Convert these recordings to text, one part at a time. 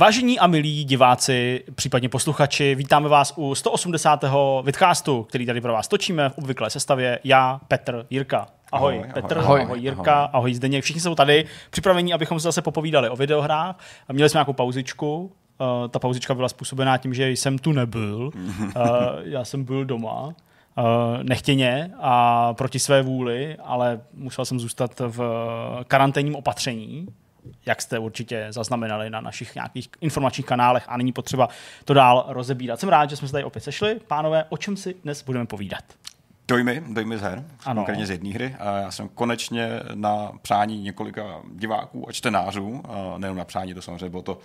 Vážení a milí diváci, případně posluchači, vítáme vás u 180. vidcastu, který tady pro vás točíme v obvyklé sestavě. Já, Petr, Jirka. Ahoj, ahoj Petr, ahoj, ahoj Jirka, ahoj, ahoj Zdeněk. Všichni jsou tady připraveni, abychom se zase popovídali o videohrách. Měli jsme nějakou pauzičku, Uh, ta pauzička byla způsobená tím, že jsem tu nebyl. Uh, já jsem byl doma. Uh, nechtěně a proti své vůli, ale musel jsem zůstat v karanténním opatření, jak jste určitě zaznamenali na našich nějakých informačních kanálech a není potřeba to dál rozebírat. Jsem rád, že jsme se tady opět sešli. Pánové, o čem si dnes budeme povídat? Dojmy, dojmy z her, ano. konkrétně z jedné hry. A já jsem konečně na přání několika diváků a čtenářů, nejenom na přání, to samozřejmě bylo to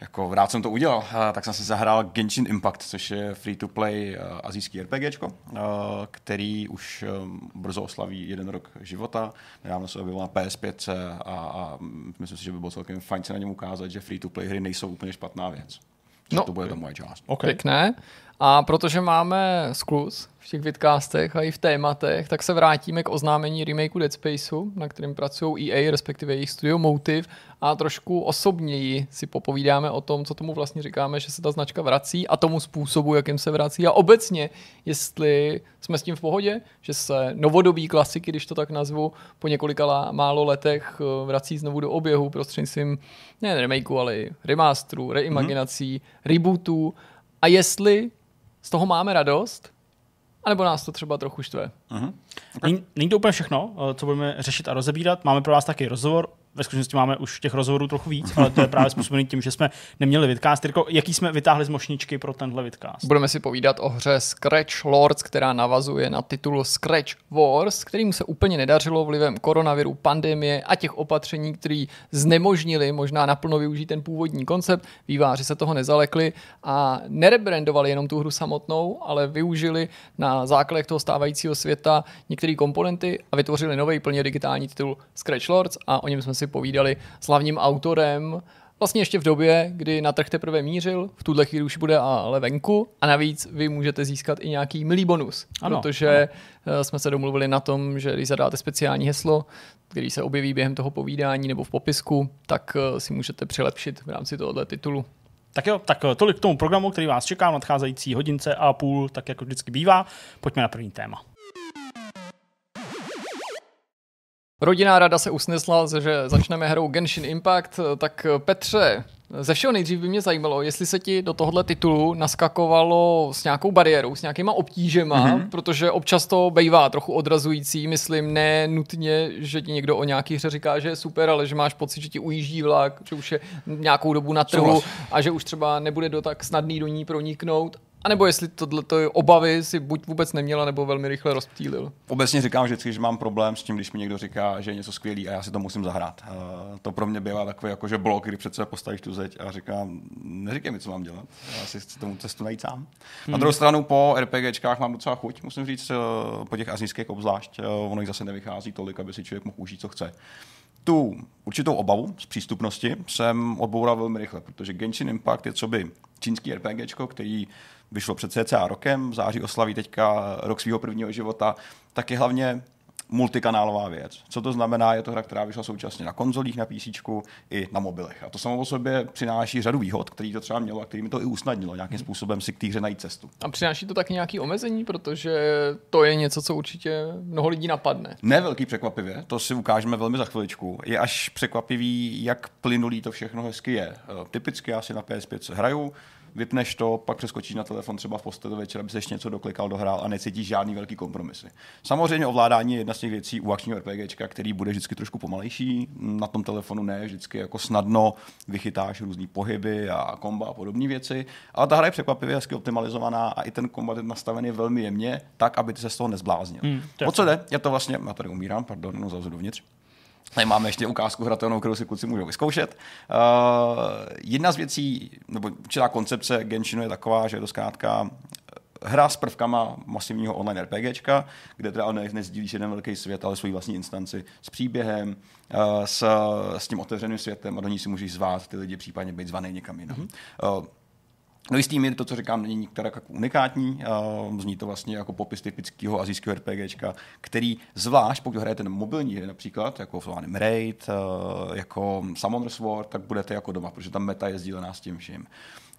jako rád jsem to udělal, tak jsem si zahrál Genshin Impact, což je free-to-play azijský RPG, který už brzo oslaví jeden rok života. Nedávno se objevil na PS5 a, a myslím si, že by bylo celkem fajn se na něm ukázat, že free-to-play hry nejsou úplně špatná věc. No, to bude to moje část. Okay. Pěkné. A protože máme sklus v těch vidcastech a i v tématech, tak se vrátíme k oznámení remakeu Dead Spaceu, na kterém pracují EA, respektive jejich studio Motive. A trošku osobněji si popovídáme o tom, co tomu vlastně říkáme, že se ta značka vrací a tomu způsobu, jakým se vrací. A obecně, jestli jsme s tím v pohodě, že se novodobí klasiky, když to tak nazvu, po několika málo letech eh, vrací znovu do oběhu prostřednictvím ne remakeu, ale i remasterů, reimaginací, mm-hmm. rebootů a jestli z toho máme radost, anebo nás to třeba trochu štve. Uh-huh. Není, není to úplně všechno, eh, co budeme řešit a rozebírat. Máme pro vás taky rozhovor ve skutečnosti máme už těch rozhovorů trochu víc, ale to je právě způsobený tím, že jsme neměli vidcast. Jirko, jaký jsme vytáhli z mošničky pro tenhle vidcast? Budeme si povídat o hře Scratch Lords, která navazuje na titul Scratch Wars, kterým se úplně nedařilo vlivem koronaviru, pandemie a těch opatření, které znemožnili možná naplno využít ten původní koncept. Výváři se toho nezalekli a nerebrandovali jenom tu hru samotnou, ale využili na základech toho stávajícího světa některé komponenty a vytvořili nový plně digitální titul Scratch Lords a o něm jsme si povídali s hlavním autorem, vlastně ještě v době, kdy na trh teprve mířil, v tuhle chvíli už bude ale venku a navíc vy můžete získat i nějaký milý bonus, ano, protože ano. Eh, jsme se domluvili na tom, že když zadáte speciální heslo, který se objeví během toho povídání nebo v popisku, tak eh, si můžete přilepšit v rámci tohoto titulu. Tak jo, tak eh, tolik k tomu programu, který vás čeká v nadcházející hodince a půl, tak jako vždycky bývá. Pojďme na první téma. Rodinná rada se usnesla, že začneme hrou Genshin Impact, tak Petře, ze všeho nejdřív by mě zajímalo, jestli se ti do tohohle titulu naskakovalo s nějakou bariérou, s nějakýma obtížema, mm-hmm. protože občas to bývá trochu odrazující, myslím, ne nutně, že ti někdo o nějaký hře říká, že je super, ale že máš pocit, že ti ujíždí vlak, že už je nějakou dobu na trhu a že už třeba nebude do tak snadný do ní proniknout a nebo jestli tohle obavy si buď vůbec neměla, nebo velmi rychle rozptýlil. Obecně říkám vždycky, že mám problém s tím, když mi někdo říká, že je něco skvělý a já si to musím zahrát. Uh, to pro mě bývá takový jako, že blok, kdy přece postavíš tu zeď a říkám, neříkej mi, co mám dělat. Já si chci tomu cestu najít sám. Hmm. Na druhou stranu po RPGčkách mám docela chuť, musím říct, uh, po těch azijských obzvlášť, uh, ono jich zase nevychází tolik, aby si člověk mohl užít, co chce tu určitou obavu z přístupnosti jsem odboural velmi rychle, protože Genshin Impact je co by čínský RPG, který vyšlo před cca rokem, v září oslaví teďka rok svého prvního života, tak je hlavně multikanálová věc. Co to znamená? Je to hra, která vyšla současně na konzolích, na PC i na mobilech. A to samo o sobě přináší řadu výhod, který to třeba mělo a který mi to i usnadnilo nějakým způsobem si k té hře najít cestu. A přináší to taky nějaké omezení, protože to je něco, co určitě mnoho lidí napadne. Ne velký překvapivě, to si ukážeme velmi za chviličku. Je až překvapivý, jak plynulý to všechno hezky je. Typicky já si na PS5 hraju, vypneš to, pak přeskočíš na telefon třeba v posteli večer, aby se ještě něco doklikal, dohrál a necítíš žádný velký kompromisy. Samozřejmě ovládání je jedna z těch věcí u akčního RPG, který bude vždycky trošku pomalejší. Na tom telefonu ne vždycky jako snadno vychytáš různé pohyby a komba a podobné věci, ale ta hra je překvapivě hezky optimalizovaná a i ten kombat je nastavený velmi jemně, tak, aby ty se z toho nezbláznil. Hmm, o co jde? Je to vlastně, já tady umírám, pardon, jenom zavřu dovnitř. Tady máme ještě ukázku hratelnou, kterou si kluci můžou vyzkoušet. Uh, jedna z věcí, nebo určitá koncepce Genshinu je taková, že je to zkrátka eh, hra s prvkama masivního online RPGčka, kde teda ne, nezdílíš jeden velký svět, ale svoji vlastní instanci s příběhem, uh, s, s tím otevřeným světem a do ní si můžeš zvát ty lidi, případně být zvaný někam jinam. Mm-hmm. No jistý míry to, co říkám, není některá jako unikátní. Uh, zní to vlastně jako popis typického azijského RPGčka, který zvlášť, pokud hrajete na mobilní hry například, jako nevím, Raid, uh, jako Summoner's War, tak budete jako doma, protože tam meta je sdílená s tím vším.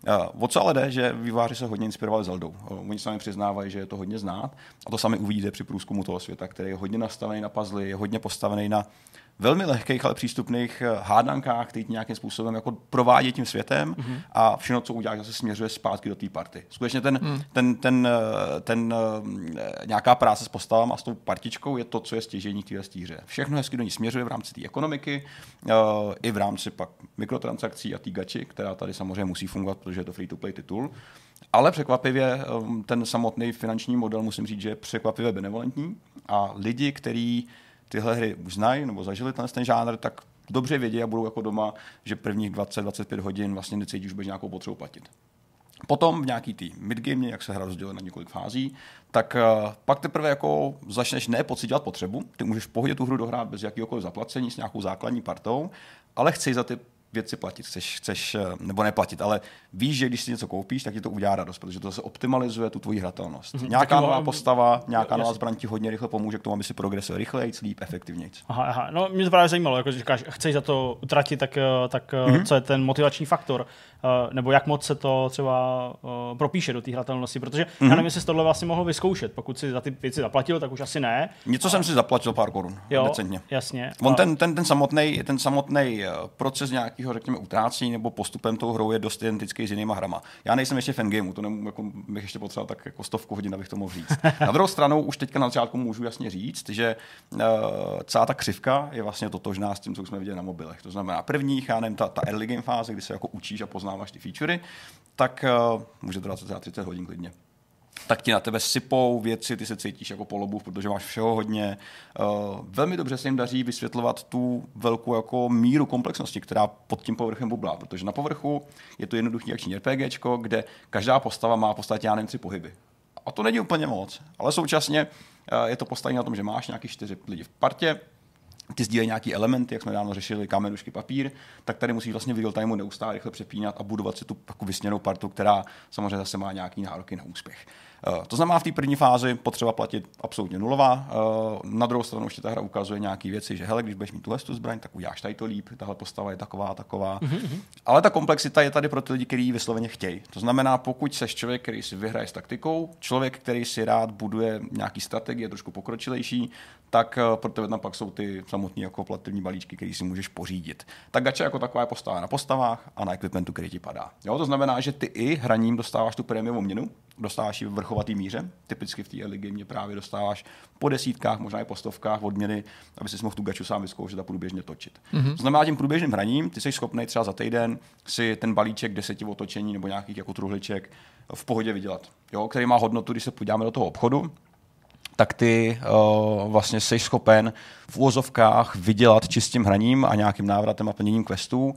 Uh, o co ale jde, že výváři se hodně inspirovali Zeldou. Oni sami přiznávají, že je to hodně znát a to sami uvidíte při průzkumu toho světa, který je hodně nastavený na puzzle, je hodně postavený na velmi lehkých, ale přístupných eh, hádankách, který nějakým způsobem jako provádí tím světem mm-hmm. a všechno, co uděláš, zase směřuje zpátky do té party. Skutečně ten, mm. ten, ten, eh, ten, eh, nějaká práce s postavami a s tou partičkou je to, co je stěžení té hře. Všechno hezky do ní směřuje v rámci té ekonomiky, i v rámci pak mikrotransakcí a té gači, která tady samozřejmě musí fungovat, protože je to free-to-play titul. Ale překvapivě ten samotný finanční model, musím říct, že je překvapivě benevolentní a lidi, kteří tyhle hry už znají nebo zažili ten, ten žánr, tak dobře vědí a budou jako doma, že prvních 20-25 hodin vlastně necítí už bez nějakou potřebu platit. Potom v nějaký tý midgame, jak se hra rozděluje na několik fází, tak uh, pak teprve jako začneš ne pocitovat potřebu, ty můžeš v pohodě tu hru dohrát bez jakéhokoliv zaplacení s nějakou základní partou, ale chci za ty věci platit, chceš, chceš, eh, nebo neplatit, ale víš, že když si něco koupíš, tak ti to udělá radost, protože to se optimalizuje tu tvoji hratelnost. Mm-hmm. Nějaká nová postava, nějaká nová zbraň ti hodně rychle pomůže k tomu, aby si progresoval rychleji, líp, efektivněji. Aha, aha, no mě to právě zajímalo, jako říkáš, chceš za to utratit, tak, eh, tak mm-hmm. co je ten motivační faktor, nebo jak moc se to třeba propíše do té hratelnosti, protože mm-hmm. já nevím, jestli tohle vlastně mohl vyzkoušet, pokud si za ty věci zaplatil, tak už asi ne. Něco a... jsem si zaplatil pár korun, jo, decentně. Jasně. On a... ten, ten, ten samotný ten samotný proces nějakého, řekněme, utrácení nebo postupem tou hrou je dost identický s jinýma hrama. Já nejsem ještě fan gameu, to nemů, jako, bych ještě potřeboval tak jako stovku hodin, abych to mohl říct. Na druhou stranu už teďka na začátku můžu jasně říct, že uh, celá ta křivka je vlastně totožná s tím, co jsme viděli na mobilech. To znamená první, já nevím, ta, ta early game fáze, kdy se jako učíš a poznáváš ty featurey, tak uh, může to dát 30 hodin klidně tak ti na tebe sypou věci, ty se cítíš jako polobu, protože máš všeho hodně. Uh, velmi dobře se jim daří vysvětlovat tu velkou jako míru komplexnosti, která pod tím povrchem bublá, protože na povrchu je to jednoduchý akční RPG, kde každá postava má v podstatě, já tři pohyby. A to není úplně moc, ale současně uh, je to postavení na tom, že máš nějaký čtyři lidi v partě, ty sdílejí nějaký elementy, jak jsme dávno řešili, kamenušky, papír, tak tady musíš vlastně v real timeu neustále rychle přepínat a budovat si tu jako vysněnou partu, která samozřejmě zase má nějaký nároky na úspěch. Eh, to znamená, v té první fázi potřeba platit absolutně nulová. Eh, na druhou stranu ještě ta hra ukazuje nějaké věci, že hele, když budeš mít tuhle tu zbraň, tak uděláš tady to líp, tahle postava je taková, taková. Mm-hmm. Ale ta komplexita je tady pro ty lidi, kteří ji vysloveně chtějí. To znamená, pokud seš člověk, který si vyhraje s taktikou, člověk, který si rád buduje nějaký strategie trošku pokročilejší, tak eh, pro tebe tam pak jsou ty samotné jako plativní balíčky, které si můžeš pořídit. Tak gacha jako taková je postavá na postavách a na equipmentu, který ti padá. Jo, to znamená, že ty i hraním dostáváš tu prémiovou měnu, dostáváš ji v vrchovatý míře. Typicky v té early game právě dostáváš po desítkách, možná i po stovkách odměny, aby si mohl tu gaču sám vyzkoušet a průběžně točit. Mm-hmm. To znamená, tím průběžným hraním ty jsi schopný třeba za týden si ten balíček deseti otočení nebo nějakých jako truhliček v pohodě vydělat, jo, který má hodnotu, když se podíváme do toho obchodu, tak ty uh, vlastně jsi schopen v úvozovkách vydělat čistým hraním a nějakým návratem a plněním questů uh,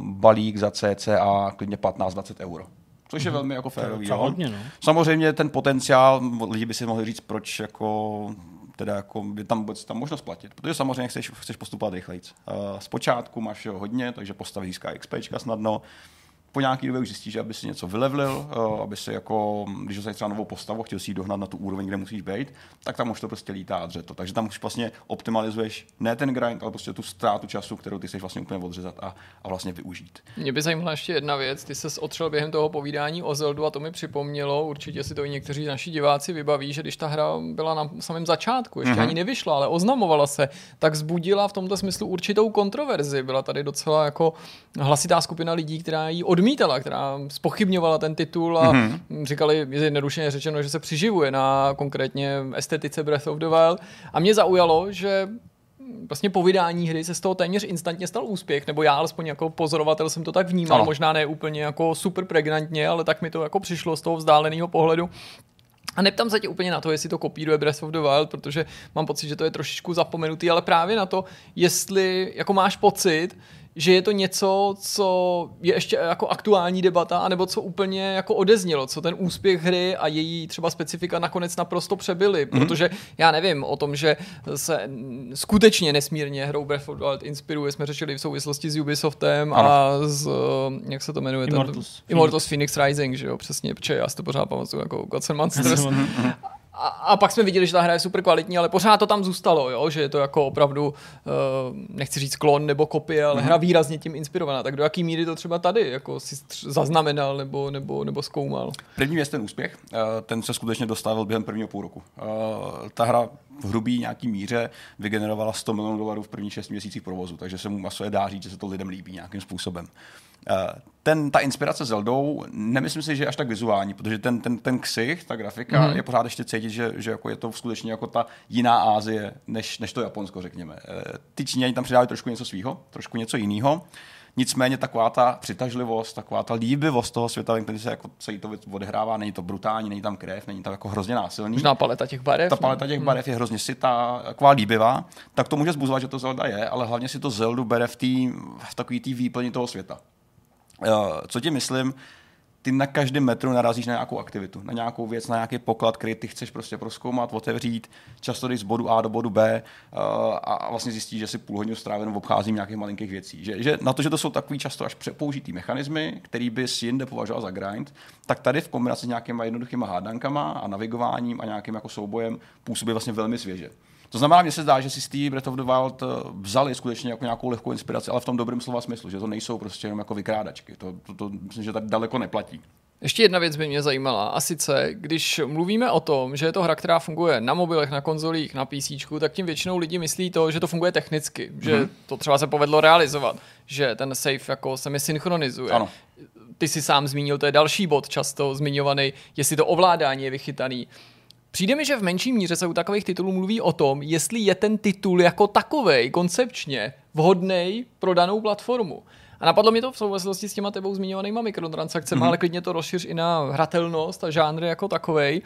balík za cca klidně 15-20 euro což je mm-hmm. velmi jako férový. Hodně, no. Samozřejmě ten potenciál, lidi by si mohli říct, proč jako teda jako je tam vůbec tam možnost platit, protože samozřejmě chceš, chceš postupovat rychleji. Uh, zpočátku máš ho hodně, takže postavy získá XP snadno, po nějaký době už zjistíš, že aby si něco vylevlil, uh, aby si jako, když dostaneš třeba novou postavu, chtěl si ji dohnat na tu úroveň, kde musíš být, tak tam už to prostě lítá a to. Takže tam už vlastně optimalizuješ ne ten grind, ale prostě tu ztrátu času, kterou ty chceš vlastně úplně odřezat a, a vlastně využít. Mě by zajímala ještě jedna věc. Ty se otřel během toho povídání o Zeldu a to mi připomnělo, určitě si to i někteří naši diváci vybaví, že když ta hra byla na samém začátku, ještě mm-hmm. ani nevyšla, ale oznamovala se, tak zbudila v tomto smyslu určitou kontroverzi. Byla tady docela jako hlasitá skupina lidí, která ji od odmítala, která spochybňovala ten titul a mm-hmm. říkali, jednoduše řečeno, že se přiživuje na konkrétně estetice Breath of the Wild. A mě zaujalo, že vlastně po vydání hry se z toho téměř instantně stal úspěch, nebo já alespoň jako pozorovatel jsem to tak vnímal, ano. možná ne úplně jako super pregnantně, ale tak mi to jako přišlo z toho vzdáleného pohledu. A neptám se tě úplně na to, jestli to kopíruje Breath of the Wild, protože mám pocit, že to je trošičku zapomenutý, ale právě na to, jestli jako máš pocit, že je to něco, co je ještě jako aktuální debata, anebo co úplně jako odeznělo, co ten úspěch hry a její třeba specifika nakonec naprosto přebyly, mm-hmm. protože já nevím o tom, že se skutečně nesmírně hrou Breath of the Wild inspiruje, jsme řešili v souvislosti s Ubisoftem ano. a s, jak se to jmenuje? Immortals. Ten, Immortals Phoenix Rising, že jo, přesně, protože já si to pořád pamatuju jako Gods and Monsters. A, a pak jsme viděli, že ta hra je super kvalitní, ale pořád to tam zůstalo, jo? že je to jako opravdu, uh, nechci říct klon nebo kopie, ale mm-hmm. hra výrazně tím inspirovaná. Tak do jaký míry to třeba tady jako si zaznamenal nebo, nebo, nebo zkoumal? První věc ten úspěch, uh, ten se skutečně dostavil během prvního půl roku. Uh, ta hra v hrubý nějaký míře vygenerovala 100 milionů dolarů v prvních 6 měsících provozu, takže se mu masově dá říct, že se to lidem líbí nějakým způsobem. Eh, ten, ta inspirace Zeldou, nemyslím si, že je až tak vizuální, protože ten, ten, ten ksich, ta grafika, mm. je pořád ještě cítit, že, že jako je to skutečně jako ta jiná Ázie, než, než to Japonsko, řekněme. Eh, ty Číňani tam přidávají trošku něco svého, trošku něco jiného. Nicméně taková ta přitažlivost, taková ta líbivost toho světa, který se jako celý to odehrává, není to brutální, není tam krev, není tam jako hrozně násilný. Možná paleta těch barev. Ta paleta těch barev je hrozně sitá, taková líbivá, tak to může zbuzovat, že to Zelda je, ale hlavně si to Zeldu bere v, tý, v takový té výplni toho světa. Co ti myslím? Ty na každém metru narazíš na nějakou aktivitu, na nějakou věc, na nějaký poklad, který ty chceš prostě proskoumat, otevřít, často jdeš z bodu A do bodu B uh, a vlastně zjistíš, že si půl hodinu strávenou obcházím nějakých malinkých věcí. Že, že na to, že to jsou takový často až použitý mechanismy, který bys jinde považoval za grind, tak tady v kombinaci s nějakýma jednoduchýma hádankama a navigováním a nějakým jako soubojem působí vlastně velmi svěže. To znamená, mně se zdá, že si Steve Breath of the Wild eh, vzali skutečně jako nějakou lehkou inspiraci, ale v tom dobrém slova smyslu, že to nejsou prostě jenom jako vykrádačky. To, to, to myslím, že tady daleko neplatí. Ještě jedna věc by mě zajímala, a sice, když mluvíme o tom, že je to hra, která funguje na mobilech, na konzolích, na PC, tak tím většinou lidi myslí to, že to funguje technicky, mm-hmm. že mhm. to třeba se povedlo realizovat, že ten save jako se mi synchronizuje. Ano. Ty si sám zmínil, to je další bod často zmiňovaný, jestli to ovládání je vychytaný. Přijde mi, že v menší míře se u takových titulů mluví o tom, jestli je ten titul jako takovej koncepčně vhodný pro danou platformu. A napadlo mě to v souvislosti s těma tebou zmiňovanýma mikrotransakcemi, mm-hmm. ale klidně to rozšíř i na hratelnost a žánry jako takovej,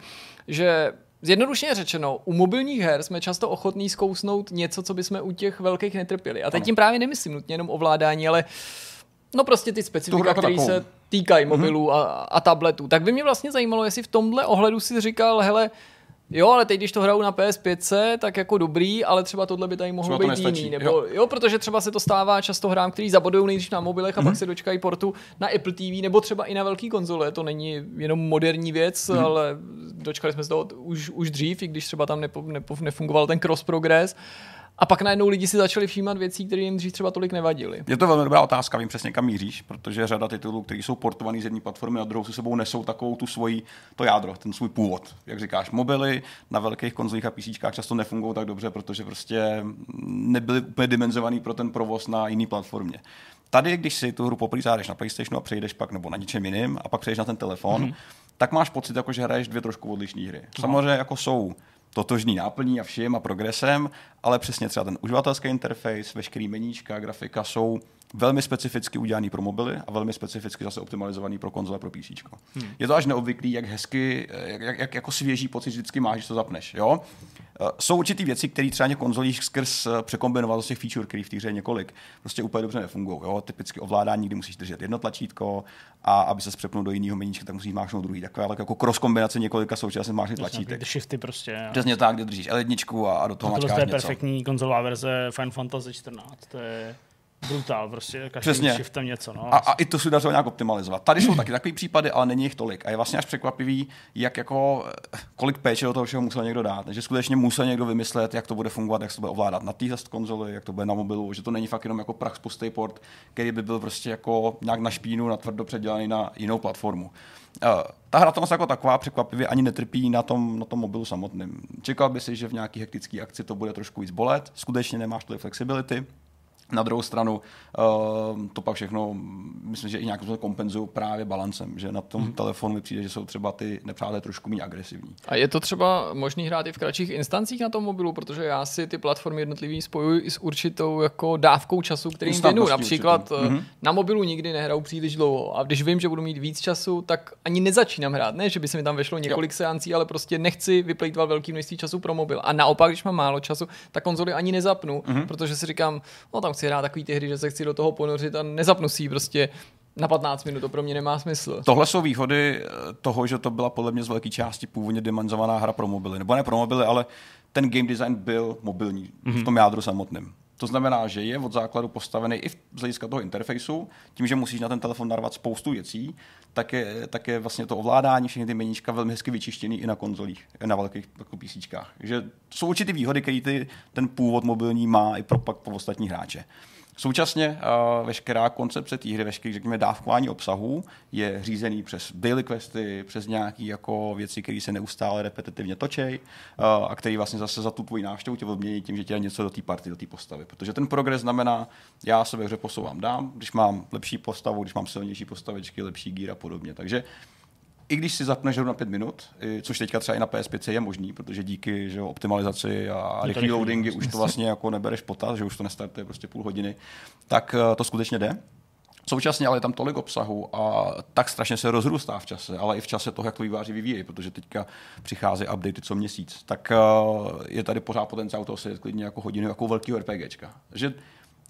že Zjednodušeně řečeno, u mobilních her jsme často ochotní zkousnout něco, co bychom u těch velkých netrpěli. A teď tím právě nemyslím nutně jenom ovládání, ale no prostě ty specifika, jako které se týkají mhm. mobilů mm-hmm. a, a tabletů. Tak by mě vlastně zajímalo, jestli v tomhle ohledu si říkal, hele, Jo, ale teď, když to hraju na PS5, tak jako dobrý, ale třeba tohle by tady mohlo třeba být jiný. Nebo, jo. jo. protože třeba se to stává často hrám, který zabodují nejdřív na mobilech a mm-hmm. pak se dočkají portu na Apple TV, nebo třeba i na velký konzole. To není jenom moderní věc, mm-hmm. ale dočkali jsme se toho už, už dřív, i když třeba tam nepo, nepo, nefungoval ten cross progress. A pak najednou lidi si začali všímat věcí, které jim dřív třeba tolik nevadily. Je to velmi dobrá otázka, vím přesně kam míříš, protože řada titulů, které jsou portované z jedné platformy na druhou, se sebou nesou takovou tu svoji, to jádro, ten svůj původ. Jak říkáš, mobily na velkých konzolích a PC často nefungují tak dobře, protože prostě nebyly úplně dimenzovaný pro ten provoz na jiné platformě. Tady, když si tu hru poprvé na PlayStationu a přejdeš pak nebo na něčem jiným a pak přejdeš na ten telefon, mm-hmm. tak máš pocit, jako, že hraješ dvě trošku odlišné hry. Samozřejmě jako jsou totožný náplní a vším a progresem, ale přesně třeba ten uživatelský interface, veškerý meníčka, grafika jsou velmi specificky udělaný pro mobily a velmi specificky zase optimalizovaný pro konzole pro PC. Hmm. Je to až neobvyklý, jak hezky, jak, jak, jak jako svěží pocit vždycky máš, když to zapneš. Jo? Eh, jsou určitý věci, které třeba konzolích skrz eh, překombinoval z těch feature, který v té hře několik, prostě úplně dobře nefungují. Jo? Typicky ovládání, kdy musíš držet jedno tlačítko a aby se přepnul do jiného meníčka, tak musíš mášnout druhý. Takové jako cross kombinace několika současně máš tlačítek. Shifty prostě. Přesně tak, kde držíš L1 a, a do toho máš To je perfektní konzolová verze Final Fantasy 14. To je brutál, prostě každý Přesně. shiftem něco. No. A, a, i to se dařilo nějak optimalizovat. Tady jsou taky takové případy, ale není jich tolik. A je vlastně až překvapivý, jak jako, kolik péče do toho všeho musel někdo dát. Že skutečně musel někdo vymyslet, jak to bude fungovat, jak se to bude ovládat na té konzoli, jak to bude na mobilu, že to není fakt jenom jako prach pustý port, který by byl prostě jako nějak na špínu, na tvrdo předělaný na jinou platformu. Uh, ta hra jako taková překvapivě ani netrpí na tom, na tom mobilu samotným. Čekal by si, že v nějaký hektický akci to bude trošku víc bolet, skutečně nemáš tolik flexibility, na druhou stranu uh, to pak všechno, myslím, že i nějak to kompenzují právě balancem, že na tom hmm. telefonu mi přijde, že jsou třeba ty nepřátelé trošku méně agresivní. A je to třeba možný hrát i v kratších instancích na tom mobilu, protože já si ty platformy jednotlivý spojuji i s určitou jako dávkou času, kterým věnu. Například mm-hmm. na mobilu nikdy nehraju příliš dlouho a když vím, že budu mít víc času, tak ani nezačínám hrát. Ne, že by se mi tam vešlo několik jo. seancí, ale prostě nechci vyplýtvat velký množství času pro mobil. A naopak, když mám málo času, tak konzoli ani nezapnu, mm-hmm. protože si říkám, no tam chci hrát takový ty hry, že se chci do toho ponořit a nezapnu si prostě na 15 minut, to pro mě nemá smysl. Tohle jsou výhody eh, toho, že to byla podle mě z velké části původně dimenzovaná hra pro mobily. Nebo ne pro mobily, ale ten game design byl mobilní mm-hmm. v tom jádru samotném. To znamená, že je od základu postavený i z hlediska toho interfejsu, tím, že musíš na ten telefon narvat spoustu věcí, tak je, tak je vlastně to ovládání, všechny ty meníčka velmi hezky vyčištěný i na konzolích, na velkých jako PC. Takže jsou určitý výhody, které ten původ mobilní má i pro pak pro ostatní hráče. Současně uh, veškerá koncepce té hry, veškeré, řekněme, dávkování obsahu je řízený přes daily questy, přes nějaké jako věci, které se neustále repetitivně točí uh, a které vlastně zase za tu tvoji návštěvu tě odmění tím, že tě něco do té party, do té postavy. Protože ten progres znamená, já se ve hře posouvám dám, když mám lepší postavu, když mám silnější postavičky, lepší gír a podobně. Takže i když si zapneš hru na pět minut, což teďka třeba i na PS5 je možný, protože díky že optimalizaci a rychlý loadingy už to vlastně jako nebereš potaz, že už to nestartuje prostě půl hodiny, tak eh, to skutečně jde. Současně ale je tam tolik obsahu a tak strašně se rozrůstá v čase, ale i v čase toho, jak to výváři vyvíjejí, protože teďka přichází updaty co měsíc, tak eh, je tady pořád potenciál toho se klidně jako hodinu jako velkého RPGčka. Že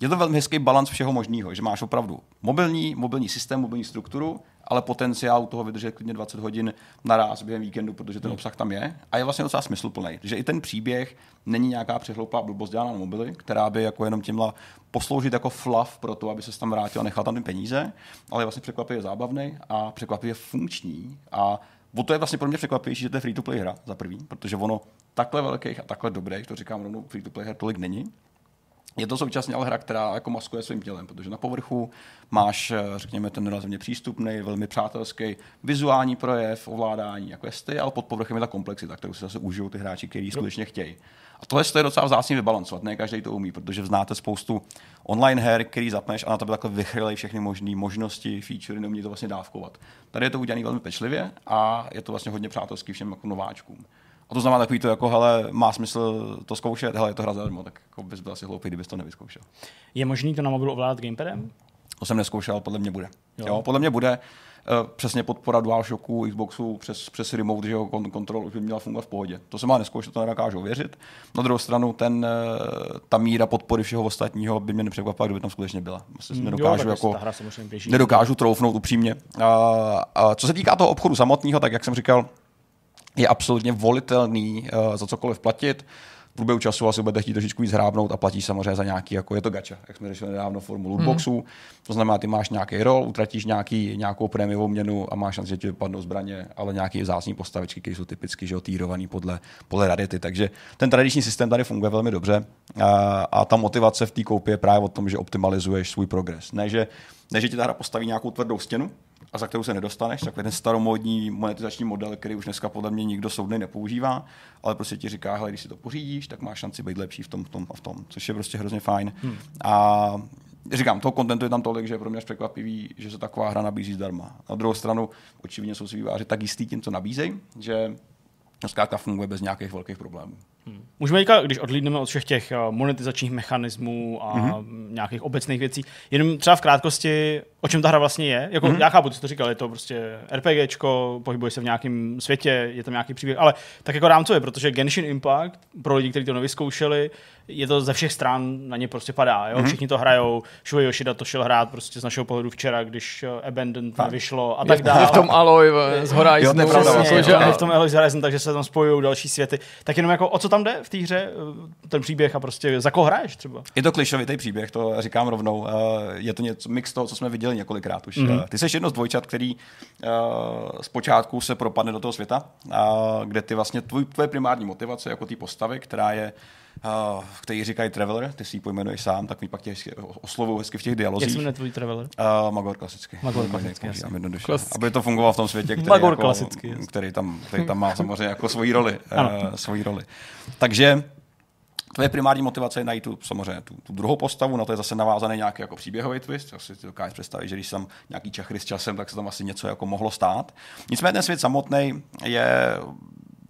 je to velmi hezký balans všeho možného, že máš opravdu mobilní, mobilní systém, mobilní strukturu, ale potenciál toho vydržet klidně 20 hodin naraz během víkendu, protože ten hmm. obsah tam je. A je vlastně docela smysluplný. Že i ten příběh není nějaká přehloupá blbost dělána na mobily, která by jako jenom tímhle posloužit jako fluff pro to, aby se tam vrátil a nechal tam ty peníze, ale je vlastně překvapivě zábavný a překvapivě funkční. A O to je vlastně pro mě překvapivější, že to je free-to-play hra za prvý, protože ono takhle velkých a takhle dobrých, to říkám rovnou, free-to-play her tolik není. Je to současně ale hra, která jako maskuje svým tělem, protože na povrchu máš, eh, řekněme, ten relativně přístupný, velmi přátelský vizuální projev, ovládání jako jestli, ale pod povrchem je ta komplexita, kterou si zase užijou ty hráči, kteří skutečně chtějí. A tohle je docela vzácně vybalancovat, ne každý to umí, protože znáte spoustu online her, který zapneš a na tebe takhle vychrylej všechny možné možnosti, featurey, neumí to vlastně dávkovat. Tady je to udělané velmi pečlivě a je to vlastně hodně přátelský všem jako nováčkům. A to znamená takový to, jako, hele, má smysl to zkoušet, hele, je to hra zadarmo, tak jako bys byl asi hloupý, kdybys to nevyzkoušel. Je možný to na mobilu ovládat gamepadem? To jsem neskoušel, podle mě bude. Jo. jo podle mě bude. Uh, přesně podpora DualShocku, Xboxu přes, přes remote, že jo, kontrol už by měla fungovat v pohodě. To se má neskoušet, to nedokážu věřit. Na druhou stranu, ten, uh, ta míra podpory všeho ostatního by mě nepřekvapila, kdyby tam skutečně byla. Myslím, mm, nedokážu, jo, jako, nedokážu troufnout upřímně. Uh, uh, co se týká toho obchodu samotného, tak jak jsem říkal, je absolutně volitelný uh, za cokoliv platit. V průběhu času asi budete chtít trošičku víc hrábnout a platíš samozřejmě za nějaký, jako je to gacha, jak jsme řešili nedávno formu lootboxů. Hmm. To znamená, ty máš nějaký rol, utratíš nějaký, nějakou prémiovou měnu a máš šanci, že ti vypadnou zbraně, ale nějaký vzácní postavičky, které jsou typicky že týrovaný podle, podle rarity. Takže ten tradiční systém tady funguje velmi dobře a, a ta motivace v té koupě je právě o tom, že optimalizuješ svůj progres. Ne, že, ne, že ti ta hra postaví nějakou tvrdou stěnu, a za kterou se nedostaneš, takový ten staromodní monetizační model, který už dneska podle mě nikdo soudný nepoužívá, ale prostě ti říká, hele, když si to pořídíš, tak máš šanci být lepší v tom, v tom a v tom, což je prostě hrozně fajn. Hmm. A říkám, toho kontentu je tam tolik, že je pro mě až překvapivý, že se taková hra nabízí zdarma. Na druhou stranu, očividně jsou si výváři tak jistý tím, co nabízejí, že zkrátka funguje bez nějakých velkých problémů. Hmm. Můžeme říkat, když odlídneme od všech těch eh, monetizačních mechanismů a mm-hmm. nějakých obecných věcí, jenom třeba v krátkosti, o čem ta hra vlastně je. Jako, mm-hmm. Já chápu, co to říkal, je to prostě RPGčko, pohybuje se v nějakém světě, je tam nějaký příběh, ale tak jako rámcově, protože Genshin Impact, pro lidi, kteří to nevyzkoušeli, je to ze všech stran na ně prostě padá. Jo? Mm-hmm. Všichni to hrajou. Shuei Yoshida to šel hrát prostě z našeho pohledu včera, když eh, Abandoned tak. vyšlo a tak dále. V tom Aloy z Horizon. Jo, vlastně, v tom Aloy z Horizon, takže se tam spojují další světy. Tak jenom jako o co tam jde v té hře, eh, ten příběh a prostě za koho hraješ třeba? Je to klišovitý příběh, to říkám rovnou. Eh, je to něco, mix toho, co jsme viděli několikrát už. Mm-hmm. Ty jsi jedno z dvojčat, který zpočátku se propadne do toho světa, kde ty vlastně tvůj, tvoje primární motivace jako té postavy, která je uh, který říkají Traveler, ty si ji pojmenuješ sám, tak mi pak tě oslovují hezky v těch dialozích. Jak se jmenuje tvůj Traveler? Uh, Magor klasicky. Magor klasicky, klasicky. Aby to fungovalo v tom světě, který, Magor jako, klasicky, který, tam, který tam má samozřejmě jako svoji roli. uh, svoji roli. Takže Tvoje primární motivace je najít tu, samozřejmě tu, tu druhou postavu, na to je zase navázaný nějaký jako příběhový twist. Asi si dokážeš představit, že když jsem nějaký čachry s časem, tak se tam asi něco jako mohlo stát. Nicméně ten svět samotný je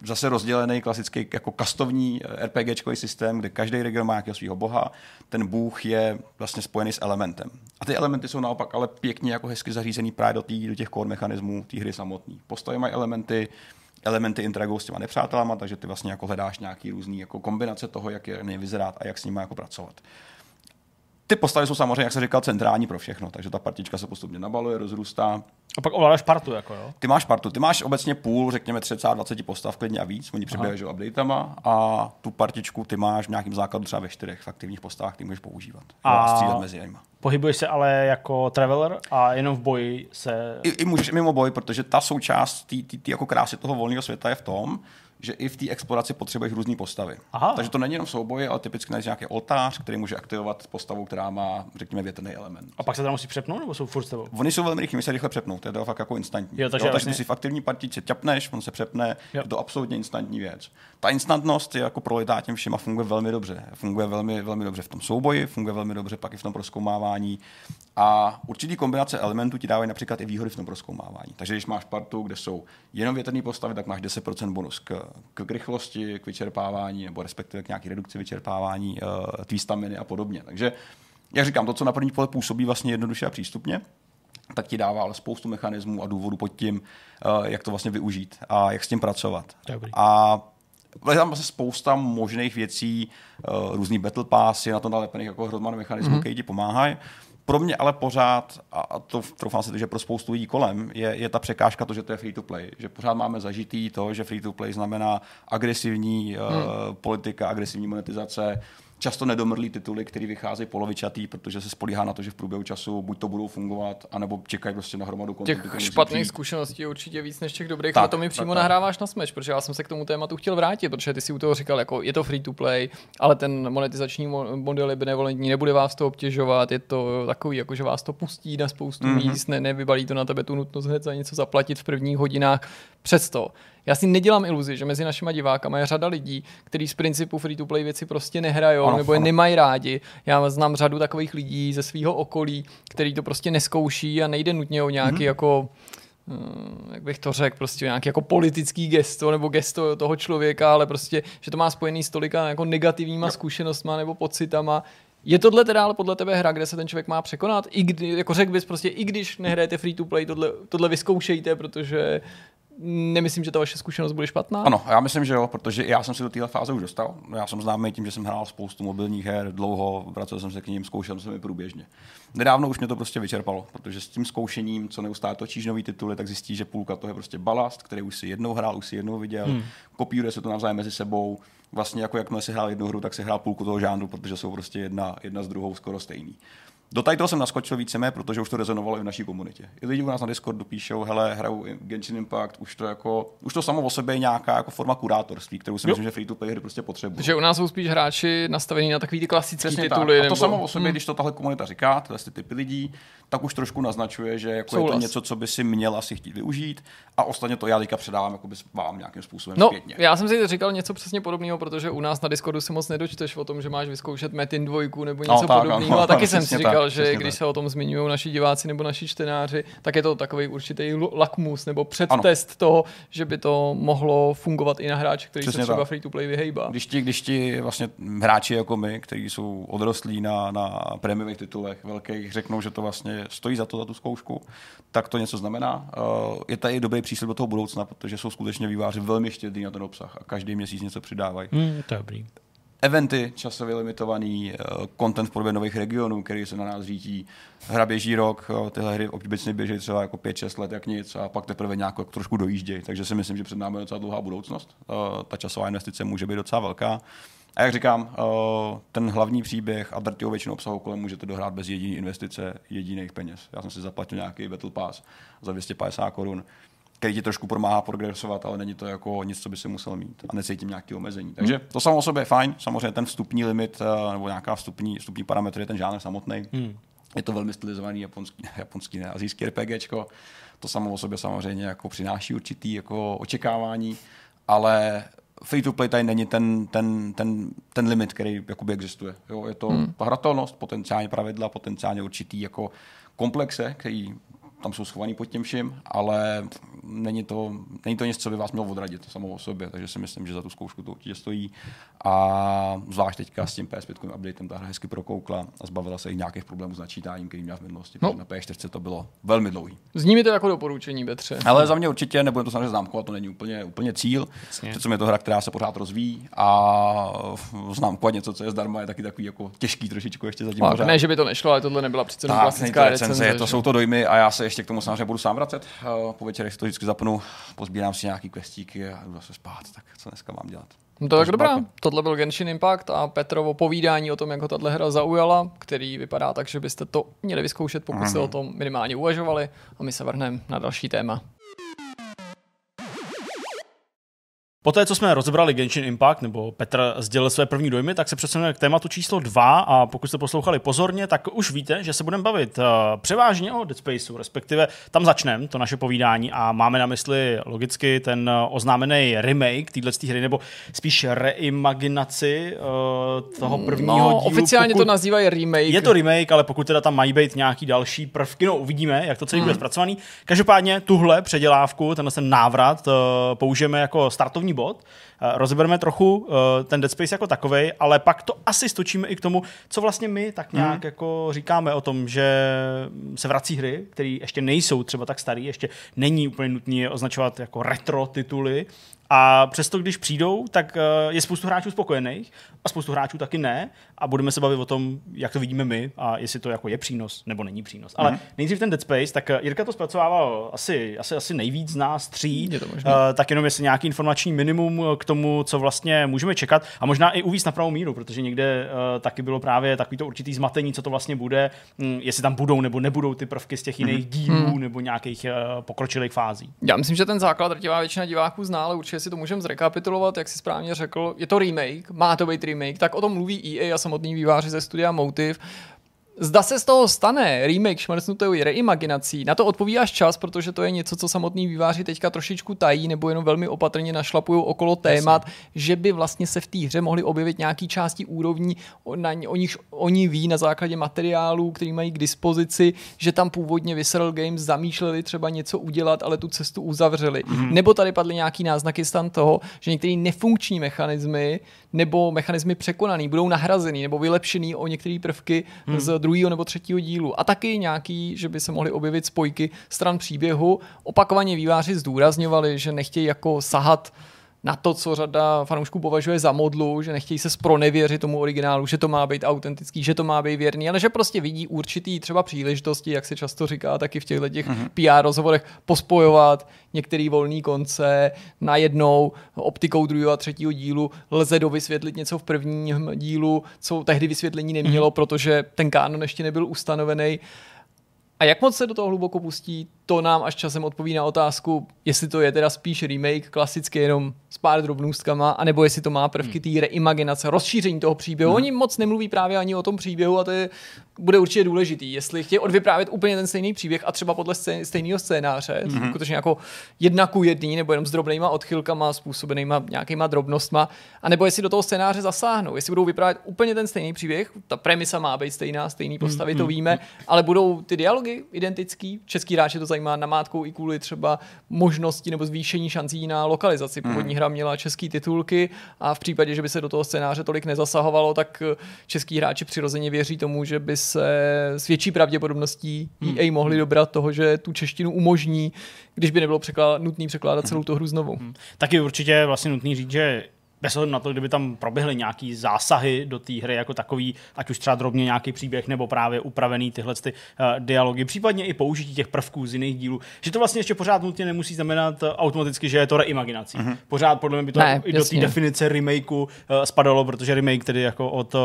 zase rozdělený klasický jako kastovní eh, RPGčkový systém, kde každý region má nějakého svého boha. Ten bůh je vlastně spojený s elementem. A ty elementy jsou naopak ale pěkně jako hezky zařízený právě do, tý, do těch core mechanismů té hry samotné. Postavy mají elementy, elementy interagují s těma nepřátelama, takže ty vlastně jako hledáš nějaký různý jako kombinace toho, jak je vyzerát a jak s nimi jako pracovat. Ty postavy jsou samozřejmě, jak se říkal, centrální pro všechno, takže ta partička se postupně nabaluje, rozrůstá. A pak ovládáš partu, jako jo? Ty máš partu, ty máš obecně půl, řekněme 30, 20 postav klidně a víc, oni přeběhají updatama a tu partičku ty máš v nějakým základu třeba ve čtyřech aktivních postavách, ty můžeš používat. A, střílet mezi nimi. Pohybuješ se ale jako traveler a jenom v boji se... I, i můžeš mimo boj, protože ta součást té jako krásy toho volného světa je v tom, že i v té exploraci potřebuješ různé postavy. Aha. Takže to není jenom souboj, ale typicky najdeš nějaký oltář, který může aktivovat postavu, která má, řekněme, větrný element. A pak se tam musí přepnout, nebo jsou furt s tebou? Oni jsou velmi rychlí, se rychle přepnou, to je to fakt jako instantní. Jo, takže jo, takže vlastně... si v aktivní partici ťapneš, on se přepne, jo. je to absolutně instantní věc. Ta instantnost je jako prolitá těm všema funguje velmi dobře. Funguje velmi, velmi dobře v tom souboji, funguje velmi dobře pak i v tom proskoumávání. A určitý kombinace elementů ti dávají například i výhody v tom proskoumávání. Takže když máš partu, kde jsou jenom větrné postavy, tak máš 10% bonus k, k rychlosti, k vyčerpávání, nebo respektive k nějaký redukci vyčerpávání uh, tvý staminy a podobně. Takže, jak říkám, to, co na první pohled působí vlastně jednoduše a přístupně, tak ti dává ale spoustu mechanismů a důvodů pod tím, uh, jak to vlastně využít a jak s tím pracovat. Dobrý. A je tam vlastně spousta možných věcí, uh, různý battle passy, na to nalepených jako hromady mechanismů, mm-hmm. které ti pomáhají. Pro mě ale pořád, a to troufám si že pro spoustu lidí kolem, je, je ta překážka to, že to je free to play. Že pořád máme zažitý to, že free to play znamená agresivní hmm. uh, politika, agresivní monetizace, často nedomrlý tituly, které vycházejí polovičatý, protože se spolíhá na to, že v průběhu času buď to budou fungovat, anebo čekají prostě na hromadu kontentu. Těch špatných zkušeností je určitě víc než těch dobrých, tak, ale to mi přímo tak, nahráváš na smeč, protože já jsem se k tomu tématu chtěl vrátit, protože ty si u toho říkal, jako je to free to play, ale ten monetizační model je benevolentní, nebude vás to obtěžovat, je to takový, jako že vás to pustí na spoustu mm-hmm. míst, ne, nevybalí to na tebe tu nutnost hned za něco zaplatit v prvních hodinách. Přesto já si nedělám iluzi, že mezi našimi divákama je řada lidí, kteří z principu free-to-play věci prostě nehrajou nebo je nemají rádi. Já znám řadu takových lidí ze svého okolí, který to prostě neskouší a nejde nutně o nějaký mm-hmm. jako hm, jak bych to řekl, prostě nějaký jako politický gesto nebo gesto toho člověka, ale prostě, že to má spojený s tolika jako negativníma zkušenostma nebo pocitama, je tohle teda ale podle tebe hra, kde se ten člověk má překonat? I kdy, jako řekl bys prostě, i když nehrajete free to play, tohle, tohle vyzkoušejte, protože Nemyslím, že ta vaše zkušenost bude špatná? Ano, já myslím, že jo, protože já jsem se do téhle fáze už dostal. Já jsem známý tím, že jsem hrál spoustu mobilních her dlouho, vracel jsem se k ním, zkoušel jsem je průběžně. Nedávno už mě to prostě vyčerpalo, protože s tím zkoušením, co neustále točíš nový tituly, tak zjistíš, že půlka toho je prostě balast, který už si jednou hrál, už si jednou viděl, hmm. kopíruje se to navzájem mezi sebou. Vlastně jako jakmile si hrál jednu hru, tak si hrál půlku toho žánru, protože jsou prostě jedna, jedna z druhou skoro stejný. Do tady toho jsem naskočil víceméně, protože už to rezonovalo i v naší komunitě. I lidi u nás na Discordu píšou, hele, hraju Genshin Impact, už to jako, už to samo o sobě je nějaká jako forma kurátorství, kterou si jo. myslím, že free to play hry prostě potřebují. Takže u nás jsou spíš hráči nastavení na takový ty klasické tituly. Tak. A to nebo... samo o sobě, hmm. když to tahle komunita říká, tyhle ty typy lidí, tak už trošku naznačuje, že jako je to něco, co by si měl asi chtít využít. A ostatně to já teďka předávám jako vám nějakým způsobem no, zpětně. Já jsem si říkal něco přesně podobného, protože u nás na Discordu si moc nedočteš o tom, že máš vyzkoušet Metin dvojku nebo no, něco no, tak, podobného. No, a taky jsem si říkal, tak, že když tak. se o tom zmiňují naši diváci nebo naši čtenáři, tak je to takový určitý lakmus nebo předtest ano. toho, že by to mohlo fungovat i na hráče, který přesně se třeba tak. free to play vyhejbá. Když ti, když ti vlastně hráči jako my, kteří jsou odrostlí na, na prémiových titulech velkých, řeknou, že to vlastně stojí za to, za tu zkoušku, tak to něco znamená. Uh, je tady dobrý příslip do toho budoucna, protože jsou skutečně výváři velmi štědrý na ten obsah a každý měsíc něco přidávají. Mm, dobrý eventy časově limitovaný, eh, content v podobě nových regionů, který se na nás řítí. Hra běží rok, tyhle hry obecně běží třeba jako 5-6 let jak nic a pak teprve nějak jako trošku dojíždějí. Takže si myslím, že před námi je docela dlouhá budoucnost. Eh, ta časová investice může být docela velká. A jak říkám, eh, ten hlavní příběh a drtivou většinu obsahu kolem můžete dohrát bez jediné investice, jediných peněz. Já jsem si zaplatil nějaký Battle Pass za 250 korun který ti trošku pomáhá progresovat, ale není to jako nic, co by si musel mít a necítím nějaké omezení. Takže to samo o sobě je fajn, samozřejmě ten vstupní limit eh, nebo nějaká vstupní, vstupní parametr je ten žánr samotný. Hmm. Je to velmi stylizovaný japonský, japonský ne, azijský RPGčko. To samo o sobě samozřejmě jako přináší určitý jako očekávání, ale free to play tady není ten, ten, ten, ten limit, který jakoby existuje. Jo, je to hmm. hratelnost, potenciálně pravidla, potenciálně určitý jako komplexe, který tam jsou schovaný pod tím vším, ale není to, není to něco, co by vás mělo odradit samo o sobě, takže si myslím, že za tu zkoušku to určitě stojí. A zvlášť teďka s tím PS5 updatem ta hra hezky prokoukla a zbavila se i nějakých problémů s načítáním, který měla v minulosti. No. Na PS4 to bylo velmi dlouhý. Zní mi to jako doporučení, Betře. Ale za mě určitě, nebudeme to samozřejmě známkovat, to není úplně, úplně cíl. Přece je to hra, která se pořád rozvíjí a známkovat něco, co je zdarma, je taky takový jako těžký trošičku ještě zatím. Tak, ne, že by to nešlo, ale tohle nebyla přece tak, klasická recenze. recenze to jsou to dojmy a já se ještě k tomu samozřejmě budu sám vracet. Eh, po večerech si to vždycky zapnu, pozbírám si nějaký questíky a jdu zase spát. Tak co dneska mám dělat? No to tak dobrá. Tohle byl Genshin Impact a Petrovo povídání o tom, jak ho tahle hra zaujala, který vypadá tak, že byste to měli vyzkoušet, pokud mm. se o tom minimálně uvažovali. A my se vrhneme na další téma. Poté, co jsme rozebrali Genshin Impact, nebo Petr sdělil své první dojmy, tak se přesuneme k tématu číslo 2 a pokud jste poslouchali pozorně, tak už víte, že se budeme bavit uh, převážně o Dead Spaceu, respektive tam začneme to naše povídání a máme na mysli logicky ten uh, oznámený remake téhle hry, nebo spíš reimaginaci uh, toho prvního no, dílu. Oficiálně pokud... to nazývají remake. Je to remake, ale pokud teda tam mají být nějaký další prvky, no uvidíme, jak to celý hmm. bude zpracovaný. Každopádně tuhle předělávku, tenhle ten návrat uh, použijeme jako startovní bod. Eh, rozebereme trochu eh, ten Dead Space jako takový, ale pak to asi stočíme i k tomu, co vlastně my tak nějak mm. jako říkáme o tom, že se vrací hry, které ještě nejsou třeba tak staré, ještě není úplně nutné označovat jako retro tituly, a přesto, když přijdou, tak eh, je spoustu hráčů spokojených a spoustu hráčů taky ne. A budeme se bavit o tom, jak to vidíme my a jestli to jako je přínos nebo není přínos. Ale mm. nejdřív ten Dead Space, tak Jirka to zpracovával asi, asi, asi nejvíc z nás tří. Je to tak jenom jestli nějaký informační minimum k tomu, co vlastně můžeme čekat. A možná i uvíc na pravou míru, protože někde uh, taky bylo právě takový to určitý zmatení, co to vlastně bude, hm, jestli tam budou nebo nebudou ty prvky z těch jiných mm. dílů mm. nebo nějakých uh, pokročilých fází. Já myslím, že ten základ drtivá většina diváků zná, ale určitě si to můžeme zrekapitulovat, jak si správně řekl. Je to remake, má to být remake, tak o tom mluví EA a samotný výváři ze studia Motive. Zda se z toho stane remake šmrcnutou reimaginací, na to odpoví až čas, protože to je něco, co samotní výváři teďka trošičku tají nebo jenom velmi opatrně našlapují okolo témat, Jasně. že by vlastně se v té hře mohly objevit nějaký části úrovní, na, o nich oni ví na základě materiálů, který mají k dispozici, že tam původně Visceral Games zamýšleli třeba něco udělat, ale tu cestu uzavřeli. Mm-hmm. Nebo tady padly nějaký náznaky stan toho, že některé nefunkční mechanismy nebo mechanismy překonaný budou nahrazený nebo vylepšený o některé prvky hmm. z druhého nebo třetího dílu. A taky nějaký, že by se mohly objevit spojky stran příběhu. Opakovaně výváři zdůrazňovali, že nechtějí jako sahat na to, co řada fanoušků považuje za modlu, že nechtějí se spronevěřit tomu originálu, že to má být autentický, že to má být věrný, ale že prostě vidí určitý třeba příležitosti, jak se často říká taky v těchto těch mm-hmm. PR rozhovorech, pospojovat některý volný konce najednou jednou druhého a třetího dílu lze dovysvětlit něco v prvním dílu, co tehdy vysvětlení nemělo, mm-hmm. protože ten kánon ještě nebyl ustanovený. A jak moc se do toho hluboko pustí, to nám až časem odpoví na otázku, jestli to je teda spíš remake, klasicky jenom s pár drobnůstkama, anebo jestli to má prvky hmm. té reimaginace, rozšíření toho příběhu. Hmm. Oni moc nemluví právě ani o tom příběhu a to je, bude určitě důležitý. Jestli chtějí odvyprávět úplně ten stejný příběh a třeba podle scén, stejného scénáře, hmm. skutečně jako jedna ku jedný, nebo jenom s drobnýma odchylkama, způsobenýma nějakýma drobnostma, anebo jestli do toho scénáře zasáhnou, jestli budou vyprávět úplně ten stejný příběh, ta premisa má být stejná, stejný postavy, hmm. to víme, ale budou ty dialogy identický, český hráče to zajímá namátkou i kvůli třeba možnosti nebo zvýšení šancí na lokalizaci. Původní hmm. hra měla český titulky a v případě, že by se do toho scénáře tolik nezasahovalo, tak eh, český hráči přirozeně věří tomu, že by se s větší pravděpodobností hmm. EA mohli dobrat toho, že tu češtinu umožní, když by nebylo překládat, nutný překládat celou tu hru znovu. Hmm. Taky určitě vlastně nutný říct, že bez ohledu na to, kdyby tam proběhly nějaký zásahy do té hry jako takový, ať už třeba drobně nějaký příběh nebo právě upravený tyhle ty, uh, dialogy, případně i použití těch prvků z jiných dílů, že to vlastně ještě pořád nutně nemusí znamenat uh, automaticky, že je to reimaginací. Uh-huh. Pořád podle mě by to ne, i do té definice remakeu uh, spadalo, protože remake tedy jako od uh,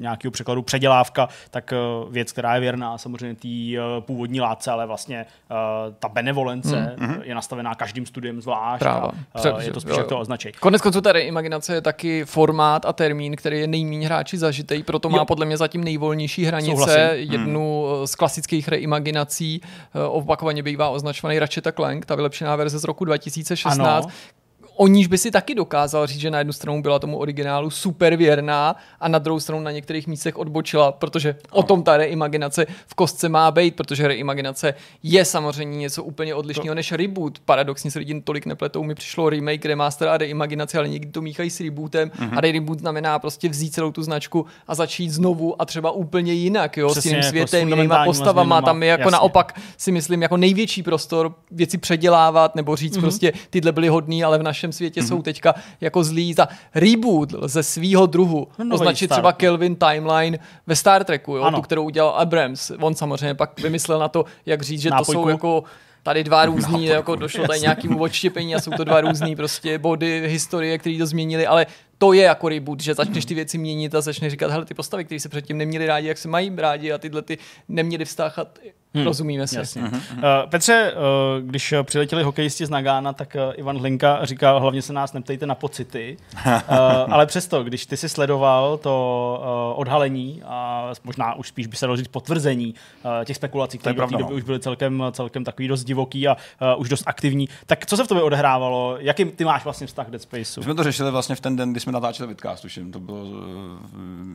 nějakého překladu předělávka, tak uh, věc, která je věrná samozřejmě té uh, původní látce, ale vlastně uh, ta benevolence uh-huh. je nastavená každým studiem zvlášť Práva. a uh, je to spíš jak to označí. Konec konců tady reimaginace je taky formát a termín, který je nejméně hráči zažitej, proto má jo. podle mě zatím nejvolnější hranice. Souhlasím. Jednu hmm. z klasických reimaginací eh, opakovaně bývá označovaný Ratchet Clank, ta vylepšená verze z roku 2016. Ano o níž by si taky dokázal říct, že na jednu stranu byla tomu originálu super věrná a na druhou stranu na některých místech odbočila, protože o tom ta reimaginace v kostce má být, protože reimaginace je samozřejmě něco úplně odlišného než reboot. Paradoxně se lidi tolik nepletou, mi přišlo remake, remaster a reimaginace, ale někdy to míchají s rebootem mm-hmm. a reboot znamená prostě vzít celou tu značku a začít znovu a třeba úplně jinak, jo, Přesně, s jiným jako světem, jako jinýma postavama, tam je jako jasně. naopak si myslím jako největší prostor věci předělávat nebo říct mm-hmm. prostě tyhle byly hodný, ale v našem světě mm-hmm. jsou teďka jako zlí. Za reboot ze svýho druhu no, označit třeba Kelvin Timeline ve Star Treku, jo, tu, kterou udělal Abrams. On samozřejmě pak vymyslel na to, jak říct, že Nápojku. to jsou jako tady dva různý, jako došlo tady nějakým odštěpení a jsou to dva různý prostě body historie, které to změnili, ale to je jako reboot, že začneš ty věci měnit a začneš říkat, hele, ty postavy, které se předtím neměli rádi, jak se mají rádi a tyhle ty neměli vztáhat Hmm. Rozumíme si. Jasně. Uh-huh. Uh, Petře, uh, když přiletěli hokejisti z Nagána, tak uh, Ivan Hlinka říkal, hlavně se nás neptejte na pocity, uh, ale přesto, když ty si sledoval to uh, odhalení a možná už spíš by se dalo říct potvrzení uh, těch spekulací, které v té době no. už byly celkem, celkem takový dost divoký a uh, už dost aktivní, tak co se v tobě odehrávalo? Jaký ty máš vlastně vztah k Dead Spaceu? My jsme to řešili vlastně v ten den, kdy jsme natáčeli vidcast, tuším. To bylo,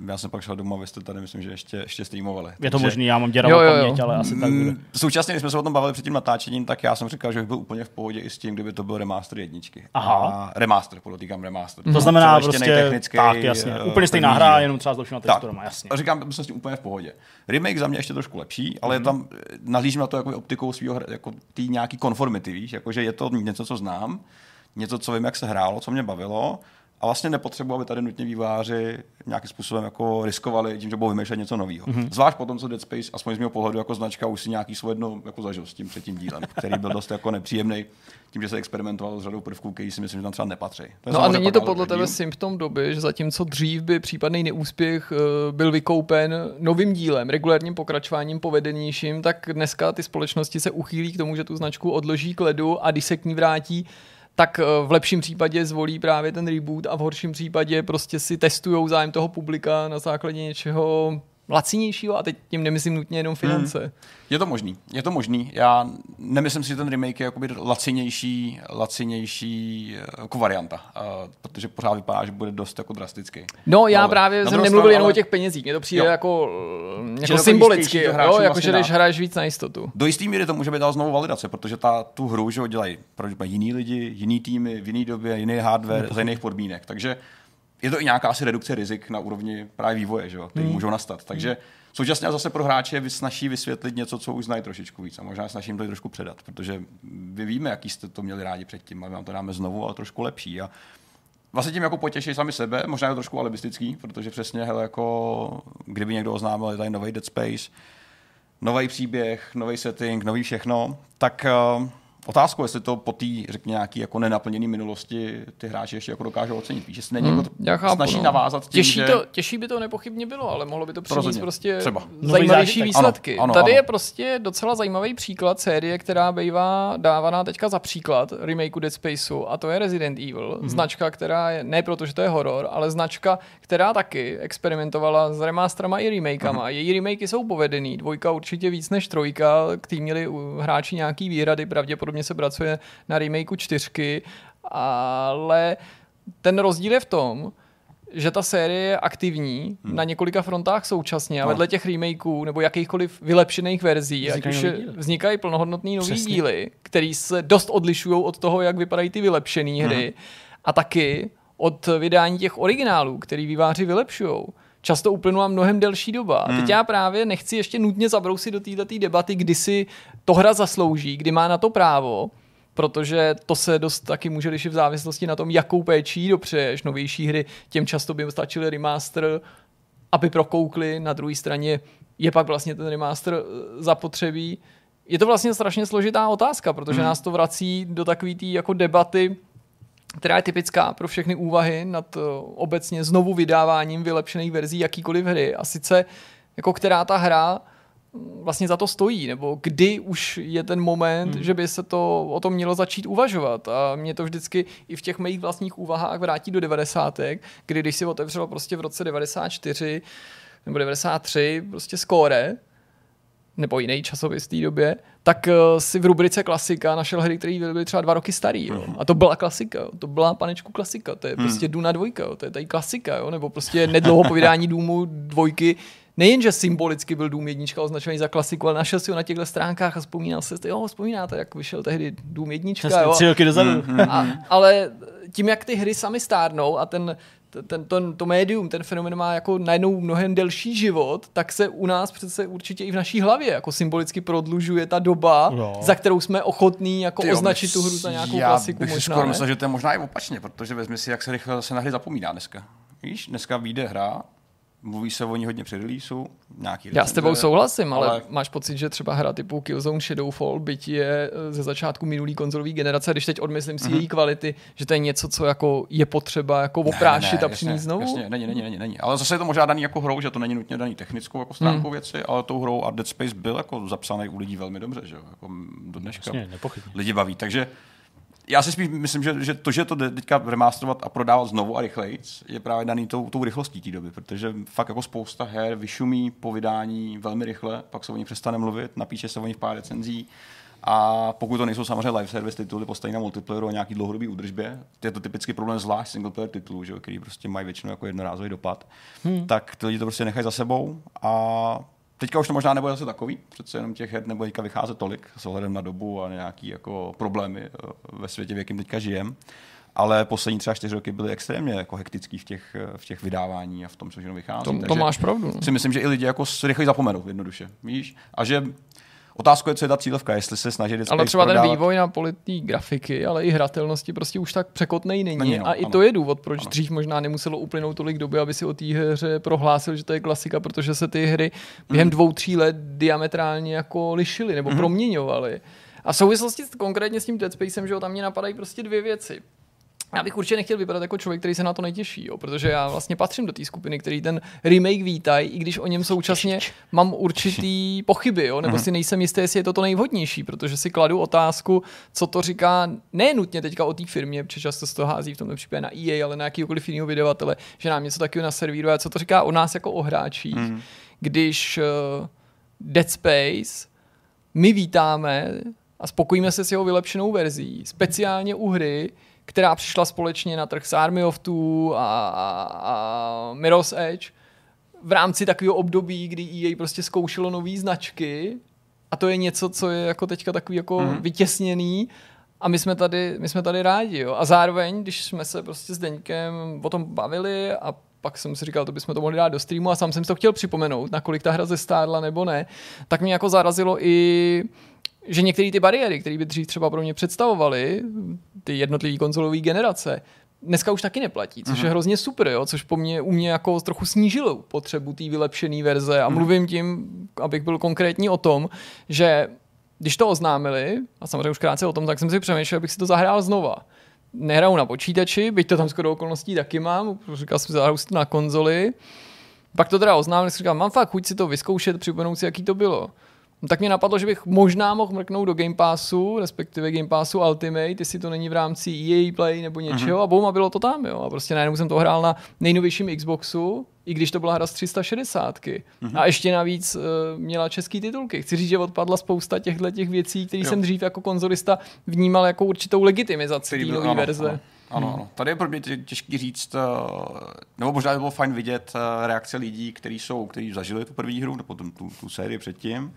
já jsem pak šel doma, vy jste tady, myslím, že ještě, ještě streamovali. Je to možný, já mám děravou paměť, ale asi tak. Mm, současně, když jsme se o tom bavili před tím natáčením, tak já jsem říkal, že bych byl úplně v pohodě i s tím, kdyby to byl remaster jedničky. Aha. A remaster, podotýkám remaster. To znamená prostě technický, tak, jasně. Uh, úplně stejná hra, jenom třeba s dalšíma texturama, jasně. Říkám, jsem s tím úplně v pohodě. Remake za mě ještě trošku lepší, ale mm. tam eh, nahlížím na to jako optikou svého jako tý nějaký konformity, víš, jakože je to něco, co znám, něco, co vím, jak se hrálo, co mě bavilo, a vlastně nepotřebuji, aby tady nutně výváři nějakým způsobem jako riskovali tím, že budou vymýšlet něco nového. Mm-hmm. Zvlášť potom, co Dead Space, aspoň z mého pohledu jako značka, už si nějaký svůj jedno jako zažil s tím třetím dílem, který byl dost jako nepříjemný tím, že se experimentoval s řadou prvků, který si myslím, že tam třeba nepatří. To no a není to podle tebe symptom doby, že zatímco dřív by případný neúspěch uh, byl vykoupen novým dílem, regulárním pokračováním povedenějším, tak dneska ty společnosti se uchýlí k tomu, že tu značku odloží k ledu a když se k ní vrátí, tak eh, v lepším případě zvolí právě ten reboot a v horším případě prostě si testují zájem toho publika na základě něčeho lacinějšího a teď tím nemyslím nutně jenom finance. Hmm. Je to možný, je to možný. Já nemyslím si, že ten remake je jakoby lacinější, lacinější eh, jako varianta, uh, protože pořád vypadá, že bude dost jako drastický. No já ale, právě jsem nemluvil jenom ale... o těch penězích, mně to přijde jo. jako, jako symbolicky, jo, jako vlastně že když hraješ víc na jistotu. Do jisté míry to může být znovu validace, protože ta, tu hru že dělají jiní lidi, jiný týmy, v jiné době, jiný hardware, no, za jiných podmínek. Takže je to i nějaká asi redukce rizik na úrovni právě vývoje, že jo, který hmm. můžou nastat. Takže současně zase pro hráče je snaží vysvětlit něco, co už znají trošičku víc a možná snažím to i trošku předat, protože vy víme, jaký jste to měli rádi předtím, ale vám to dáme znovu, ale trošku lepší. A vlastně tím jako potěší sami sebe, možná je to trošku alibistický, protože přesně, hele, jako kdyby někdo oznámil, je tady nový Dead Space, nový příběh, nový setting, nový všechno, tak uh, otázku, jestli to po té, řekněme, nějaký jako nenaplněné minulosti ty hráči ještě jako dokážou ocenit. Víš, jestli není hmm, jako chápu, snaží no. navázat tím, těžší, že... to, těžší by to nepochybně bylo, ale mohlo by to přinést prostě Třeba. zajímavější výsledky. Ano, ano, Tady ano. je prostě docela zajímavý příklad série, která bývá dávaná teďka za příklad remakeu Dead Spaceu a to je Resident Evil. Hmm. Značka, která je, ne proto, že to je horor, ale značka, která taky experimentovala s remasterama i remakama. Hmm. Její remakey jsou povedený, dvojka určitě víc než trojka, k tým měli hráči nějaký výhrady, pravděpodobně pravděpodobně se pracuje na remakeu čtyřky, ale ten rozdíl je v tom, že ta série je aktivní hmm. na několika frontách současně a no. vedle těch remakeů nebo jakýchkoliv vylepšených verzí, vznikají ať už vznikají plnohodnotný nový Přesně. díly, který se dost odlišují od toho, jak vypadají ty vylepšené hry hmm. a taky od vydání těch originálů, který výváři vylepšují často uplynula mnohem delší doba. A teď hmm. já právě nechci ještě nutně zabrousit do této debaty, kdy si to hra zaslouží, kdy má na to právo, protože to se dost taky může lišit v závislosti na tom, jakou péčí dopřeješ. Novější hry, těm často by stačily remaster, aby prokoukli, na druhé straně je pak vlastně ten remaster eh, zapotřebí. Je to vlastně strašně složitá otázka, protože hmm. nás to vrací do takové té jako debaty, která je typická pro všechny úvahy nad uh, obecně znovu vydáváním vylepšených verzí jakýkoliv hry. A sice, jako která ta hra mm, vlastně za to stojí, nebo kdy už je ten moment, hmm. že by se to o tom mělo začít uvažovat. A mě to vždycky i v těch mých vlastních úvahách vrátí do 90. kdy když si otevřelo prostě v roce 94 nebo 93 prostě skóre, nebo jiný časopis v té době, tak uh, si v rubrice klasika našel hry, které byly třeba dva roky starý. Jo. A to byla klasika, jo. to byla panečku klasika, to je hmm. prostě Duna dvojka, jo. to je tady klasika, jo. nebo prostě nedlouho po vydání Důmu dvojky nejenže symbolicky byl Dům jednička označený za klasiku, ale našel si ho na těchto stránkách a vzpomínal se, jo, vzpomínáte, jak vyšel tehdy Dům jednička. Přesně, jo. tři roky dozadu. Mm, a, ale tím, jak ty hry sami stárnou a ten, ten, ten, to médium, ten fenomen má jako najednou mnohem delší život, tak se u nás přece určitě i v naší hlavě jako symbolicky prodlužuje ta doba, no. za kterou jsme ochotní jako Ty označit tu hru za nějakou já klasiku. Bych možná, skoro myslel, že to je možná i opačně, protože vezmi si, jak se rychle se na hry zapomíná dneska. Víš, dneska vyjde hra, Mluví se o ní hodně při releaseu, nějaký Já s tebou souhlasím, ale, ale, máš pocit, že třeba hra typu Killzone Shadowfall, byť je eh, ze začátku minulý konzolové generace, když teď odmyslím si mm-hmm. její kvality, že to je něco, co jako je potřeba jako oprášit ne, ne, a přinést znovu? Jasně, není, není, není, není. Ale zase je to možná daný jako hrou, že to není nutně daný technickou jako stránkou mm. věci, ale tou hrou a Dead Space byl jako zapsaný u lidí velmi dobře, že jo? Jako do dneška jasně, lidi baví. Takže já si spíš myslím, že, že to, že to teďka remasterovat a prodávat znovu a rychleji, je právě daný tou, tou rychlostí té doby, protože fakt jako spousta her vyšumí po vydání velmi rychle, pak se o ní přestane mluvit, napíše se o v pár recenzí, a pokud to nejsou samozřejmě live service tituly postavené na multiplayeru a nějaký dlouhodobý údržbě, je to typický problém zvlášť single player titulů, že, který prostě mají většinou jako jednorázový dopad, hmm. tak ty lidi to prostě nechají za sebou a Teďka už to možná nebude zase takový, přece jenom těch her nebude teďka vycházet tolik s ohledem na dobu a nějaký jako problémy eh, ve světě, v jakém teďka žijem. Ale poslední třeba čtyři roky byly extrémně jako hektický v těch, eh, v těch vydávání a v tom, co všechno vychází. To, to máš pravdu. Si myslím, že i lidi jako rychleji zapomenou jednoduše. Víš? A že Otázka je, co je ta cílovka, jestli se snaží Dead Ale třeba prodávat... ten vývoj na politní grafiky, ale i hratelnosti prostě už tak překotnej není. není no, a i ano. to je důvod, proč ano. dřív možná nemuselo uplynout tolik doby, aby si o té hře prohlásil, že to je klasika, protože se ty hry během mm. dvou, tří let diametrálně jako lišily nebo mm. proměňovaly. A v souvislosti konkrétně s tím Dead Spacem, že jo, tam mě napadají prostě dvě věci já bych určitě nechtěl vypadat jako člověk, který se na to netěší, jo, protože já vlastně patřím do té skupiny, který ten remake vítají, i když o něm současně mám určitý pochyby, jo, nebo mhm. si nejsem jistý, jestli je to to nejvhodnější, protože si kladu otázku, co to říká ne nutně teďka o té firmě, protože často se to hází v tomto případě na EA, ale na jakýkoliv jiného vydavatele, že nám něco takového naservíruje, co to říká o nás jako o hráčích, mm. když uh, Dead Space my vítáme a spokojíme se s jeho vylepšenou verzí, speciálně u hry, která přišla společně na trh s Army of Two a, a, a Mirror's Edge v rámci takového období, kdy EA prostě zkoušelo nové značky a to je něco, co je jako teďka takový jako mm-hmm. vytěsněný a my jsme tady, my jsme tady rádi, jo. A zároveň, když jsme se prostě s Deňkem o tom bavili a pak jsem si říkal, to bychom to mohli dát do streamu a sám jsem si to chtěl připomenout, nakolik ta hra zestárla nebo ne, tak mě jako zarazilo i že některé ty bariéry, které by dřív třeba pro mě představovaly, ty jednotlivé konzolové generace, dneska už taky neplatí, což uh-huh. je mhm. hrozně super, jo? což po mně, u mě jako trochu snížilo potřebu té vylepšené verze a uh-huh. mluvím tím, abych byl konkrétní o tom, že když to oznámili, a samozřejmě už krátce o tom, tak jsem si přemýšlel, abych si to zahrál znova. Nehraju na počítači, byť to tam skoro okolností taky mám, říkal jsem, zahraju si to na konzoli. Pak to teda oznámili, říkal, mám fakt chuť si to vyzkoušet, připomenout si, jaký to bylo. No, tak mě napadlo, že bych možná mohl mrknout do Game Passu, respektive Game Passu Ultimate, jestli to není v rámci EA Play nebo něčeho, mm-hmm. a boum, a bylo to tam, jo. A prostě najednou jsem to hrál na nejnovějším Xboxu, i když to byla hra z 360. Mm-hmm. A ještě navíc uh, měla český titulky. Chci říct, že odpadla spousta těchto těch věcí, které jsem dřív jako konzolista vnímal jako určitou legitimizaci té nové verze. Ano. Ano, hmm. ano. Tady je pro mě těžký říct, eh, nebo možná by bylo fajn vidět eh, reakce lidí, kteří jsou, kteří zažili tu první hru, nebo tu, tu, tu sérii předtím,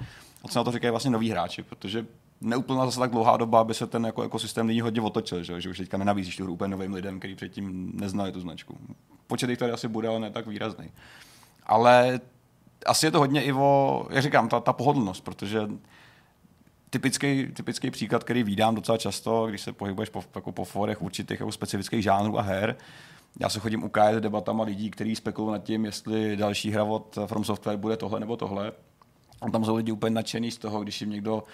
co na to říkají vlastně noví hráči, protože neúplná zase tak dlouhá doba, aby se ten jako ekosystém lidí hodně otočil, že, že už teďka nenabízíš tu hru úplně novým lidem, kteří předtím neznali tu značku. Počet jich tady asi bude, ale ne tak výrazný. Ale asi je to hodně i o, jak říkám, ta, ta pohodlnost, protože typický, typický příklad, který vídám docela často, když se pohybuješ po, jako po forech určitých jako specifických žánrů a her, já se chodím ukájet debatama lidí, kteří spekulují nad tím, jestli další hra od From Software bude tohle nebo tohle. A tam jsou lidi úplně nadšený z toho, když jim někdo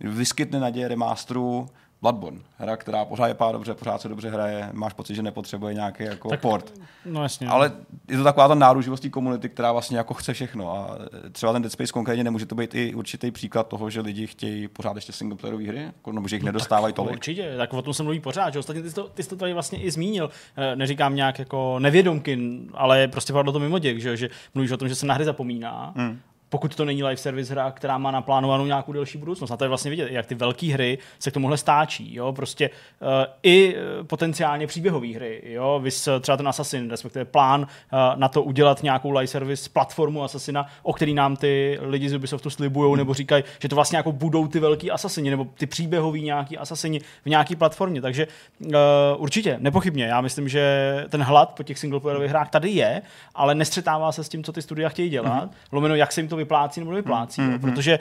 vyskytne naděje remasteru Bloodborne, hra, která pořád je pár dobře, pořád se dobře hraje, máš pocit, že nepotřebuje nějaký jako tak, port. No jasně. Ale je to taková ta náruživost té komunity, která vlastně jako chce všechno. A třeba ten Dead Space konkrétně nemůže to být i určitý příklad toho, že lidi chtějí pořád ještě singleplayerové hry, jako, nebo že jich no, nedostávají tolik. Určitě, tak o tom se mluví pořád. Že? Ostatně ty jsi, to, ty jsi to tady vlastně i zmínil. Eh, neříkám nějak jako nevědomky, ale prostě padlo to mimo děk, že, že mluvíš o tom, že se na hry zapomíná. Hmm pokud to není live service hra, která má naplánovanou nějakou delší budoucnost. A to je vlastně vidět, jak ty velké hry se k tomuhle stáčí. Jo? Prostě uh, i eh, potenciálně příběhové hry. Jo? Vys třeba ten Assassin, respektive plán uh, na to udělat nějakou live service platformu Assassina, o který nám ty lidi z Ubisoftu slibují, hmm. nebo říkají, že to vlastně jako budou ty velký Assassini, nebo ty příběhový nějaký Assassini v nějaký platformě. Takže uh, určitě, nepochybně. Já myslím, že ten hlad po těch singleplayerových hrách tady je, ale nestřetává se s tím, co ty studia chtějí dělat. Hmm. Lomeno, jak se jim to to vyplácí nebo nevyplácí. Mm-hmm. Protože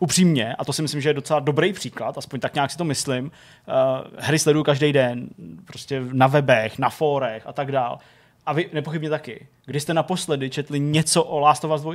upřímně, a to si myslím, že je docela dobrý příklad, aspoň tak nějak si to myslím, uh, hry sleduju každý den, prostě na webech, na fórech a tak dál. A vy nepochybně taky. Kdy jste naposledy četli něco o Last of Us 2?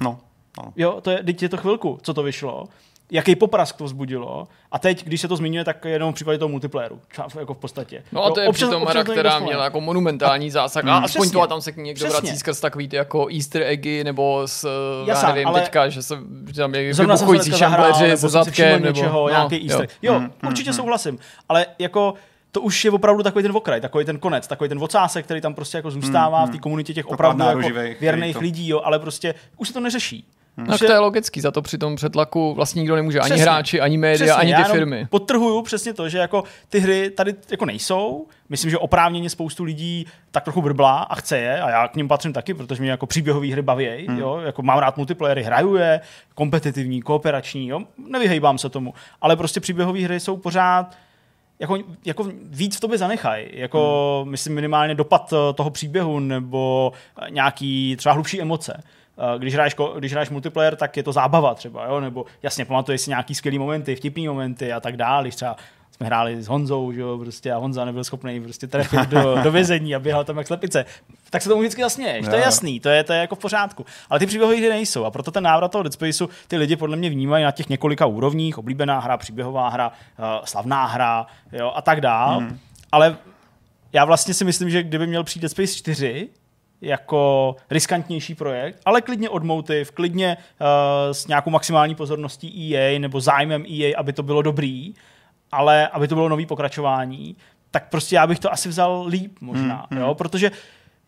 No. no. Jo, to je, teď je to chvilku, co to vyšlo jaký poprask to vzbudilo. A teď, když se to zmiňuje, tak jenom v případě toho multiplayeru, jako v podstatě. No a to je občas, přitom hra, která měla jako monumentální zásah. A, a aspoň to a tam se k ní někdo přesně. vrací skrz takový ty jako easter eggy, nebo s, já nevím, ale teďka, že, se, že tam je vybuchující šambleři se zadkem, nebo něčeho, no, nějaký easter egg. Jo, mm, určitě mm, souhlasím, ale jako to už je opravdu takový ten okraj, takový ten konec, takový ten ocásek, který tam prostě jako zůstává mm, v té komunitě těch opravdu jako věrných lidí, jo, ale prostě už se to neřeší. Hmm. No, to je logický, za to při tom přetlaku vlastně nikdo nemůže, přesně, ani hráči, ani média, přesně, ani ty firmy. Podtrhuju přesně to, že jako ty hry tady jako nejsou. Myslím, že oprávněně spoustu lidí tak trochu brblá a chce je, a já k ním patřím taky, protože mě jako příběhové hry baví, hmm. jo, jako mám rád multiplayery, hraju je, kompetitivní, kooperační, jo, nevyhejbám se tomu, ale prostě příběhové hry jsou pořád jako, jako víc v tobě zanechají. Jako, hmm. myslím, minimálně dopad eh, toho příběhu nebo nějaký třeba hlubší emoce. Eh, když hraješ, když hraješ multiplayer, tak je to zábava třeba, jo? nebo jasně pamatuješ si nějaký skvělý momenty, vtipný momenty a tak dále, když třeba jsme hráli s Honzou, že jo, prostě a Honza nebyl schopný prostě trefit do, do vězení a běhal tam jak slepice. Tak se tomu vždycky jasněješ, to je jasný, to je, to je jako v pořádku. Ale ty příběhové hry nejsou a proto ten návrat toho Dead Spaceu ty lidi podle mě vnímají na těch několika úrovních, oblíbená hra, příběhová hra, uh, slavná hra jo, a tak dál. Mm. Ale já vlastně si myslím, že kdyby měl přijít Dead Space 4, jako riskantnější projekt, ale klidně od Motive, klidně uh, s nějakou maximální pozorností EA nebo zájmem EA, aby to bylo dobrý, ale aby to bylo nový pokračování, tak prostě já bych to asi vzal líp možná, mm, mm. jo, protože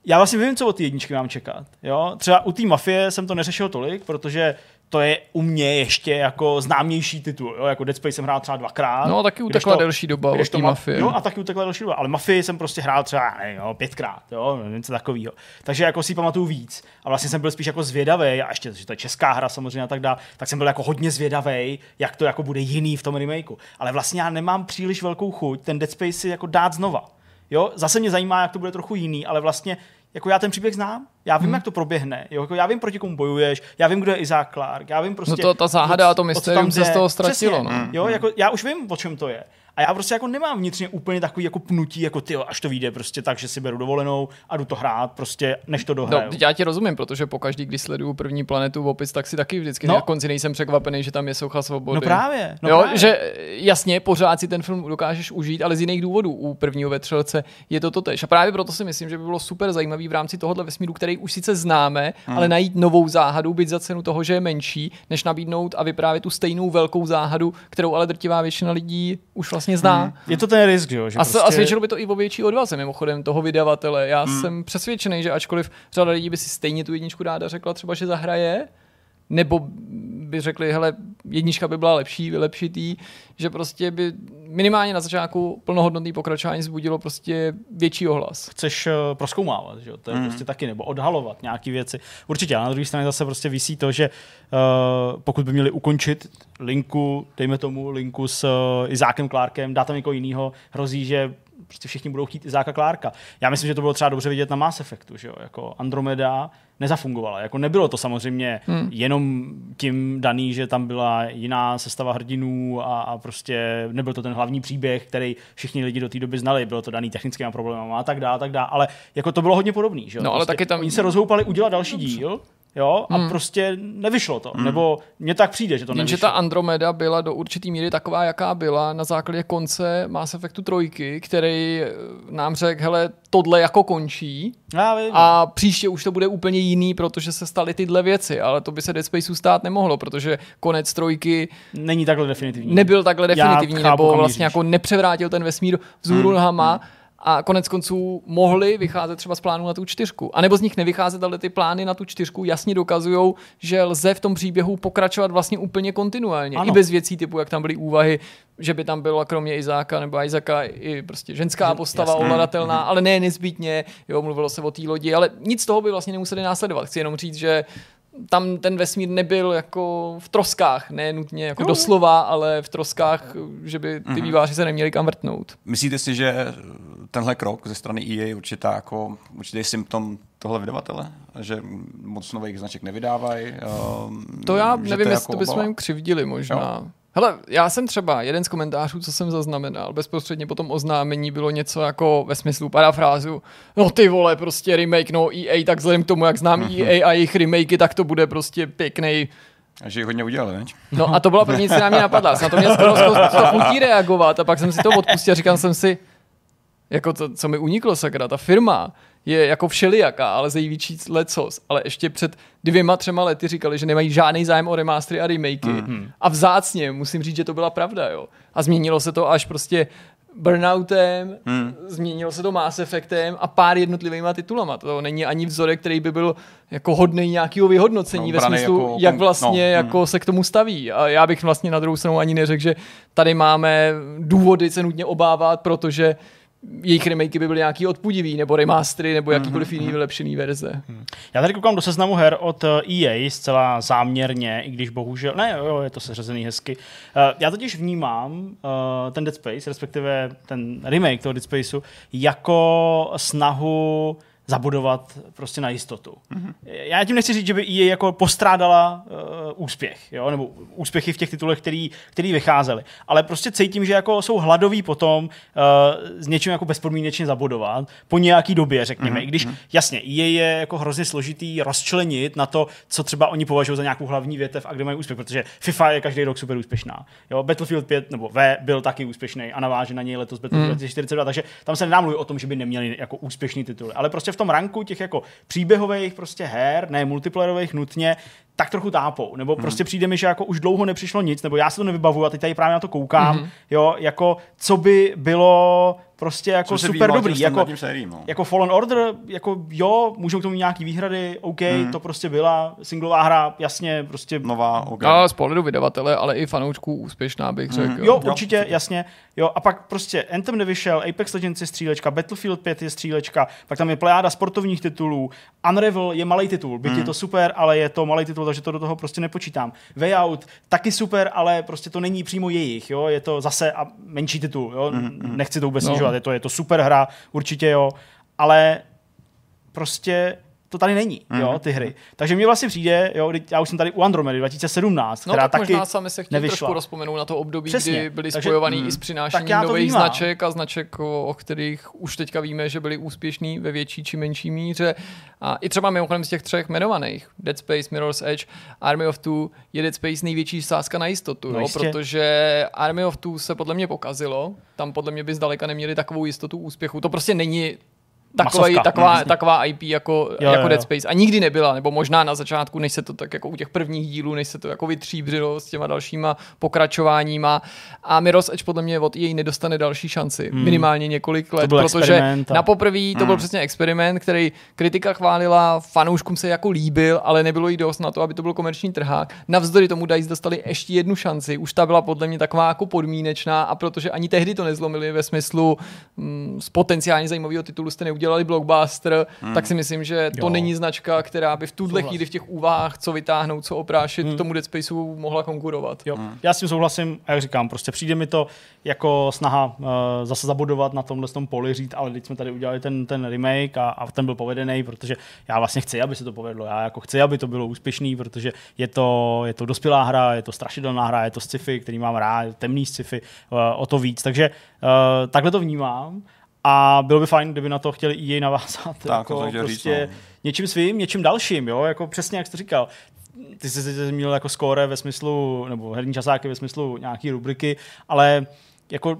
já vlastně vím, co od té jedničky mám čekat. Jo? Třeba u té mafie jsem to neřešil tolik, protože to je u mě ještě jako známější titul. Jo? Jako Dead Space jsem hrál třeba dvakrát. No a taky utekla to, delší doba od té mafie. No a taky utekla delší doba, ale mafii jsem prostě hrál třeba ne, jo, pětkrát, jo, něco takového. Takže jako si pamatuju víc. A vlastně jsem byl spíš jako zvědavý, a ještě, že to je česká hra samozřejmě a tak dále, tak jsem byl jako hodně zvědavý, jak to jako bude jiný v tom remakeu. Ale vlastně já nemám příliš velkou chuť ten Dead Space si jako dát znova. Jo, zase mě zajímá, jak to bude trochu jiný, ale vlastně jako já ten příběh znám, já vím, hmm. jak to proběhne, jo, jako já vím, proti komu bojuješ, já vím, kdo je Isaac Clark, já vím prostě... No to, ta záhada a to mystérium se z toho ztratilo. Přesně, no. jo, jako já už vím, o čem to je. A já prostě jako nemám vnitřně úplně takový jako pnutí, jako ty, až to vyjde prostě tak, že si beru dovolenou a jdu to hrát, prostě než to dohraju. No, já ti rozumím, protože po každý, když sleduju první planetu v opis, tak si taky vždycky no. na konci nejsem překvapený, že tam je socha svobody. No právě. No jo, právě. že jasně, pořád si ten film dokážeš užít, ale z jiných důvodů. U prvního vetřelce je to totež. A právě proto si myslím, že by bylo super zajímavý v rámci tohohle vesmíru, který už sice známe, hmm. ale najít novou záhadu, být za cenu toho, že je menší, než nabídnout a vyprávět tu stejnou velkou záhadu, kterou ale drtivá většina lidí už vlastně zná. Hmm. Je to ten risk, že? že a, prostě... a svědčilo by to i o větší odvaze, mimochodem, toho vydavatele. Já hmm. jsem přesvědčený, že ačkoliv řada lidí by si stejně tu jedničku ráda řekla třeba, že zahraje, nebo by řekli, hele, jednička by byla lepší, vylepšitý, že prostě by minimálně na začátku plnohodnotný pokračování zbudilo prostě větší ohlas. Chceš uh, proskoumávat, že jo? To je mm. prostě taky, nebo odhalovat nějaké věci. Určitě, a na druhé straně zase prostě vysí to, že uh, pokud by měli ukončit linku, dejme tomu linku s uh, Izákem Clarkem, dát tam někoho jiného, hrozí, že prostě všichni budou chtít Izáka Klárka. Já myslím, že to bylo třeba dobře vidět na Mass Effectu, že jo? Jako Andromeda nezafungovala. Jako nebylo to samozřejmě hmm. jenom tím daný, že tam byla jiná sestava hrdinů a, a prostě nebyl to ten hlavní příběh, který všichni lidi do té doby znali. Bylo to daný technickými problémy a tak dále, a tak dále. Ale jako to bylo hodně podobný. Že? No, ale prostě taky tam... Oni se rozhoupali udělat další díl jo, a hmm. prostě nevyšlo to. Hmm. Nebo mně tak přijde, že to nevyšlo. Jenže ta Andromeda byla do určitý míry taková, jaká byla na základě konce Mass Effectu trojky, který eh, nám řekl, hele, tohle jako končí Já vím. a příště už to bude úplně jiný, protože se staly tyhle věci, ale to by se Dead Spaceu stát nemohlo, protože konec trojky není takhle definitivní. Nebyl takhle definitivní, chápu, nebo vlastně jako nepřevrátil ten vesmír vzhůru hmm. nohama, hmm a konec konců mohli vycházet třeba z plánu na tu čtyřku. A nebo z nich nevycházet, ale ty plány na tu čtyřku jasně dokazují, že lze v tom příběhu pokračovat vlastně úplně kontinuálně. Ano. I bez věcí typu, jak tam byly úvahy, že by tam byla kromě Izáka nebo Izáka i prostě ženská postava Jasně. ovladatelná, mm-hmm. ale ne nezbytně, jo, mluvilo se o té lodi, ale nic z toho by vlastně nemuseli následovat. Chci jenom říct, že tam ten vesmír nebyl jako v troskách, ne nutně jako jo. doslova, ale v troskách, že by ty mm-hmm. výváři se neměli kam vrtnout. Myslíte si, že tenhle krok ze strany EA je určitá jako určitý symptom tohle vydavatele? Že moc nových značek nevydávají? Um, to já nevím, jestli jako to bychom jim křivdili možná. Jo. Hele, já jsem třeba, jeden z komentářů, co jsem zaznamenal, bezprostředně po tom oznámení bylo něco jako ve smyslu parafrázu, no ty vole, prostě remake, no EA, tak vzhledem k tomu, jak znám. Mhm. EA a jejich remakey, tak to bude prostě pěkný a že jich hodně udělali, ne? No a to byla první, co na mě napadla. Na to mě skoro to chutí reagovat a pak jsem si to odpustil a říkal jsem si, jako to, co mi uniklo, sakra, ta firma je jako všelijaká, ale zajímavější lecos. Ale ještě před dvěma, třema lety říkali, že nemají žádný zájem o remastery a remakey. Mm-hmm. A vzácně, musím říct, že to byla pravda, jo. A změnilo se to až prostě Burnoutem, hmm. změnilo se to Mass Effectem a pár jednotlivýma titulama. To není ani vzorek, který by byl jako hodný nějakého vyhodnocení no, ve smyslu, jako, jak vlastně no, jako hmm. se k tomu staví. A já bych vlastně na druhou stranu ani neřekl, že tady máme důvody se nutně obávat, protože jejich remakey by byly nějaký odpudivý, nebo remastery, nebo jakýkoliv jiný mhm. vylepšený verze. Mhm. Já tady koukám do seznamu her od EA eh, e zcela záměrně, i když bohužel, ne, jo, je to seřazený hezky. Eh, já totiž vnímám eh, ten Dead Space, respektive ten remake toho Dead Spaceu, jako snahu zabudovat prostě na jistotu. Mm-hmm. Já tím nechci říct, že by EA jako postrádala uh, úspěch, jo? nebo úspěchy v těch titulech, který, který vycházely. Ale prostě cítím, že jako jsou hladoví potom uh, s něčím jako bezpodmínečně zabudovat po nějaký době, řekněme. Mm-hmm. I když mhm. jasně, EA je jako hrozně složitý rozčlenit na to, co třeba oni považují za nějakou hlavní větev a kde mají úspěch, protože FIFA je každý rok super úspěšná. Jo? Battlefield 5 nebo V byl taky úspěšný a naváže na něj letos Battlefield mm. 2042, takže tam se nedá mluvit o tom, že by neměli jako úspěšný titul. Ale prostě v tom ranku těch jako příběhových prostě her, ne multiplayerových nutně, tak trochu tápou. Nebo hmm. prostě přijde mi, že jako už dlouho nepřišlo nic, nebo já se to nevybavuju a teď tady právě na to koukám, hmm. jo, jako co by bylo prostě jako super dobrý. Jako, sériím, no. jako Fallen Order, jako jo, můžou k tomu nějaký výhrady, OK, hmm. to prostě byla singlová hra, jasně, prostě... Nová, OK. A z pohledu vydavatele, ale i fanoušků úspěšná bych řekl. Hmm. Jo, určitě, jo. jasně. Jo, a pak prostě Anthem nevyšel, Apex Legends je střílečka, Battlefield 5 je střílečka, pak tam je plejáda sportovních titulů, Unravel je malý titul, byť hmm. je to super, ale je to malý titul, takže to do toho prostě nepočítám. Way Out taky super, ale prostě to není přímo jejich, jo, je to zase a menší titul, jo, hmm. nechci to vůbec no. Snižovat, je to, je to super hra, určitě jo, ale prostě to tady není, mm. jo, ty hry. Takže mě vlastně přijde, jo, já už jsem tady u Andromedy 2017, no, která tak taky možná sami se chtěli trošku rozpomenout na to období, Přesně. kdy byli Takže, spojovaný mm, i s přinášením nových značek a značek, o, o kterých už teďka víme, že byli úspěšní ve větší či menší míře. A i třeba mimochodem z těch třech jmenovaných, Dead Space, Mirror's Edge, Army of Two, je Dead Space největší sázka na jistotu, no, jo, protože Army of Two se podle mě pokazilo, tam podle mě by zdaleka neměli takovou jistotu úspěchu. To prostě není takový, taková, taková IP jako, jo, jako jo, Dead Space. A nikdy nebyla, nebo možná na začátku, než se to tak jako u těch prvních dílů, než se to jako vytříbřilo s těma dalšíma pokračováníma. A Mirror's Edge podle mě od její nedostane další šanci. Hmm. Minimálně několik let, protože a... na poprvé to hmm. byl přesně experiment, který kritika chválila, fanouškům se jako líbil, ale nebylo jí dost na to, aby to byl komerční trhák. Navzdory tomu DICE dostali ještě jednu šanci. Už ta byla podle mě taková jako podmínečná a protože ani tehdy to nezlomili ve smyslu mm, z potenciálně zajímavého titulu jste udělali blockbuster, hmm. tak si myslím, že to jo. není značka, která by v tuhle chvíli v těch úvahách, co vytáhnout, co oprášit, hmm. tomu Dead Spaceu mohla konkurovat. Jo. Hmm. Já s tím souhlasím, a jak říkám, prostě přijde mi to jako snaha uh, zase zabudovat na tomhle tom poli, říct, ale teď jsme tady udělali ten, ten remake a, a ten byl povedený, protože já vlastně chci, aby se to povedlo. Já jako chci, aby to bylo úspěšný, protože je to, je to dospělá hra, je to strašidelná hra, je to sci-fi, který mám rád, temný sci-fi, uh, o to víc. Takže uh, takhle to vnímám. A bylo by fajn, kdyby na to chtěli i jej navázat. Tak, jako to prostě říct, no. něčím svým, něčím dalším, jo? Jako přesně jak jsi říkal. Ty jsi zmínil jako skóre ve smyslu, nebo herní časáky ve smyslu nějaký rubriky, ale jako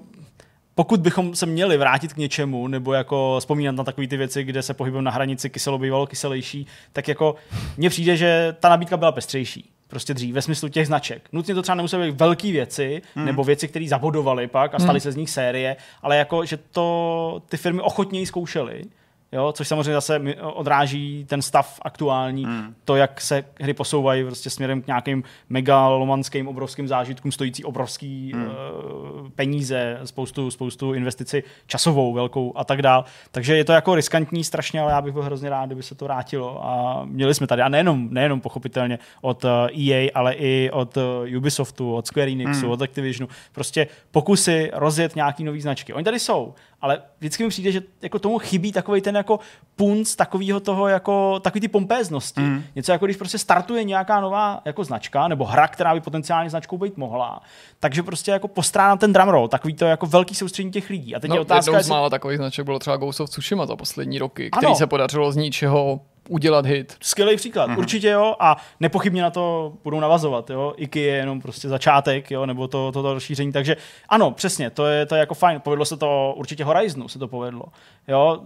pokud bychom se měli vrátit k něčemu, nebo jako vzpomínat na takové ty věci, kde se pohybujeme na hranici kyselo bývalo kyselější, tak jako mně přijde, že ta nabídka byla pestřejší. Prostě dřív, ve smyslu těch značek. Nutně to třeba nemusely být velké věci, hmm. nebo věci, které zabodovaly pak a staly hmm. se z nich série, ale jako, že to ty firmy ochotněji zkoušely Jo, což samozřejmě zase odráží ten stav aktuální, hmm. to, jak se hry posouvají prostě směrem k nějakým megalomanským obrovským zážitkům, stojící obrovský hmm. uh, peníze, spoustu, spoustu investici časovou, velkou a tak dál. Takže je to jako riskantní strašně, ale já bych byl hrozně rád, kdyby se to vrátilo. A měli jsme tady, a nejenom, nejenom pochopitelně od uh, eh, EA, ale i od uh, Ubisoftu, od Square Enixu, hmm. od Activisionu, prostě pokusy rozjet nějaký nový značky. Oni tady jsou, ale vždycky mi přijde, že jako tomu chybí takový ten jako punc takového toho jako takový ty pompéznosti. Mm. Něco jako když prostě startuje nějaká nová jako značka nebo hra, která by potenciálně značkou být mohla. Takže prostě jako postrádám ten drumroll, takový to jako velký soustředění těch lidí. A teď no, je otázka, jednou z mála takových značek bylo třeba Ghost of Tsushima za poslední roky, který ano. se podařilo z ničeho udělat hit. Skvělý příklad, mm-hmm. určitě jo, a nepochybně na to budou navazovat, jo. IKI je jenom prostě začátek, jo, nebo to, to, to rozšíření, takže ano, přesně, to je, to je jako fajn, povedlo se to určitě Horizonu, se to povedlo, jo,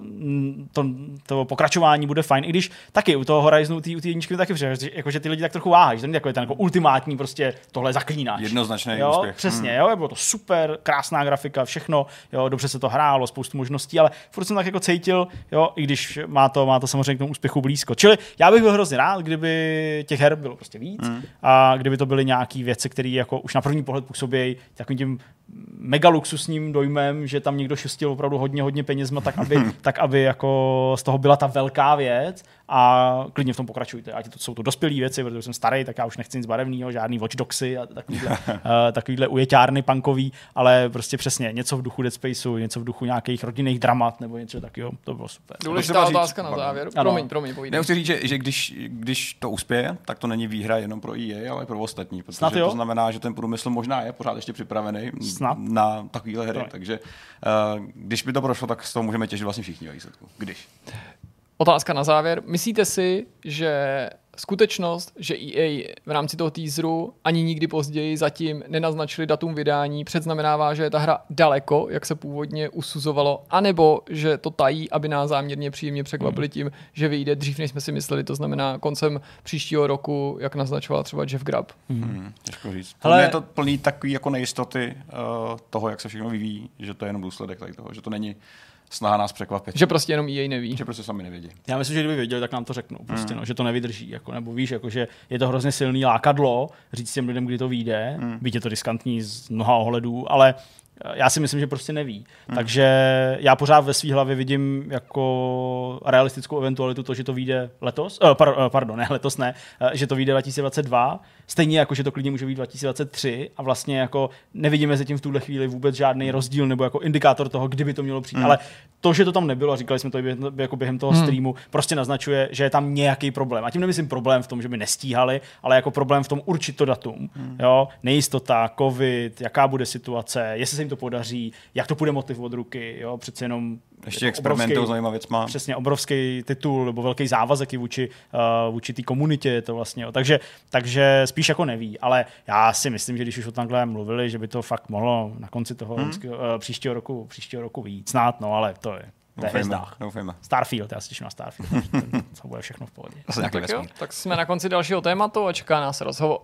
to, to pokračování bude fajn, i když taky u toho Horizonu, ty, ty jedničky taky přijde, jako, že ty lidi tak trochu váhají, že to není takový ten jako ultimátní prostě tohle zaklínáš. Jednoznačný jo, úspěch. Přesně, mm. jo, bylo to super, krásná grafika, všechno, jo, dobře se to hrálo, spoustu možností, ale furt jsem tak jako cítil, jo, i když má to, má to samozřejmě k tomu úspěchu blízko. Čili já bych byl hrozně rád, kdyby těch her bylo prostě víc mm. a kdyby to byly nějaké věci, které jako už na první pohled působí takovým tím mega luxusním dojmem, že tam někdo šustil opravdu hodně, hodně penězma, tak aby, tak aby jako z toho byla ta velká věc a klidně v tom pokračujte. Ať to jsou to dospělé věci, protože jsem starý, tak já už nechci nic barevného, žádný Watch Dogsy a takovýhle, uh, takovýhle ujeťárny punkový, ale prostě přesně něco v duchu Dead Spaceu, něco v duchu nějakých rodinných dramat nebo něco takového, to bylo super. Důležitá otázka na závěr. Ano. Promiň, promiň, povídej. Nechci říct, že, že když, když to uspěje, tak to není výhra jenom pro EA, ale pro ostatní, protože Snad to znamená, že ten průmysl možná je pořád ještě připravený Snad. na takovéhle hry, no. takže uh, když by to prošlo, tak z toho můžeme těžit vlastně všichni výsledku. Když. Otázka na závěr. Myslíte si, že skutečnost, že EA v rámci toho teaseru ani nikdy později zatím nenaznačili datum vydání, předznamenává, že je ta hra daleko, jak se původně usuzovalo, anebo že to tají, aby nás záměrně příjemně překvapili tím, že vyjde dřív, než jsme si mysleli, to znamená koncem příštího roku, jak naznačoval třeba Jeff Grubb. Hmm, těžko říct. Ale je to plný takový jako nejistoty uh, toho, jak se všechno vyvíjí, že to je jenom důsledek tady toho, že to není snaha nás překvapit. Že prostě jenom jej neví. Že prostě sami nevědí. Já myslím, že kdyby věděli, tak nám to řeknou. Prostě, mm. no, že to nevydrží. Jako, nebo víš, jako, že je to hrozně silný lákadlo říct těm lidem, kdy to vyjde. Mm. Je to riskantní z mnoha ohledů, ale já si myslím, že prostě neví. Hmm. Takže já pořád ve své hlavě vidím jako realistickou eventualitu to, že to vyjde letos, uh, par, uh, pardon, ne letos ne, uh, že to vyjde 2022, stejně jako, že to klidně může být 2023 a vlastně jako nevidíme mezi tím v tuhle chvíli vůbec žádný rozdíl nebo jako indikátor toho, kdyby to mělo přijít, hmm. ale to, že to tam nebylo, a říkali jsme to jako během toho hmm. streamu, prostě naznačuje, že je tam nějaký problém. A tím nemyslím problém v tom, že by nestíhali, ale jako problém v tom určit to datum. Hmm. Jo? Nejistota, covid, jaká bude situace, jestli se jim to podaří, jak to bude motiv od ruky, jo? přece jenom ještě experimentují zajímavá věc má. Přesně, obrovský titul nebo velký závazek i vůči, uh, vůči té komunitě je to vlastně. Takže, takže spíš jako neví, ale já si myslím, že když už o takhle mluvili, že by to fakt mohlo na konci toho hmm. uh, příštího roku, příštího roku víc. Snad, no, ale to je to je doufejme. Starfield, já se těším na Starfield. to bude všechno v pohodě. tak, jo, tak jsme na konci dalšího tématu a čeká nás rozhovor.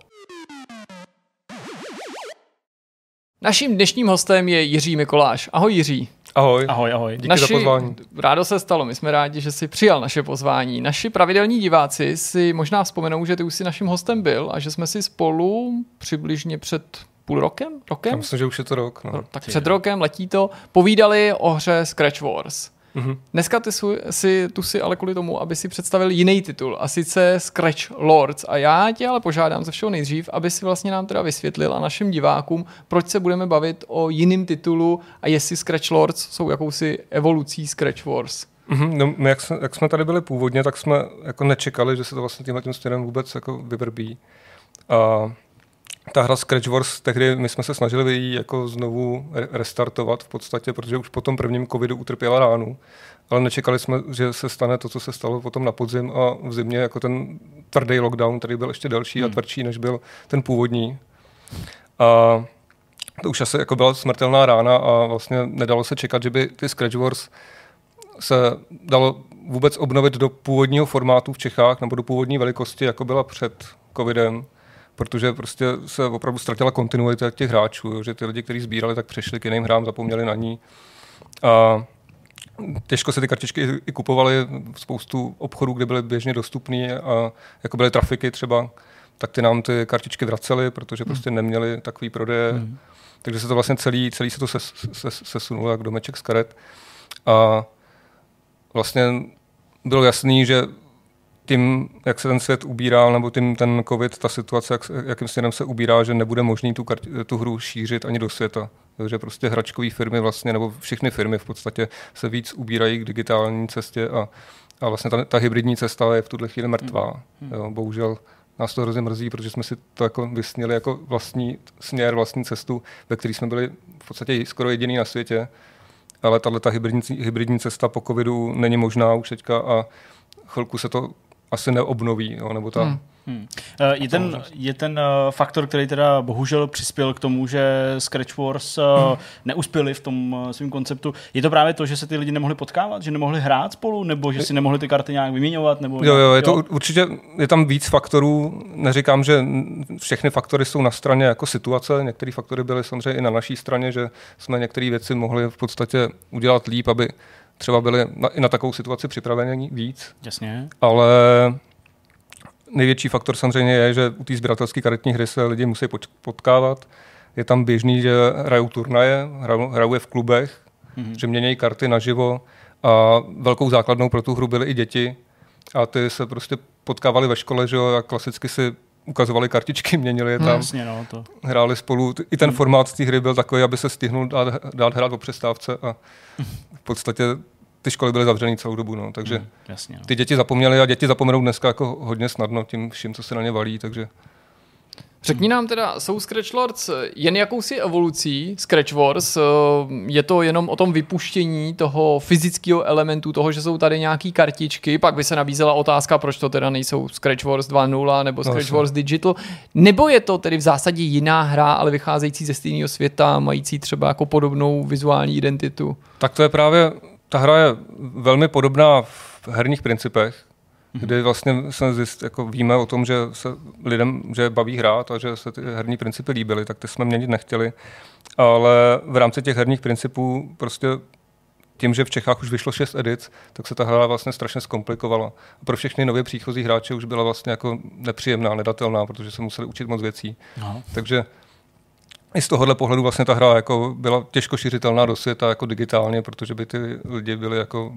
Naším dnešním hostem je Jiří Mikoláš. Ahoj Jiří. Ahoj. Ahoj, ahoj. Díky Naši, za pozvání. Rádo se stalo, my jsme rádi, že jsi přijal naše pozvání. Naši pravidelní diváci si možná vzpomenou, že ty už jsi naším hostem byl a že jsme si spolu přibližně před půl rokem? rokem? Já myslím, že už je to rok. No. Tak před rokem letí to. Povídali o hře Scratch Wars. Mm-hmm. Dneska ty si, tu si ale kvůli tomu, aby si představil jiný titul, a sice Scratch Lords. A já tě ale požádám ze všeho nejdřív, aby si vlastně nám teda vysvětlil a našim divákům, proč se budeme bavit o jiném titulu a jestli Scratch Lords jsou jakousi evolucí Scratch Wars. Mm-hmm, no, my jak, jsme, jak jsme tady byli původně, tak jsme jako nečekali, že se to vlastně tímhle tím směrem vůbec jako vyvrbí. A ta hra Scratch Wars, tehdy my jsme se snažili ji jako znovu restartovat v podstatě, protože už po tom prvním covidu utrpěla ránu, ale nečekali jsme, že se stane to, co se stalo potom na podzim a v zimě, jako ten tvrdý lockdown, který byl ještě delší hmm. a tvrdší, než byl ten původní. A to už asi jako byla smrtelná rána a vlastně nedalo se čekat, že by ty Scratch Wars se dalo vůbec obnovit do původního formátu v Čechách nebo do původní velikosti, jako byla před covidem protože prostě se opravdu ztratila kontinuita těch hráčů, jo, že ty lidi, kteří sbírali, tak přešli k jiným hrám, zapomněli na ní. A těžko se ty kartičky i kupovaly, spoustu obchodů, kde byly běžně dostupné a jako byly trafiky třeba, tak ty nám ty kartičky vracely, protože prostě neměli takový prodeje. Hmm. Takže se to vlastně celý, celý se to ses, ses, sesunulo jak domeček z karet. A vlastně bylo jasný, že tím, jak se ten svět ubírá, nebo tím ten covid, ta situace, jak, jakým směrem se ubírá, že nebude možný tu, tu hru šířit ani do světa. Takže prostě hračkové firmy vlastně, nebo všechny firmy v podstatě se víc ubírají k digitální cestě a, a vlastně ta, ta hybridní cesta je v tuhle chvíli mrtvá. Hmm. Jo, bohužel nás to hrozně mrzí, protože jsme si to jako vysnili jako vlastní směr, vlastní cestu, ve které jsme byli v podstatě skoro jediný na světě. Ale tahle ta hybridní, hybridní cesta po covidu není možná už teďka a chvilku se to asi neobnoví, jo, nebo ta, hmm. Hmm. Eh, je, ten, je ten eh, faktor, který teda bohužel přispěl k tomu, že Scratch Wars eh, hmm. neuspěli v tom svém konceptu. Je to právě to, že se ty lidi nemohli potkávat, že nemohli hrát spolu, nebo že si nemohli ty karty nějak vyměňovat? Nebo jo, jo, je to určitě, je tam víc faktorů. Neříkám, že všechny faktory jsou na straně jako situace, některé faktory byly samozřejmě i na naší straně, že jsme některé věci mohli v podstatě udělat líp, aby třeba byli na, i na takovou situaci připraveni víc. Jasně. Ale největší faktor samozřejmě je, že u té sběratelské karetní hry se lidi musí potkávat. Je tam běžný, že hrajou turnaje, hrajou, hrajou je v klubech, mm-hmm. že měnějí karty naživo a velkou základnou pro tu hru byly i děti a ty se prostě potkávali ve škole, že jo, a klasicky si ukazovali kartičky, měnili je tam, jasně, no, to. hráli spolu. I ten formát té hry byl takový, aby se stihnul dát, dát hrát o přestávce a v podstatě ty školy byly zavřené celou dobu, no, takže hmm, jasně, no. ty děti zapomněly a děti zapomenou dneska jako hodně snadno tím vším, co se na ně valí, takže Řekni nám teda, jsou Scratch Lords jen jakousi evolucí Scratch Wars? Eh, je to jenom o tom vypuštění toho fyzického elementu, toho, že jsou tady nějaký kartičky, pak by se nabízela otázka, proč to teda nejsou Scratch Wars 2.0 nebo Scratch no, Wars Digital, nebo je to tedy v zásadě jiná hra, ale vycházející ze stejného světa, mající třeba jako podobnou vizuální identitu? Tak to je právě ta hra je velmi podobná v herních principech. Kdy vlastně se zjist, jako víme o tom, že se lidem že baví hrát a že se ty herní principy líbily, tak ty jsme měnit nechtěli. Ale v rámci těch herních principů prostě tím, že v Čechách už vyšlo šest edic, tak se ta hra vlastně strašně zkomplikovala. A pro všechny nově příchozí hráče už byla vlastně jako nepříjemná, nedatelná, protože se museli učit moc věcí. Aha. Takže i z tohohle pohledu vlastně ta hra jako byla těžko šiřitelná do světa jako digitálně, protože by ty lidi byli jako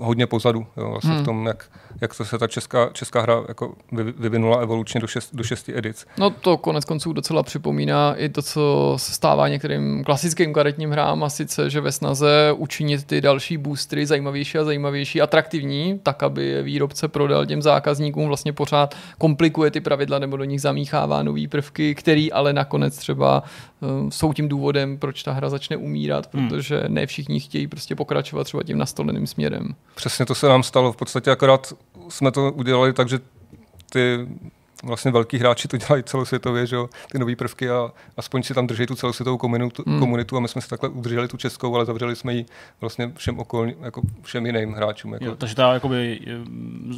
hodně pozadu jo, vlastně hmm. v tom, jak, jak to se ta česká, česká hra jako vyvinula evolučně do, šest, do šesti edic. No to konec konců docela připomíná i to, co se stává některým klasickým karetním hrám a sice, že ve snaze učinit ty další boostry zajímavější a zajímavější, atraktivní, tak, aby je výrobce prodal těm zákazníkům, vlastně pořád komplikuje ty pravidla nebo do nich zamíchává nové prvky, který ale nakonec třeba uh, jsou tím důvodem, proč ta hra začne umírat, hmm. protože hmm. ne všichni chtějí prostě pokračovat třeba tím nastoleným směrem. Přesně to se nám stalo. V podstatě akorát jsme to udělali tak, že ty vlastně velký hráči to dělají celosvětově, že jo, ty nové prvky a aspoň si tam drží tu celosvětovou komunitu, hmm. komunitu a my jsme si takhle udrželi tu českou, ale zavřeli jsme ji vlastně všem okolním, jako všem jiným hráčům. Jako. Jo, takže ta jakoby,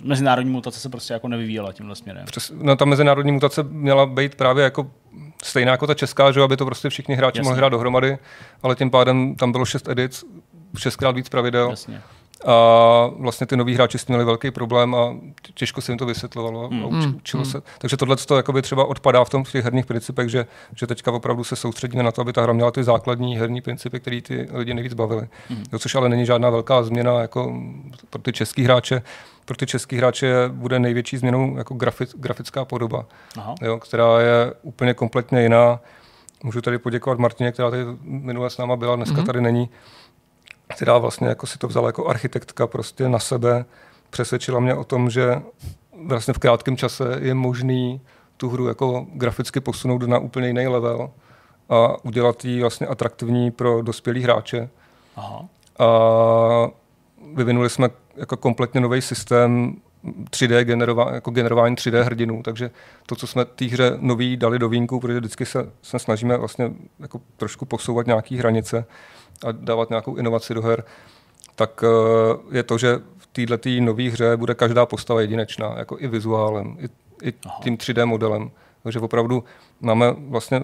mezinárodní mutace se prostě jako nevyvíjela tímhle směrem. Přes, no, ta mezinárodní mutace měla být právě jako stejná jako ta česká, že aby to prostě všichni hráči Jasně. mohli hrát dohromady, ale tím pádem tam bylo šest edic, šestkrát víc pravidel. Jasně. A vlastně ty noví hráči s tím měli velký problém a těžko se jim to vysvětlovalo mm. a uč, hmm. učilo mm. se. Takže tohle to třeba odpadá v tom v těch herních principech, že, že teďka opravdu se soustředíme na to, aby ta hra měla ty základní herní principy, které ty lidi nejvíc bavily. Mm. Jo, což ale není žádná velká změna jako pro ty český hráče. Pro ty český hráče bude největší změnou jako grafic, grafická podoba, jo, která je úplně kompletně jiná. Můžu tady poděkovat Martině, která tady minule s náma byla, dneska mm. tady není která vlastně jako si to vzala jako architektka prostě na sebe, přesvědčila mě o tom, že vlastně v krátkém čase je možný tu hru jako graficky posunout na úplně jiný level a udělat ji vlastně atraktivní pro dospělý hráče. Aha. A vyvinuli jsme jako kompletně nový systém 3D generova, jako generování 3D hrdinů, takže to, co jsme té hře nový dali do vínku, protože vždycky se, se snažíme vlastně jako trošku posouvat nějaké hranice, a dávat nějakou inovaci do her, tak eh, je to, že v této nové hře bude každá postava jedinečná, jako i vizuálem, i, i tím 3D modelem. Takže opravdu máme vlastně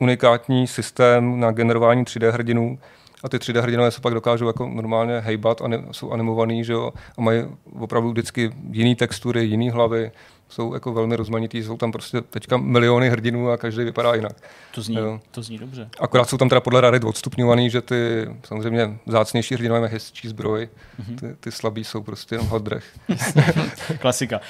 unikátní systém na generování 3D hrdinů, a ty 3D hrdinové se pak dokážou jako normálně hejbat a ne, jsou animovaný, že jo, a mají opravdu vždycky jiný textury, jiný hlavy, jsou jako velmi rozmanitý, jsou tam prostě teďka miliony hrdinů a každý vypadá jinak. To zní, jo. to zní dobře. Akorát jsou tam teda podle rarit odstupňovaný, že ty samozřejmě zácnější hrdinové mají hezčí zbroj, mm-hmm. ty, ty slabí jsou prostě jenom hot drech. Klasika. Uh,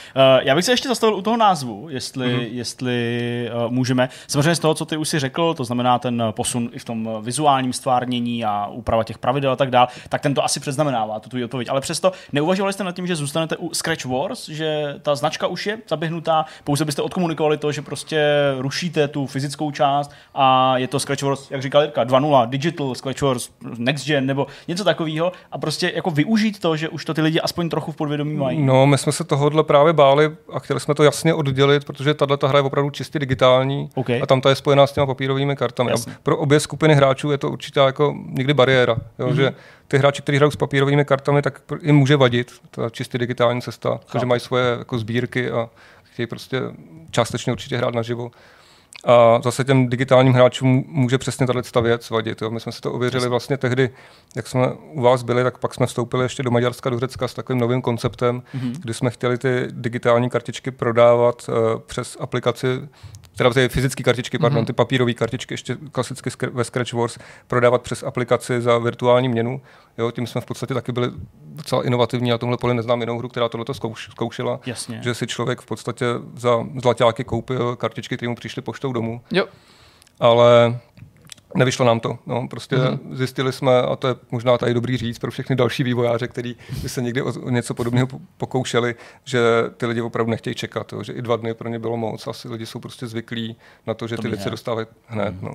já bych se ještě zastavil u toho názvu, jestli, mm-hmm. jestli uh, můžeme. Samozřejmě z toho, co ty už si řekl, to znamená ten posun i v tom vizuálním stvárnění a úprava těch pravidel a tak dále, tak ten to asi předznamenává, tu odpověď. Ale přesto neuvažovali jste nad tím, že zůstanete u Scratch Wars, že ta značka už je zaběhnutá, pouze byste odkomunikovali to, že prostě rušíte tu fyzickou část a je to Scratch Wars, jak říkal Jirka, 2.0, Digital, Scratch Wars, Next Gen nebo něco takového a prostě jako využít to, že už to ty lidi aspoň trochu v podvědomí mají. No, my jsme se tohohle právě báli a chtěli jsme to jasně oddělit, protože tahle hra je opravdu čistě digitální okay. a tam ta je spojená s těma papírovými kartami. Jasně. A pro obě skupiny hráčů je to určitě jako někdy bariéra, jo, mm-hmm. že ty hráči, kteří hrajou s papírovými kartami, tak jim může vadit ta čistě digitální cesta, protože mají svoje jako sbírky a chtějí prostě částečně určitě hrát naživo. A zase těm digitálním hráčům může přesně tato věc vadit. Jo. My jsme si to ověřili vlastně tehdy, jak jsme u vás byli, tak pak jsme vstoupili ještě do Maďarska, do Řecka s takovým novým konceptem, mm-hmm. kdy jsme chtěli ty digitální kartičky prodávat uh, přes aplikaci teda ty fyzické kartičky, pardon, mm-hmm. ty papírové kartičky, ještě klasicky ve Scratch Wars, prodávat přes aplikaci za virtuální měnu. Jo, tím jsme v podstatě taky byli docela inovativní. Já tomhle poli neznám jinou hru, která tohle zkouš, zkoušela. Jasně. Že si člověk v podstatě za zlatáky koupil kartičky, které mu přišly poštou domů. Jo. Ale Nevyšlo nám to. No, prostě mm-hmm. zjistili jsme, a to je možná tady dobrý říct pro všechny další vývojáře, kteří by se někdy o něco podobného pokoušeli, že ty lidi opravdu nechtějí čekat, jo, že i dva dny pro ně bylo moc. Asi lidi jsou prostě zvyklí na to, že to ty věci dostávají hned. Mm. No.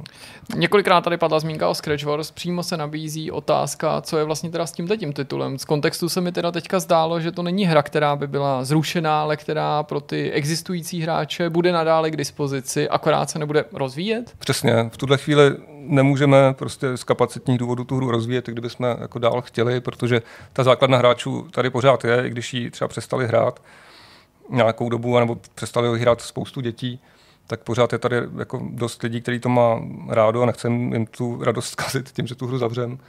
Několikrát tady padla zmínka o Scratch Wars, přímo se nabízí otázka, co je vlastně teda s tím tím titulem. Z kontextu se mi teda teďka zdálo, že to není hra, která by byla zrušená, ale která pro ty existující hráče bude nadále k dispozici, akorát se nebude rozvíjet. Přesně, v tuhle chvíli nemůžeme prostě z kapacitních důvodů tu hru rozvíjet, kdybychom jako dál chtěli, protože ta základna hráčů tady pořád je, i když ji třeba přestali hrát nějakou dobu, nebo přestali hrát spoustu dětí, tak pořád je tady jako dost lidí, který to má rádo a nechcem jim tu radost zkazit tím, že tu hru zavřem.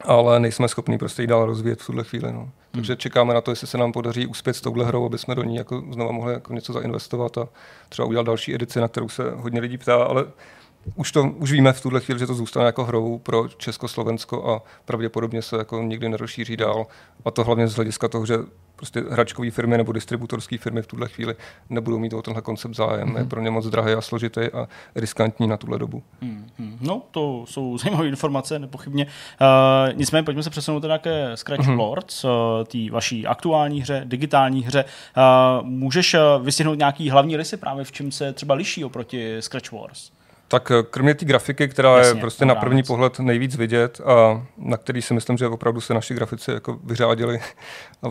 Ale nejsme schopni prostě ji dál rozvíjet v tuhle chvíli. No. Hmm. Takže čekáme na to, jestli se nám podaří uspět s touhle hrou, aby jsme do ní jako znova mohli jako něco zainvestovat a třeba udělat další edici, na kterou se hodně lidí ptá, ale už, to, už víme v tuhle chvíli, že to zůstane jako hrou pro Československo a pravděpodobně se jako nikdy nerozšíří dál. A to hlavně z hlediska toho, že prostě hračkové firmy nebo distributorské firmy v tuhle chvíli nebudou mít o tenhle koncept zájem. Mm-hmm. Je pro ně moc drahý a složitý a riskantní na tuhle dobu. Mm-hmm. No, to jsou zajímavé informace, nepochybně. Uh, nicméně pojďme se přesunout teda ke Scratch mm-hmm. Lords, uh, té vaší aktuální hře, digitální hře. Uh, můžeš vystihnout nějaký hlavní rysy právě v čem se třeba liší oproti Scratch Wars? Tak eh, kromě té grafiky, která Jasně, je prostě na první pohled nejvíc vidět a na který si myslím, že opravdu se naši grafici jako vyřádili a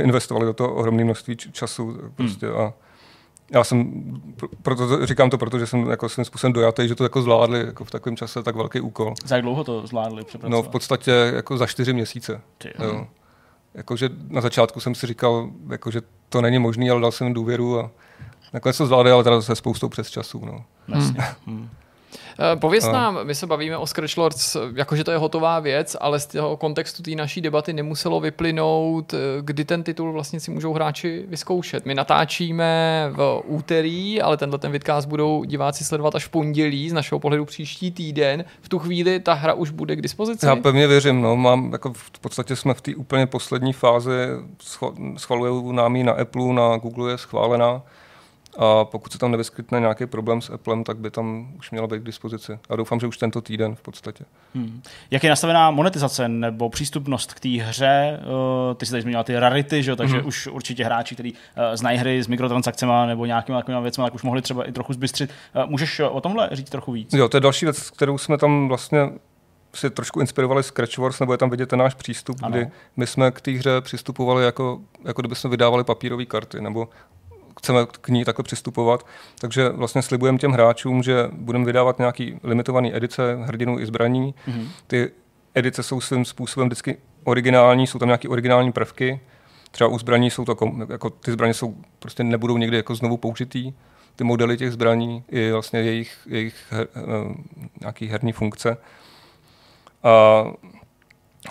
investovali do toho ohromné množství času. Prostě hmm. a já jsem, proto říkám to, protože jsem jako svým způsobem dojatý, že to jako zvládli jako v takovém čase tak velký úkol. Za jak dlouho to zvládli No v podstatě jako za čtyři měsíce. Ty, jo. Jakože na začátku jsem si říkal, jako, že to není možné, ale dal jsem jim důvěru a nakonec to zvládli, ale teda se spoustou přes času. No. Hmm. Hmm. Eh, pověz no. nám, my se bavíme o Scratch Lords, jakože to je hotová věc, ale z toho kontextu té naší debaty nemuselo vyplynout, eh, kdy ten titul vlastně si můžou hráči vyzkoušet. My natáčíme v úterý, ale tenhle ten vidcast budou diváci sledovat až v pondělí, z našeho pohledu příští týden. V tu chvíli ta hra už bude k dispozici? Já pevně věřím, no. Mám, jako v podstatě jsme v té úplně poslední fázi, schvalují nám ji na Apple, na Google je schválená a pokud se tam nevyskytne nějaký problém s Applem, tak by tam už měla být k dispozici. A doufám, že už tento týden v podstatě. Hmm. Jak je nastavená monetizace nebo přístupnost k té hře? Uh, ty jsi tady zmínila ty rarity, že? takže hmm. už určitě hráči, kteří uh, znají hry s mikrotransakcemi nebo nějakými takovými věcmi, tak už mohli třeba i trochu zbystřit. Uh, můžeš o tomhle říct trochu víc? Jo, to je další věc, kterou jsme tam vlastně si trošku inspirovali Scratch Wars, nebo je tam vidět ten náš přístup, ano. kdy my jsme k té hře přistupovali jako, jako kdyby jsme vydávali papírové karty, nebo chceme k ní takhle přistupovat. Takže vlastně slibujeme těm hráčům, že budeme vydávat nějaký limitovaný edice hrdinů i zbraní. Mm-hmm. Ty edice jsou svým způsobem vždycky originální, jsou tam nějaké originální prvky. Třeba u zbraní jsou to, jako ty zbraně jsou, prostě nebudou někdy jako znovu použitý. ty modely těch zbraní i vlastně jejich, jejich her, uh, nějaký herní funkce. A,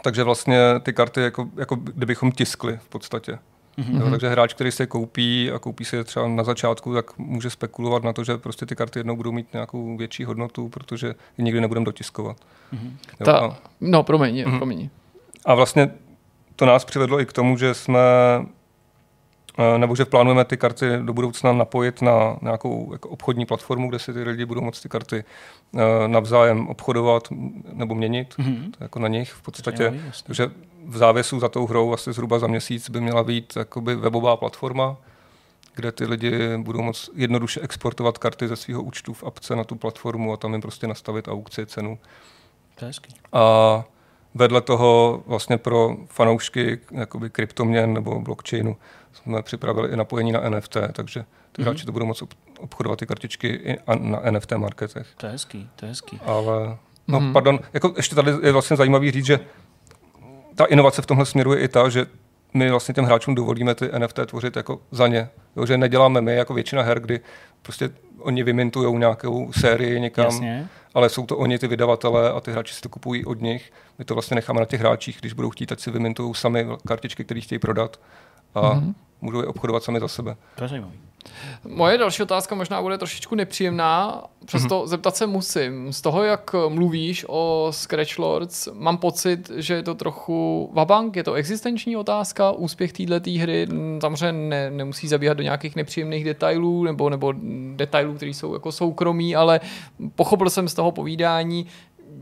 takže vlastně ty karty, jako, jako kdybychom tiskli v podstatě. Mm-hmm. Jo, takže hráč, který se koupí a koupí si je třeba na začátku, tak může spekulovat na to, že prostě ty karty jednou budou mít nějakou větší hodnotu, protože je nikdy nebudeme dotiskovat. Mm-hmm. Jo, Ta, a, no, promiň, mm-hmm. promiň. A vlastně to nás přivedlo i k tomu, že jsme eh, nebo že plánujeme ty karty do budoucna napojit na nějakou jako obchodní platformu, kde si ty lidi budou moct ty karty uh, navzájem obchodovat nebo měnit, mm-hmm. to jako na nich v podstatě. Takže závěsu za tou hrou asi zhruba za měsíc by měla být jakoby webová platforma, kde ty lidi budou moct jednoduše exportovat karty ze svého účtu v apce na tu platformu a tam jim prostě nastavit aukci, cenu. To je hezký. A vedle toho vlastně pro fanoušky jakoby kryptoměn nebo blockchainu jsme připravili i napojení na NFT, takže ty mm-hmm. hráči to budou moct obchodovat ty kartičky i na NFT marketech. To je hezký, to je hezký. Ale, no mm-hmm. pardon, jako ještě tady je vlastně zajímavý říct, že ta inovace v tomhle směru je i ta, že my vlastně těm hráčům dovolíme ty NFT tvořit jako za ně. Jo, že neděláme my jako většina her, kdy prostě oni vymintují nějakou sérii někam, Jasně. ale jsou to oni ty vydavatelé a ty hráči si to kupují od nich. My to vlastně necháme na těch hráčích, když budou chtít, ať si vymintují sami kartičky, které chtějí prodat a mm-hmm. můžou je obchodovat sami za sebe. To je zajímavé. Moje další otázka možná bude trošičku nepříjemná, přesto mm-hmm. zeptat se musím. Z toho, jak mluvíš o Scratch Lords, mám pocit, že je to trochu vabank, je to existenční otázka, úspěch této hry samozřejmě ne, nemusí zabíhat do nějakých nepříjemných detailů nebo, nebo detailů, které jsou jako soukromí, ale pochopil jsem z toho povídání,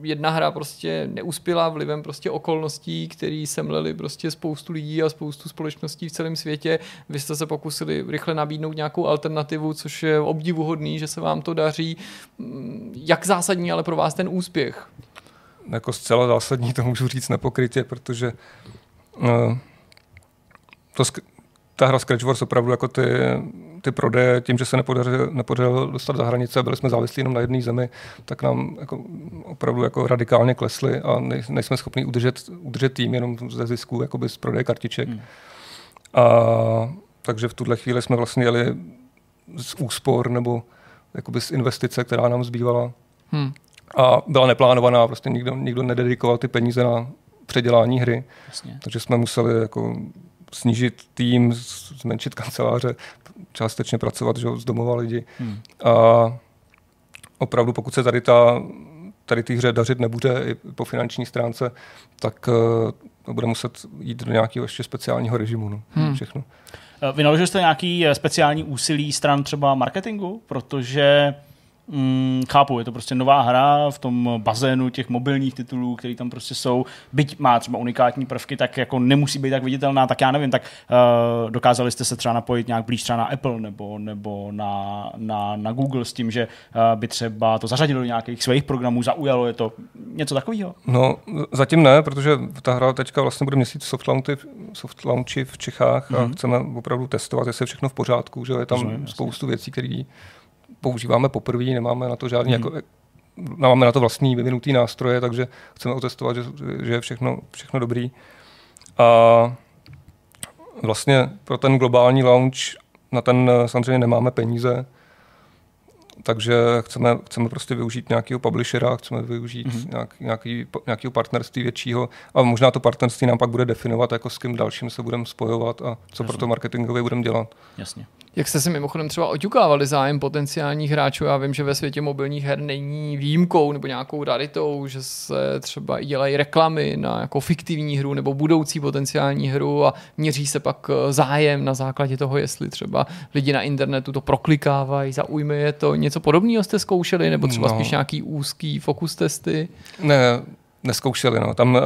jedna hra prostě neuspěla vlivem prostě okolností, které semleli prostě spoustu lidí a spoustu společností v celém světě. Vy jste se pokusili rychle nabídnout nějakou alternativu, což je obdivuhodný, že se vám to daří. Jak zásadní ale pro vás ten úspěch? Jako zcela zásadní to můžu říct nepokrytě, protože uh, to, ta hra Scratch Wars opravdu jako ty ty prodeje, tím, že se nepodařilo, nepodařilo dostat za hranice, byli jsme závislí jenom na jedné zemi, tak nám jako opravdu jako radikálně klesly a nej, nejsme schopni udržet, udržet tým jenom ze zisku jakoby z prodeje kartiček. Hmm. A, takže v tuhle chvíli jsme vlastně jeli z úspor nebo jakoby z investice, která nám zbývala. Hmm. A byla neplánovaná, prostě nikdo, nikdo nededikoval ty peníze na předělání hry. Jasně. Takže jsme museli jako snížit tým, zmenšit kanceláře, částečně pracovat že, z domova lidi. Hmm. A opravdu, pokud se tady ta tady ty hře dařit nebude i po finanční stránce, tak uh, bude muset jít do nějakého ještě speciálního režimu. No, hmm. Všechno. Vynaložil jste nějaký eh, speciální úsilí stran třeba marketingu? Protože Mm, chápu, je to prostě nová hra v tom bazénu těch mobilních titulů, které tam prostě jsou. Byť má třeba unikátní prvky, tak jako nemusí být tak viditelná, tak já nevím, tak uh, dokázali jste se třeba napojit nějak blíž třeba na Apple nebo, nebo na, na, na Google s tím, že uh, by třeba to zařadilo do nějakých svých programů, zaujalo je to něco takového? No, zatím ne, protože ta hra teďka vlastně bude měsíc soft launchi, soft launchi v Čechách mm-hmm. a mhm. chceme opravdu testovat, jestli je všechno v pořádku, že je tam Rozumím, spoustu jasně. věcí, které používáme poprvé, nemáme na to žádný hmm. jako, máme na to vlastní vyvinutý nástroje, takže chceme otestovat, že, že je všechno, všechno dobrý. A vlastně pro ten globální launch na ten samozřejmě nemáme peníze, takže chceme, chceme prostě využít nějakého publishera, chceme využít mm-hmm. nějak, nějaký, nějakého partnerství většího a možná to partnerství nám pak bude definovat, jako s kým dalším se budeme spojovat a co Jasně. pro to marketingově budeme dělat. Jasně. Jak jste si mimochodem třeba oťukávali zájem potenciálních hráčů? Já vím, že ve světě mobilních her není výjimkou nebo nějakou raritou, že se třeba i dělají reklamy na jako fiktivní hru nebo budoucí potenciální hru a měří se pak eh, zájem na základě toho, jestli třeba lidi na internetu to proklikávají, zaujme je to. Něco podobného jste zkoušeli nebo třeba no. spíš nějaký úzký fokus testy? Ne, neskoušeli. No. Tam, uh,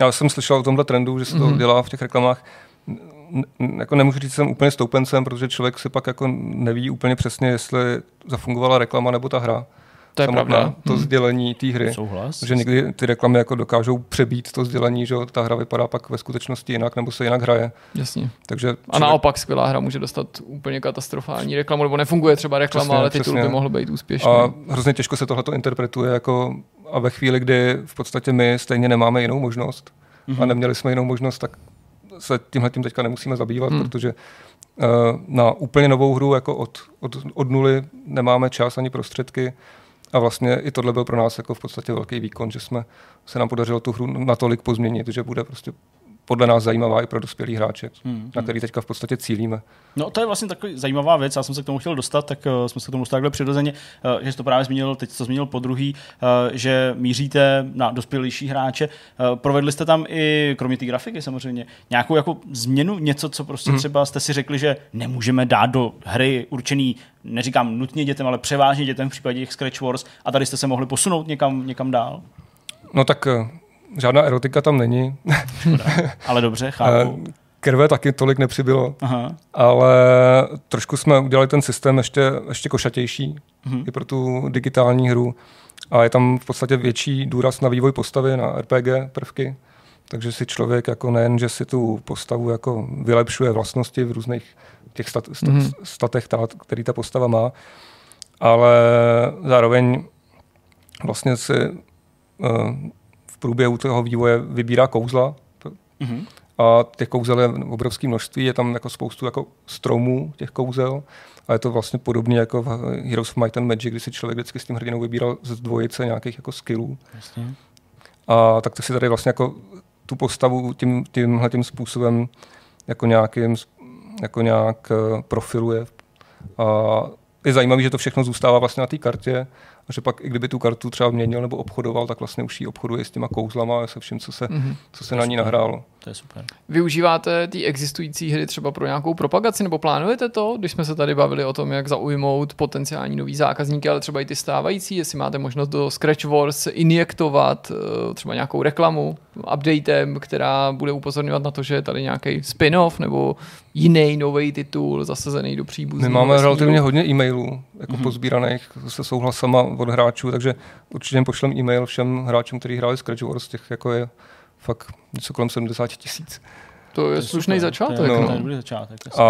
já jsem slyšel o tomhle trendu, že se to mm-hmm. dělá v těch reklamách jako nemůžu říct, že jsem úplně stoupencem, protože člověk si pak jako neví úplně přesně, jestli zafungovala reklama nebo ta hra. To je pravda. To hmm. sdělení té hry. Souhlas. Že někdy ty reklamy jako dokážou přebít to sdělení, že ta hra vypadá pak ve skutečnosti jinak, nebo se jinak hraje. Jasně. Takže člověk... A naopak skvělá hra může dostat úplně katastrofální reklamu, nebo nefunguje třeba reklama, přesně, ale titul přesně. by mohl být úspěšný. A hrozně těžko se tohle interpretuje jako a ve chvíli, kdy v podstatě my stejně nemáme jinou možnost mm-hmm. a neměli jsme jinou možnost, tak se tímhle tím teďka nemusíme zabývat, hmm. protože na úplně novou hru jako od, od, od nuly nemáme čas ani prostředky a vlastně i tohle byl pro nás jako v podstatě velký výkon, že jsme se nám podařilo tu hru natolik pozměnit, že bude prostě podle nás zajímavá i pro dospělý hráče, hmm, na který teďka v podstatě cílíme. No to je vlastně takový zajímavá věc, já jsem se k tomu chtěl dostat, tak uh, jsme se k tomu dostali takhle přirozeně, uh, že jsi to právě zmínil, teď to zmínil po druhý, uh, že míříte na dospělejší hráče. Uh, provedli jste tam i, kromě té grafiky samozřejmě, nějakou jako změnu, něco, co prostě hmm. třeba jste si řekli, že nemůžeme dát do hry určený, neříkám nutně dětem, ale převážně dětem v případě těch Scratch Wars a tady jste se mohli posunout někam, někam dál? No tak Žádná erotika tam není. ale dobře, chápu. Krve taky tolik nepřibylo, Aha. ale trošku jsme udělali ten systém ještě, ještě košatější uh-huh. i pro tu digitální hru a je tam v podstatě větší důraz na vývoj postavy, na RPG prvky, takže si člověk jako nejen, že si tu postavu jako vylepšuje vlastnosti v různých těch stat, stat, uh-huh. statech, ta, který ta postava má, ale zároveň vlastně si uh, průběhu toho vývoje vybírá kouzla. Mm-hmm. A těch kouzel je obrovské množství, je tam jako spoustu jako stromů těch kouzel. A je to vlastně podobné jako v Heroes of Might and Magic, kdy si člověk vždycky s tím hrdinou vybíral z dvojice nějakých jako skillů. Jasně. A tak to si tady vlastně jako tu postavu tím, tímhle tím způsobem jako nějakým, jako nějak eh, profiluje. A je zajímavé, že to všechno zůstává vlastně na té kartě že pak i kdyby tu kartu třeba měnil nebo obchodoval, tak vlastně už ji obchoduje s těma kouzlama a se vším, co se, mm-hmm. co se na ní nahrálo. To je super. Využíváte ty existující hry třeba pro nějakou propagaci nebo plánujete to, když jsme se tady bavili o tom, jak zaujmout potenciální nový zákazníky, ale třeba i ty stávající, jestli máte možnost do Scratch Wars injektovat eh, třeba nějakou reklamu, updatem, která bude upozorňovat na to, že je tady nějaký spin-off nebo jiný nový titul zasazený do příbuzu. My máme relativně hodně e-mailů jako mm-hmm. pozbíraných se souhlasama od hráčů, takže určitě pošlem e-mail všem hráčům, kteří hráli Scratch Wars, těch jako je fakt něco kolem 70 tisíc. To je, slušný začátek. No. To je začátek. A,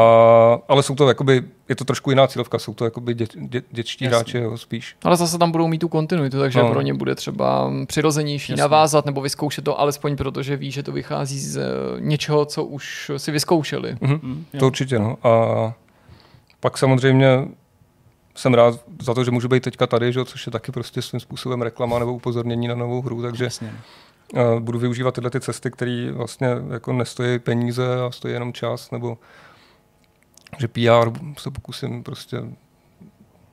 ale jsou to jakoby, je to trošku jiná cílovka, jsou to jakoby dě, dě, dětští hráči jo, spíš. Ale zase tam budou mít tu kontinuitu, takže no. pro ně bude třeba přirozenější Jasně. navázat nebo vyzkoušet to alespoň protože ví, že to vychází z eh, něčeho, co už si vyzkoušeli. Mm-hmm. Mm, to určitě, no. A pak samozřejmě jsem rád za to, že můžu být teďka tady, že, což je taky prostě svým způsobem reklama nebo upozornění na novou hru, takže Jasně budu využívat tyhle ty cesty, které vlastně jako nestojí peníze a stojí jenom čas, nebo že PR se pokusím prostě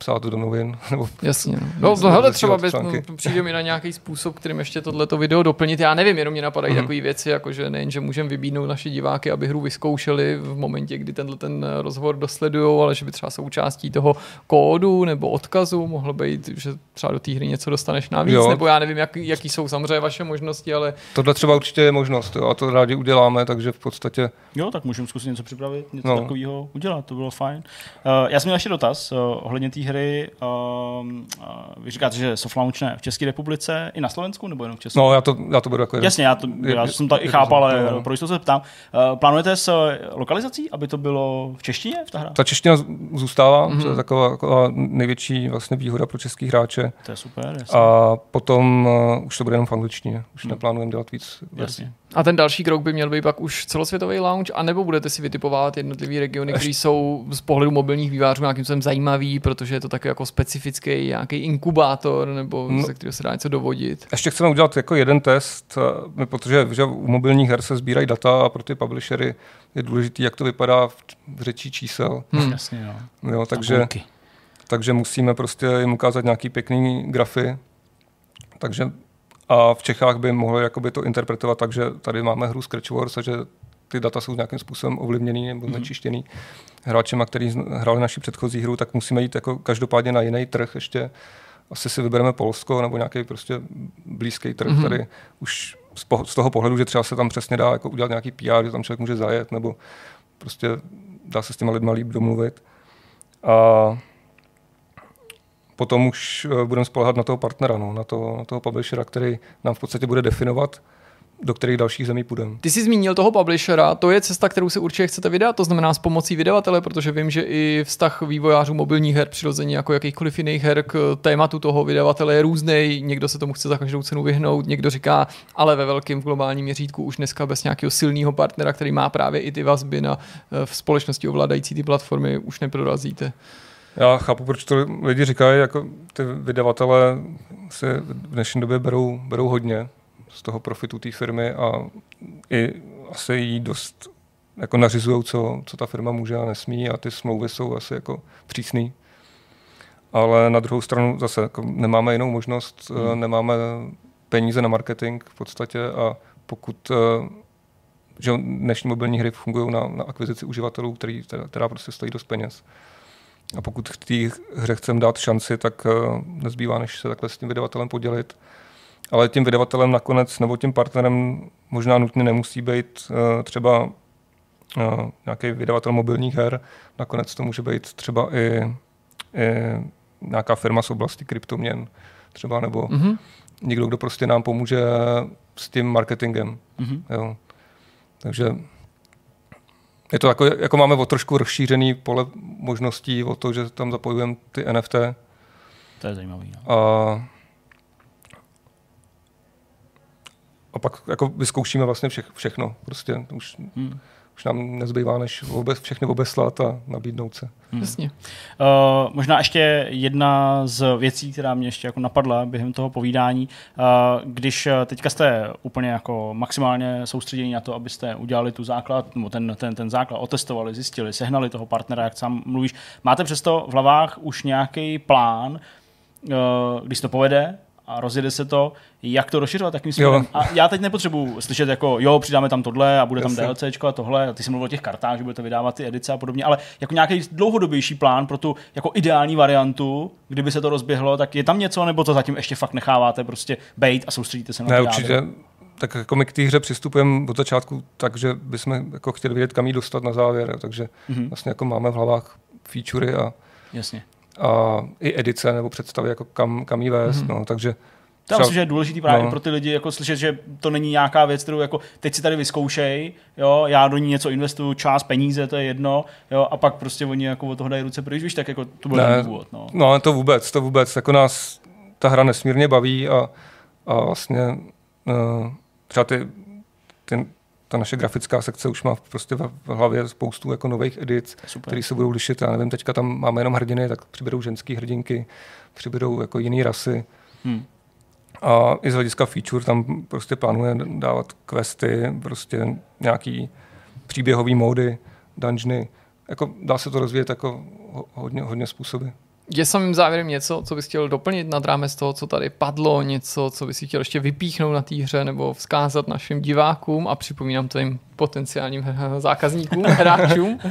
psát do novin. Nebo Jasně. No, no hele, třeba by, no, přijde mi na nějaký způsob, kterým ještě tohleto video doplnit. Já nevím, jenom mě napadají mm-hmm. takové věci, jako že nejen, že můžeme vybídnout naši diváky, aby hru vyzkoušeli v momentě, kdy tenhle ten rozhovor dosledují, ale že by třeba součástí toho kódu nebo odkazu mohlo být, že třeba do té hry něco dostaneš navíc, jo. nebo já nevím, jak, jaký jsou samozřejmě vaše možnosti, ale... Tohle třeba určitě je možnost jo, a to rádi uděláme, takže v podstatě... Jo, tak můžeme zkusit něco připravit, něco no. takového udělat, to bylo fajn. Uh, já jsem měl ještě dotaz uh, ohledně té hry. Uh, vy říkáte, že soft launch ne v České republice, i na Slovensku, nebo jenom v České? No, já to, já to beru jako Jasně, já, to, já je, jsem to i chápal, ale no. pro jistotu se ptám. Uh, plánujete s lokalizací, aby to bylo v češtině? V ta, hra? ta čeština zůstává, mm-hmm. to je taková, taková největší vlastně výhoda pro český hráče. To je super, jasně. A potom uh, už to bude jenom v angličtině, už mm. neplánujeme dělat víc verzí. A ten další krok by měl být pak už celosvětový launch, anebo budete si vytipovat jednotlivé regiony, které jsou z pohledu mobilních vývářů nějakým způsobem zajímavý, protože je to taky jako specifický nějaký inkubátor, nebo no, ze kterého se dá něco dovodit. Ještě chceme udělat jako jeden test, eh, protože že u mobilních her se sbírají data a pro ty publishery je důležité, jak to vypadá v, v řečí čísel. Hmm. Jasně, jo. jo takže, takže musíme prostě jim ukázat nějaký pěkný grafy, takže a v Čechách by mohli jakoby to interpretovat tak, že tady máme hru Scratch Wars a že ty data jsou nějakým způsobem ovlivněný nebo mhm. znečištěný mm-hmm. hráčema, který hráli naši předchozí hru, tak musíme jít jako každopádně na jiný trh ještě. Asi si vybereme Polsko nebo nějaký prostě blízký trh, mm-hmm. tady už z toho pohledu, že třeba se tam přesně dá jako udělat nějaký PR, že tam člověk může zajet, nebo prostě dá se s těma lidma líp domluvit. A potom už eh, budeme spolehat na toho partnera, no, na, to, na toho publishera, který nám v podstatě bude definovat, do kterých dalších zemí půjdeme. Ty jsi zmínil toho publishera, to je cesta, kterou se určitě chcete vydat, to znamená s pomocí vydavatele, protože vím, že i vztah vývojářů mobilních her přirozeně jako jakýchkoliv jiných her k tématu toho vydavatele je různý. Někdo se tomu chce za každou cenu vyhnout, někdo říká, ale ve velkém globálním měřítku už dneska bez nějakého silného partnera, který má právě i ty vazby na eh, v společnosti ovládající ty platformy, už neprorazíte. Já chápu, proč to lidi říkají, jako ty vydavatele se v dnešní době berou, berou hodně z toho profitu té firmy a i asi jí dost jako nařizují, co, co ta firma může a nesmí a ty smlouvy jsou asi jako přísný. Ale na druhou stranu zase jako nemáme jinou možnost, hmm. nemáme peníze na marketing v podstatě a pokud eh, že dnešní mobilní hry fungují na, na akvizici uživatelů, který, která prostě stojí dost peněz. A pokud v té hře chceme dát šanci, tak uh, nezbývá, než se takhle s tím vydavatelem podělit. Ale tím vydavatelem nakonec, nebo tím partnerem možná nutně nemusí být uh, třeba uh, nějaký vydavatel mobilních her. Nakonec to může být třeba i, i nějaká firma z oblasti kryptoměn třeba, nebo mm-hmm. někdo, kdo prostě nám pomůže s tím marketingem. Mm-hmm. Jo. Takže je to jako, jako máme o trošku rozšířený pole možností o to, že tam zapojujeme ty NFT. To je zajímavé. No. A, a pak jako vyzkoušíme vlastně vše, všechno. Prostě už hmm už nám nezbývá, než vůbec, všechny obeslat a nabídnout se. Hmm. Jasně. Uh, možná ještě jedna z věcí, která mě ještě jako napadla během toho povídání, uh, když teďka jste úplně jako maximálně soustředění na to, abyste udělali tu základ, nebo ten, ten, ten základ otestovali, zjistili, sehnali toho partnera, jak sám mluvíš, máte přesto v hlavách už nějaký plán, uh, když to povede, a rozjede se to, jak to rozšiřovat, jakým směrem. A já teď nepotřebuji slyšet jako, jo, přidáme tam tohle a bude tam DLC a tohle, a ty jsi mluvil o těch kartách, že budete vydávat ty edice a podobně, ale jako nějaký dlouhodobější plán pro tu jako ideální variantu, kdyby se to rozběhlo, tak je tam něco, nebo to zatím ještě fakt necháváte prostě bejt a soustředíte se na ne, to určitě. Tak jako my k té hře přistupujeme od začátku tak, že bychom jako chtěli vědět, kam ji dostat na závěr, takže mm-hmm. vlastně jako máme v hlavách featurey a Jasně a i edice nebo představy, jako kam, kam jí vést. Mm-hmm. No, takže to myslím, že je důležitý právě no. pro ty lidi jako slyšet, že to není nějaká věc, kterou jako teď si tady vyzkoušej, jo, já do ní něco investuju, čas, peníze, to je jedno, jo, a pak prostě oni jako od toho dají ruce pryč, víš, tak jako to byl ne, důvod. No. no. to vůbec, to vůbec, jako nás ta hra nesmírně baví a, a vlastně uh, třeba ty, ten, ta naše grafická sekce už má prostě v hlavě spoustu jako nových edic, které se budou lišit. Já nevím, teďka tam máme jenom hrdiny, tak přibydou ženský hrdinky, přibydou jako jiný rasy. Hmm. A i z hlediska feature tam prostě plánuje dávat questy, prostě nějaký příběhový módy, dungeony. Jako dá se to rozvíjet jako hodně, hodně způsoby. Je samým závěrem něco, co bys chtěl doplnit nad rámec toho, co tady padlo, něco, co bys chtěl ještě vypíchnout na té hře nebo vzkázat našim divákům a připomínám tvým potenciálním zákazníkům, hráčům?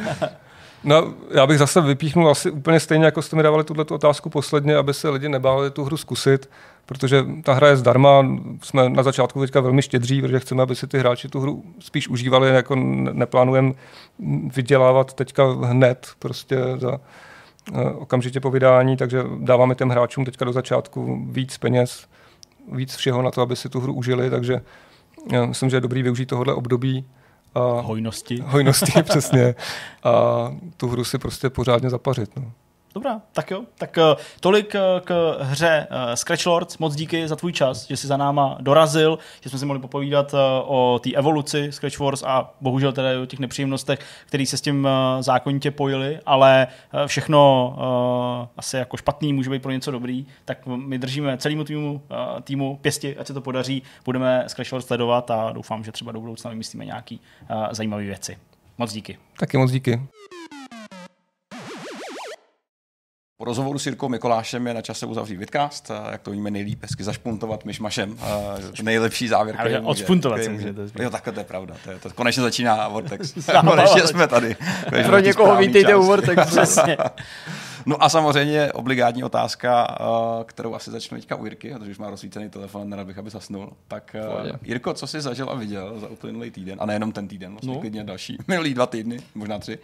No, já bych zase vypíchnul asi úplně stejně, jako jste mi dávali tuhle otázku posledně, aby se lidi nebáli tu hru zkusit, protože ta hra je zdarma, jsme na začátku teďka velmi štědří, protože chceme, aby si ty hráči tu hru spíš užívali, jako neplánujeme vydělávat teďka hned prostě za okamžitě po vydání, takže dáváme těm hráčům teďka do začátku víc peněz, víc všeho na to, aby si tu hru užili, takže já myslím, že je dobrý využít tohohle období. A hojnosti. Hojnosti, přesně. A tu hru si prostě pořádně zapařit. No. Dobrá, tak jo. Tak uh, tolik uh, k hře uh, Scratch Lords. Moc díky za tvůj čas, že jsi za náma dorazil, že jsme si mohli popovídat o té evoluci Scratch Wars a bohužel teda o těch nepříjemnostech, které se s tím zákonitě pojily, ale všechno asi jako špatný může být pro něco dobrý, tak my držíme celému týmu, týmu pěsti, ať se to podaří, budeme Scratch Lords sledovat a doufám, že třeba do budoucna vymyslíme nějaký zajímavé věci. Moc díky. Taky moc díky. Po rozhovoru s Jirkou Mikolášem je na čase uzavřít vidcast, jak to víme nejlíp, hezky zašpuntovat myšmašem. Nejlepší závěr, který může. Odšpuntovat může. Jo, takhle to je pravda. To, je, to konečně začíná Vortex. konečně jsme tady. Konečně Pro někoho vítejte u Vortex, přesně. No a samozřejmě obligátní otázka, kterou asi začnu teďka u Jirky, protože už má rozsvícený telefon, nerad bych, aby zasnul. Tak Pohodě. Jirko, co jsi zažil a viděl za uplynulý týden, a nejenom ten týden, vlastně no. klidně další, minulý dva týdny, možná tři,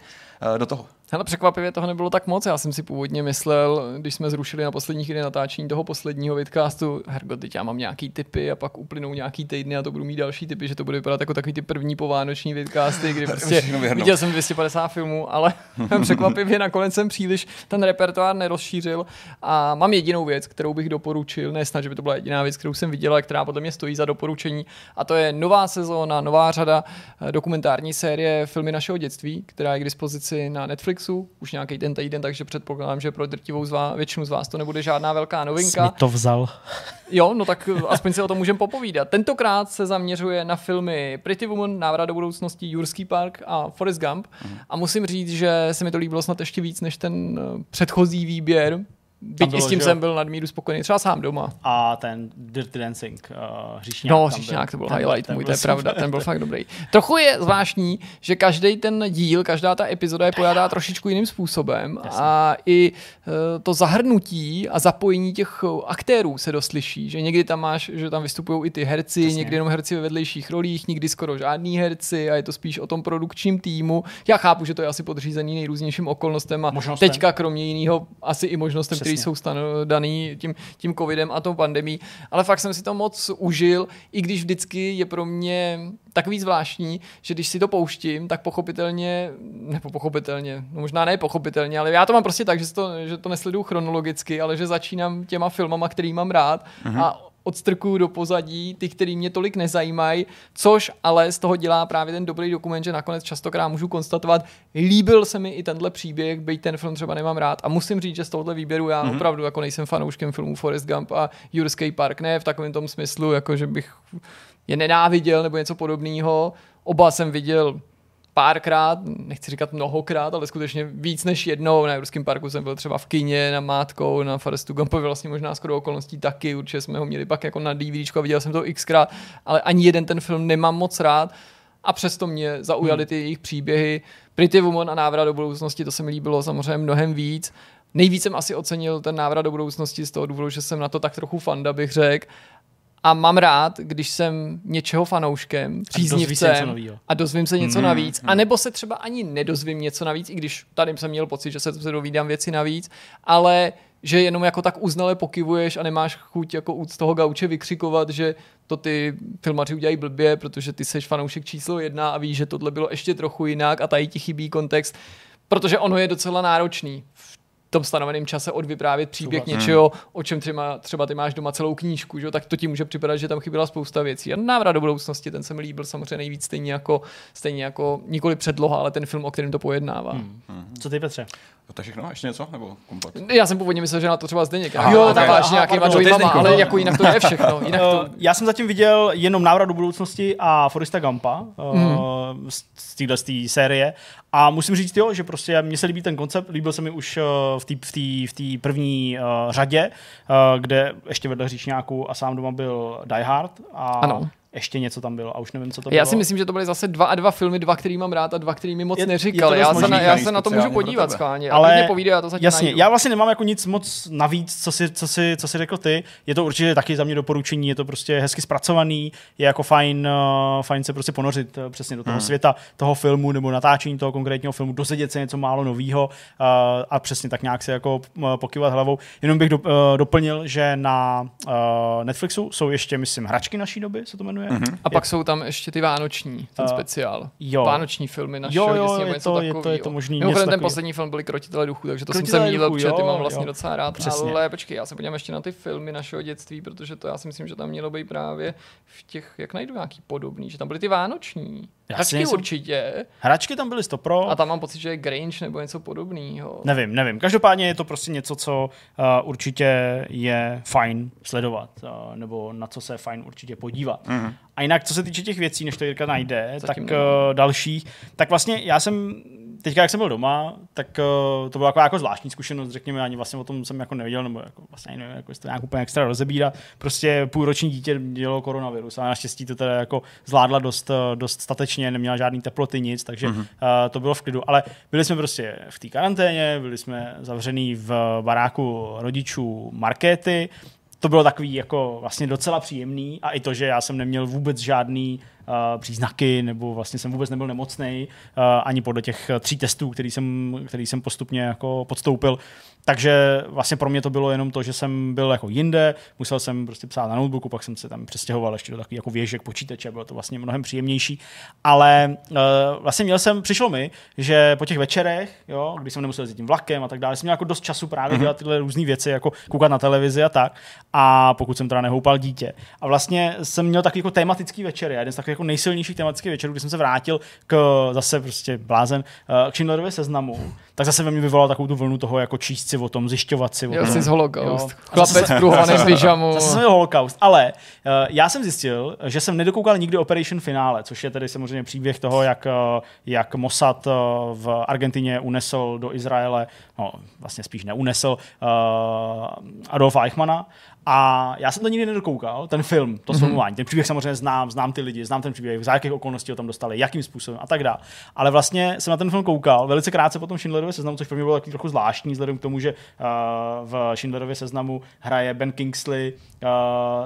do toho. Hele, překvapivě toho nebylo tak moc. Já jsem si původně myslel, když jsme zrušili na poslední chvíli natáčení toho posledního vidcastu, hergo, teď já mám nějaký typy a pak uplynou nějaký týdny a to budu mít další typy, že to bude vypadat jako takový ty první povánoční vidcasty, kdy prostě viděl jsem 250 filmů, ale překvapivě nakonec jsem příliš ten repertoár nerozšířil. A mám jedinou věc, kterou bych doporučil, ne snad, že by to byla jediná věc, kterou jsem viděl, která podle mě stojí za doporučení a to je nová sezóna, nová řada eh, dokumentární série Filmy našeho dětství, která je k dispozici na Netflixu už nějaký ten týden, takže předpokládám, že pro drtivou z vás, většinu z vás to nebude žádná velká novinka. Jsi to vzal. Jo, no tak aspoň si o tom můžeme popovídat. Tentokrát se zaměřuje na filmy Pretty Woman, Návrat do budoucnosti, Jurský park a Forrest Gump. Mm. A musím říct, že se mi to líbilo snad ještě víc než ten eh, předchozí výběr, Byť i s tím jsem byl nadmíru spokojený, třeba sám doma. A ten Dirty Dancing, uh, Hříšňák. No, Hříšňák to byl ten highlight ten můj, to je pravda, ten byl fakt dobrý. Trochu je zvláštní, že každý ten díl, každá ta epizoda je pojatá trošičku jiným způsobem Jasně. a i uh, to zahrnutí a zapojení těch aktérů se doslyší, že někdy tam máš, že tam vystupují i ty herci, Jasně. někdy jenom herci ve vedlejších rolích, nikdy skoro žádný herci a je to spíš o tom produkčním týmu. Já chápu, že to je asi podřízený nejrůznějším okolnostem a možnostem. teďka kromě jiného asi i možnostem, které jsou daný tím, tím covidem a tou pandemí, ale fakt jsem si to moc užil, i když vždycky je pro mě takový zvláštní, že když si to pouštím, tak pochopitelně, nebo pochopitelně, no možná ne pochopitelně, ale já to mám prostě tak, že to, že to nesleduju chronologicky, ale že začínám těma filmama, který mám rád mm-hmm. a odstrkuju do pozadí, ty, který mě tolik nezajímají, což ale z toho dělá právě ten dobrý dokument, že nakonec častokrát můžu konstatovat, líbil se mi i tenhle příběh, byť ten film třeba nemám rád. A musím říct, že z tohohle výběru já mm-hmm. opravdu jako nejsem fanouškem filmů Forest Gump a Jurský park, ne v takovém tom smyslu, jako že bych je nenáviděl nebo něco podobného. Oba jsem viděl párkrát, nechci říkat mnohokrát, ale skutečně víc než jednou. Na Evropském parku jsem byl třeba v kině, na Mátkou, na Forestu Gumpovi vlastně možná skoro okolností taky, určitě jsme ho měli pak jako na DVD a viděl jsem to xkrát, ale ani jeden ten film nemám moc rád a přesto mě zaujaly ty jejich příběhy. Pretty Woman a návrat do budoucnosti, to se mi líbilo samozřejmě mnohem víc. Nejvíc jsem asi ocenil ten návrat do budoucnosti z toho důvodu, že jsem na to tak trochu fanda, bych řekl a mám rád, když jsem něčeho fanouškem, příznivcem a dozvím se něco mm-hmm. navíc. A nebo se třeba ani nedozvím něco navíc, i když tady jsem měl pocit, že se, se dovídám věci navíc, ale že jenom jako tak uznale pokyvuješ a nemáš chuť jako z toho gauče vykřikovat, že to ty filmaři udělají blbě, protože ty seš fanoušek číslo jedna a víš, že tohle bylo ještě trochu jinak a tady ti chybí kontext, protože ono je docela náročný v tom stanoveném čase odvyprávět příběh Super. něčeho, o čem třeba, třeba ty máš doma celou knížku, že? tak to ti může připadat, že tam chyběla spousta věcí. A návrat do budoucnosti, ten se mi líbil samozřejmě nejvíc, stejně jako, stejně jako nikoli předloha, ale ten film, o kterém to pojednává. Hmm. Hmm. Co ty, Petře? No, to všechno? Ještě něco? Nebo komplet? Já jsem původně myslel, že na to třeba Zdeněk. Aha, jo, okay. tak máš nějakýma dvojmama, ale jako jinak to je všechno. Jinak to... Uh, já jsem zatím viděl jenom návrat do budoucnosti a Foresta Gampa uh, mm. z téhle série a musím říct, jo, že prostě mně se líbí ten koncept, líbil se mi už uh, v té v v první uh, řadě, uh, kde ještě vedle Hříšňáku a sám doma byl Die Hard a ano ještě něco tam bylo a už nevím, co to bylo. Já si myslím, že to byly zase dva a dva filmy, dva, který mám rád a dva, který mi moc je, neříkal. Je já, se na, já se na to můžu podívat schválně. Ale povídej, já to zatím jasně, najdu. já vlastně nemám jako nic moc navíc, co si, co, si, co si řekl ty. Je to určitě taky za mě doporučení, je to prostě hezky zpracovaný, je jako fajn, uh, fajn se prostě ponořit uh, přesně do toho hmm. světa toho filmu nebo natáčení toho konkrétního filmu, dozvědět se něco málo nového uh, a přesně tak nějak se jako uh, pokyvat hlavou. Jenom bych do, uh, doplnil, že na uh, Netflixu jsou ještě, myslím, hračky naší doby, se to jmenuje. Mm-hmm. A pak jsou tam ještě ty vánoční, ten uh, speciál. Jo. Vánoční filmy našeho, jo, jo, je to, je to, je to možný. Mimochodem ten poslední film byli Krotitele duchu, takže to Krotitele jsem se mýlil, protože ty mám vlastně jo. docela rád. Přesně. Ale počkej, já se podívám ještě na ty filmy našeho dětství, protože to já si myslím, že tam mělo být právě v těch, jak najdu nějaký podobný, že tam byly ty vánoční. Hračky nejsem... určitě. Hračky tam byly stopro. A tam mám pocit, že je Grange nebo něco podobného. Nevím, nevím. Každopádně je to prostě něco, co uh, určitě je fajn sledovat, uh, nebo na co se fajn určitě podívat. Mm-hmm. A jinak, co se týče těch věcí, než to Jirka najde, Zatím tak uh, dalších, tak vlastně já jsem teďka, jak jsem byl doma, tak uh, to byla jako, jako zvláštní zkušenost, řekněme, ani vlastně o tom jsem jako nevěděl, nebo jako vlastně nevím, jako to nějak úplně extra rozebírat. Prostě půlroční dítě mělo koronavirus a naštěstí to teda jako zvládla dost, eh, dost statečně, neměla žádný teploty, nic, takže mm-hmm. uh, to bylo v klidu. Ale byli jsme prostě v té karanténě, byli jsme zavřený v baráku rodičů Markéty, to bylo takový jako vlastně docela příjemný a i to, že já jsem neměl vůbec žádný příznaky, nebo vlastně jsem vůbec nebyl nemocný, ani podle těch tří testů, který jsem, který jsem postupně jako podstoupil. Takže vlastně pro mě to bylo jenom to, že jsem byl jako jinde, musel jsem prostě psát na notebooku, pak jsem se tam přestěhoval ještě do takových jako věžek počítače, bylo to vlastně mnohem příjemnější. Ale uh, vlastně měl jsem, přišlo mi, že po těch večerech, jo, když jsem nemusel jezdit tím vlakem a tak dále, jsem měl jako dost času právě mm-hmm. dělat tyhle různé věci, jako koukat na televizi a tak. A pokud jsem teda nehoupal dítě. A vlastně jsem měl takový jako tematický večer, jeden z takových jako nejsilnějších tematických večerů, kdy jsem se vrátil k zase prostě blázen uh, k Schindlerově seznamu, tak zase ve mně vyvolal takovou tu vlnu toho jako číst si o tom, zjišťovat si o tom. jsi z holokaust. Chlapec pruhovaný z pyžamu. Zase jsem holokaust. Ale uh, já jsem zjistil, že jsem nedokoukal nikdy Operation Finále, což je tedy samozřejmě příběh toho, jak, uh, jak Mossad uh, v Argentině unesl do Izraele, no vlastně spíš neunesl, uh, Adolfa Eichmana a já jsem to nikdy nedokoukal, ten film, to mm-hmm. filmování. Ten příběh samozřejmě znám, znám ty lidi, znám ten příběh, za jakých okolností ho tam dostali, jakým způsobem a tak dále. Ale vlastně jsem na ten film koukal velice krátce po tom Schindlerově seznamu, což pro mě bylo taky trochu zvláštní, vzhledem k tomu, že uh, v Schindlerově seznamu hraje Ben Kingsley uh,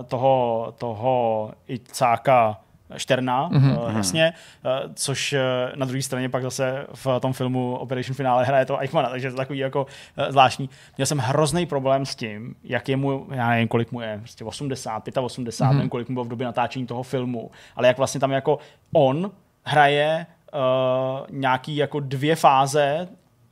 toho, toho Icáka Šterna, mm-hmm. jasně, eh, což eh, na druhé straně pak zase v tom filmu Operation Finale hraje to Eichmana, takže to takový jako zvláštní. Měl jsem hrozný problém s tím, jak je mu, já nevím, kolik mu je, prostě 80, 85, mm-hmm. nevím, kolik mu bylo v době natáčení toho filmu, ale jak vlastně tam jako on hraje uh, nějaký jako dvě fáze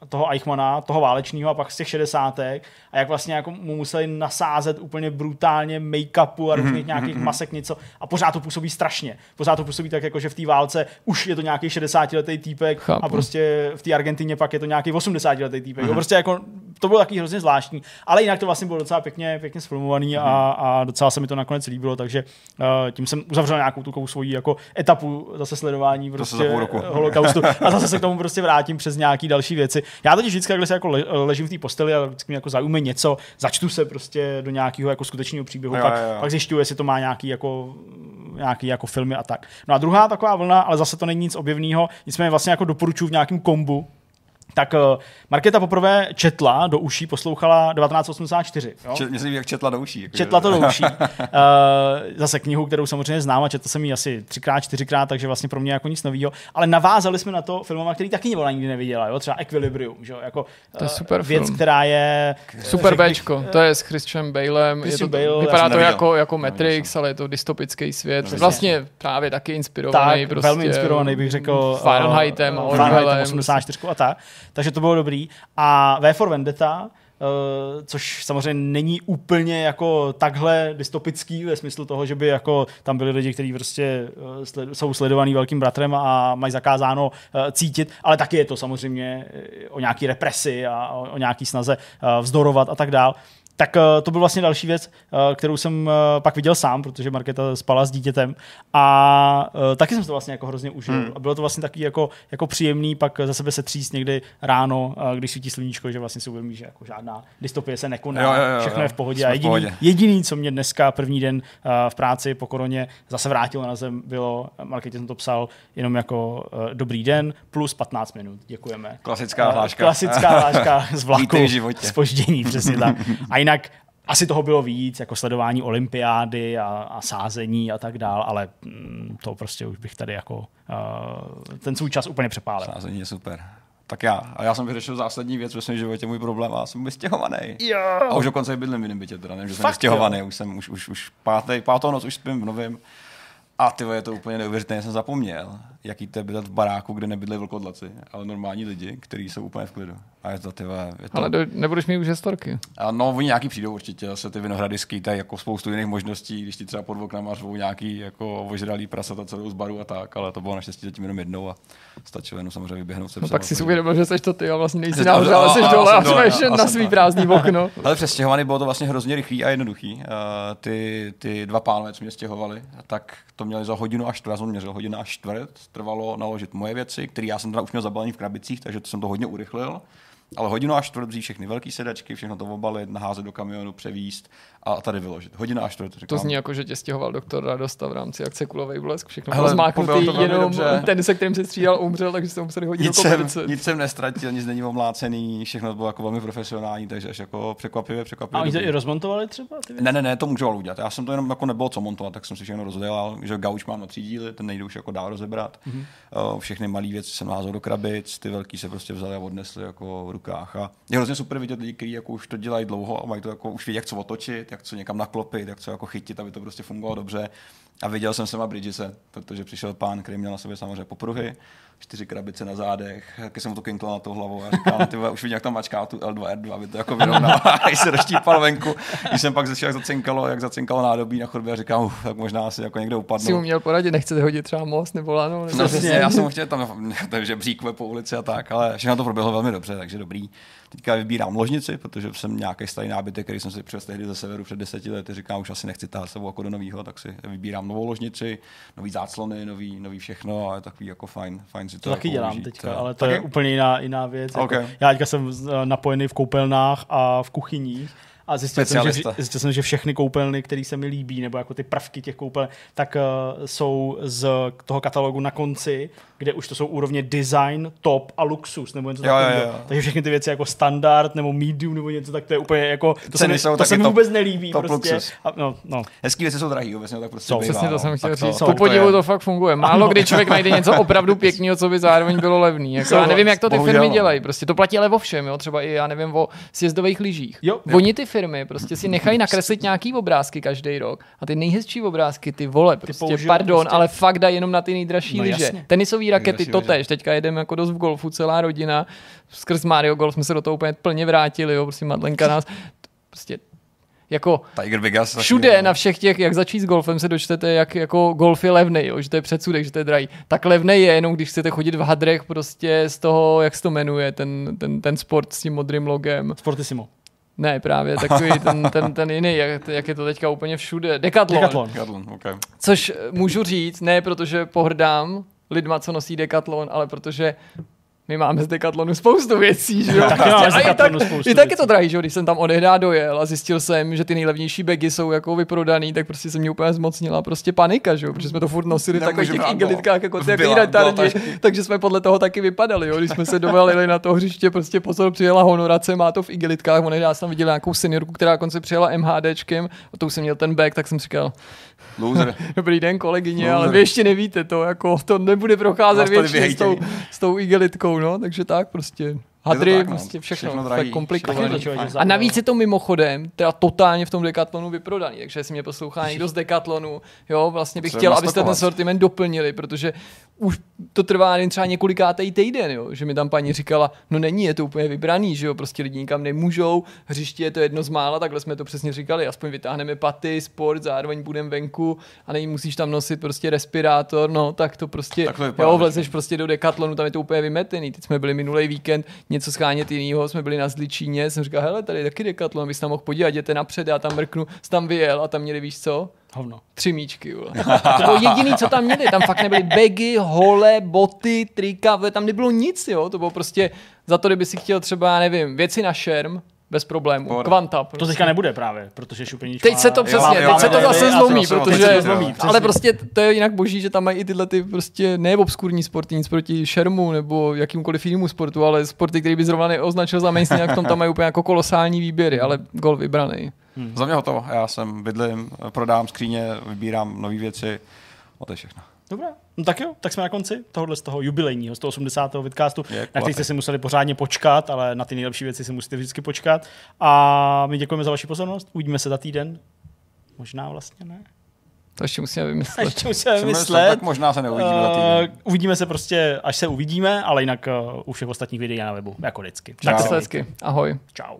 toho Eichmana, toho válečního a pak z těch šedesátek a jak vlastně jako mu museli nasázet úplně brutálně make-upu a různých mm-hmm. nějakých mhm. masek něco a pořád to působí strašně. Pořád to působí tak, jako že v té válce už je to nějaký 60-letý týpek Chápu. a prostě v té Argentině pak je to nějaký 80-letý týpek. Mm-hmm. Prostě jako to bylo taky hrozně zvláštní, ale jinak to vlastně bylo docela pěkně, pěkně mm-hmm. a, a, docela se mi to nakonec líbilo, takže uh, tím jsem uzavřel nějakou tu svoji jako etapu zase sledování prostě holokaustu a zase se k tomu prostě vrátím přes nějaký další věci. Já totiž vždycky takhle se jako ležím v té posteli a vždycky mi jako zaujme něco, začtu se prostě do nějakého jako skutečného příběhu, jo, pak, jo. pak zjišťuju, jestli to má nějaký jako nějaký jako filmy a tak. No a druhá taková vlna, ale zase to není nic objevného, nicméně vlastně jako doporučuji v nějakém kombu, tak uh, Markéta poprvé četla do uší, poslouchala 1984. Jo? Čet, myslím, jak četla do uší. Jako četla to do uší. uh, zase knihu, kterou samozřejmě znám a četl jsem ji asi třikrát, čtyřikrát, takže vlastně pro mě jako nic nového. Ale navázali jsme na to filmama, který taky ona nikdy neviděla. Jo? Třeba Equilibrium. Že? Jako, to je eh, super věc, film. která je... Super Bčko. To je s Christian Balem. Christian je to, Bale, vypadá to jako, jako Matrix, ale je to dystopický svět. Přesně. Vlastně právě taky inspirovaný. Tak, prostě, velmi inspirovaný bych řekl. Fahrenheitem, Fahrenheitem 84 a tak. Takže to bylo dobrý. A V for Vendetta, Uh, což samozřejmě není úplně jako takhle dystopický ve smyslu toho, že by jako tam byli lidi, kteří prostě uh, sled, jsou sledovaní velkým bratrem a mají zakázáno uh, cítit, ale taky je to samozřejmě o nějaký represi a o, o nějaký snaze vzdorovat a tak dál. Tak uh, to byl vlastně další věc, uh, kterou jsem uh, pak viděl sám, protože Markéta spala s dítětem a taky jsem to vlastně jako hrozně užil. Hmm. A bylo to vlastně taky jako, jako příjemný pak za sebe se tříst někdy ráno, když svítí sluníčko, že vlastně si uvědomí, že jako žádná dystopie se nekoná, jo, jo, jo, všechno jo. je v pohodě. a jediný, v pohodě. jediný, co mě dneska první den v práci po koroně zase vrátilo na zem, bylo, Markétě jsem to psal, jenom jako dobrý den plus 15 minut. Děkujeme. Klasická hláška. Klasická hláška z vlaku. Spoždění, přesně tak. A jinak jinak asi toho bylo víc, jako sledování olympiády a, a sázení a tak dál, ale mm, to prostě už bych tady jako uh, ten svůj čas úplně přepálil. Sázení je super. Tak já. A já jsem vyřešil zásadní věc ve svém životě, můj problém, a jsem vystěhovaný. Jo. A už dokonce bydlím v jiném bytě, teda nevím, že jsem vystěhovaný, už jsem už, už, už pátý, pátou noc už spím v novém. A ty je to úplně neuvěřitelné, jsem zapomněl, jaký to je bydlet v baráku, kde nebydlí vlkodlaci, ale normální lidi, kteří jsou úplně v klidu. A je to, ty je to... Ale do, nebudeš mít už historky. A no, oni nějaký přijdou určitě, zase ty vinohrady skýtají jako spoustu jiných možností, když ti třeba pod oknama řvou nějaký jako ožralý prasata celou z baru a tak, ale to bylo naštěstí zatím jenom jednou a stačilo jenom samozřejmě vyběhnout se. No pak si si uvědomil, že jsi to ty a vlastně nejsi nahoře, ale jsi dole a jsme ještě na svý prázdný okno. Ale přestěhovaný bylo to vlastně hrozně rychlý a jednoduchý. Uh, ty, ty dva pánové, co mě stěhovali, tak to měli za hodinu až čtvrt, jsem měřil hodinu až čtvrt, trvalo naložit moje věci, které já jsem teda už měl zabalený v krabicích, takže to jsem to hodně urychlil. Ale hodinu až čtvrt všechny velké sedačky, všechno to obalit, naházet do kamionu, převíst a tady vyložit. Hodina až čtvrt. To zní jako, že tě stěhoval doktor Radosta v rámci akce Kulovej blesk, všechno Hele, bylo zmáknutý, bylo to jenom dobře. ten, se kterým se střídal, umřel, takže se museli hodit Nic do jsem, nic jsem nestratil, nic není omlácený, všechno bylo jako velmi profesionální, takže až jako překvapivě, A překvapivě. oni to dobrý. i rozmontovali třeba? Ty věci? Ne, ne, ne, to můžu ale udělat. Já jsem to jenom jako nebylo co montovat, tak jsem si všechno rozdělal, že gauč mám na tři díly, ten nejde už jako dál rozebrat. Mhm. Mm-hmm. Všechny malé věci jsem naházal do krabic, ty velký se prostě vzali a odnesli jako v rukách. A je hrozně super vidět lidi, kteří jako už to dělají dlouho a mají to jako už vědí, jak co otočit, jak co někam naklopit, jak co jako chytit, aby to prostě fungovalo dobře. A viděl jsem sama Bridgese, protože přišel pán, který měl na sobě samozřejmě popruhy, čtyři krabice na zádech, taky jsem mu to kinkl na to hlavou a říkal, ty už vidím, jak tam mačká tu L2, R2, aby to jako vyrovnal. A když se doštípal venku, když jsem pak začal, jak zacinkalo, jak zacinkalo nádobí na chodbě a říkám, uf, tak možná asi jako někde Si mu upadnu. měl poradit, nechcete hodit třeba most nebo lano. Nebo No, přesně, já jsem chtěl tam, takže bříkve po ulici a tak, ale všechno to proběhlo velmi dobře, takže dobrý. Teďka vybírám ložnici, protože jsem nějaký starý nábytek, který jsem si přivez tehdy ze severu před deseti lety, říkám, už asi nechci tahat sebou jako do nového, tak si vybírám novou ložnici, nový záclony, nový, nový všechno a je takový jako fajn, fajn si to, To taky jako dělám užít. teďka, ale to Taky? je úplně jiná, jiná věc. Ok. Jako, já teďka jsem eh, napojený v koupelnách a v kuchyních a zjistil jsem, že, zjistil jsem, že všechny koupelny, které se mi líbí, nebo jako ty prvky těch koupeln, tak uh, jsou z toho katalogu na konci, kde už to jsou úrovně design, top a luxus, nebo něco takového. Takže všechny ty věci jako standard nebo medium nebo něco, tak to je úplně jako, to se Ceny mi, jsou to se mi top- vůbec nelíbí top prostě. luxus. A, no, no. Hezký věci jsou drahý, obecně tak prostě Jsou, bývá, Přesně to no. jsem chtěl říct. to- Po podivu je. to fakt funguje. Málo kdy člověk najde něco opravdu pěkného, co by zároveň bylo levný. Jako, já nevím, jak to ty firmy no. dělají. Prostě to platí ale o všem, jo? třeba i já nevím o sjezdových lyžích. Jo. Oni ty firmy prostě si nechají nakreslit nějaký obrázky každý rok a ty nejhezčí obrázky, ty vole, prostě použijou pardon, prostě- ale fakt dají jenom na ty nejdražší No lyže. jasně. Tenisové rakety to tež. Teďka jedeme jako dost v golfu, celá rodina. Skrz Mario Golf jsme se do toho úplně plně vrátili, jo? prostě Madlenka nás prostě jako Tiger Vegas. Všude na všech těch, jak začít s golfem, se dočtete, jak jako golf je levný, jo, že to je předsudek, že to je drahý. Tak levný je jenom, když chcete chodit v hadrech prostě z toho, jak se to jmenuje, ten, ten, ten sport s tím modrým logem. Sportissimo. Ne, právě takový ten, ten, ten jiný, jak, jak je to teďka úplně všude. Decathlon. Decathlon. Decathlon, okay. Což můžu říct, ne protože pohrdám lidma, co nosí Decathlon, ale protože my máme z Decathlonu spoustu věcí, že jo? Taky máme z A i tak, spoustu I tak je to drahý, že jo? Když jsem tam odehdá dojel a zjistil jsem, že ty nejlevnější bagy jsou jako vyprodaný, tak prostě se mě úplně zmocnila prostě panika, že jo? Protože jsme to furt nosili v takových těch igelitkách jako ty Byla- takový byla retardi, tašky. takže jsme podle toho taky vypadali, jo? Když jsme se dovalili na to hřiště, prostě pozor, přijela honorace, má to v igelitkách, on já jsem viděl nějakou seniorku, která konce přijela MHDčkem, a to už jsem měl ten bag, tak jsem si říkal, Loser. Dobrý den, kolegyně, No, ale vy ještě nevíte to, jako to nebude procházet většině s tou, s tou igelitkou, no, takže tak prostě. Hadry, tak, no. prostě všechno, Všechno všechno drahý, fakt komplikované. všechno A navíc je to mimochodem teda totálně v tom Decathlonu vyprodaný, takže jestli mě poslouchá někdo z Decathlonu, jo, vlastně bych chtěl, abyste ten sortiment doplnili, protože už to trvá jen třeba několikátý týden, jo, že mi tam paní říkala, no není, je to úplně vybraný, že jo, prostě lidi nikam nemůžou, hřiště je to jedno z mála, takhle jsme to přesně říkali, aspoň vytáhneme paty, sport, zároveň budeme venku a nemusíš tam nosit prostě respirátor, no tak to prostě, jo, vlezeš prostě do Decathlonu, tam je to úplně vymetený. Teď jsme byli minulý víkend něco schánět jinýho, jsme byli na Zličíně, jsem říkal, hele, tady je taky Decathlon, bys tam mohl podívat, jděte napřed, já tam mrknu, jsi tam vyjel a tam měli, víš co? Hovno. Tři míčky, vole. To bylo jediný, co tam měli. Tam fakt nebyly bagy, hole, boty, trika, tam nebylo nic, jo. To bylo prostě za to, kdyby si chtěl třeba, já nevím, věci na šerm, bez problému. Pohoda. Kvanta. To Prostě. teďka nebude právě, protože šupenička... Teď se to přesně, jo, teď se to jo, zase jo, zlomí, jo, jo, protože, se to zlomí, ale prostě to je jinak boží, že tam mají i tyhle ty prostě ne obskurní sporty, nic proti šermu nebo jakýmkoliv jinému sportu, ale sporty, který by zrovna neoznačil za mainstream, jak tom tam mají úplně jako kolosální výběry, ale gol vybraný. Za mě hotovo. Já jsem bydlím, prodám skříně, vybírám nové věci. A to je všechno. Dobrá, no tak jo, tak jsme na konci tohohle z toho jubilejního 180. vidcastu, na který jste si museli pořádně počkat, ale na ty nejlepší věci si musíte vždycky počkat. A my děkujeme za vaši pozornost, uvidíme se za týden. Možná vlastně ne. To ještě musíme vymyslet. Ještě musíme Jsem myslel, myslet. tak možná se neuvidíme za Uh, týden. uvidíme se prostě, až se uvidíme, ale jinak uh, u všech ostatních videí je na webu, jako vždycky. Čau. Tak se hezky. Ahoj. Čau.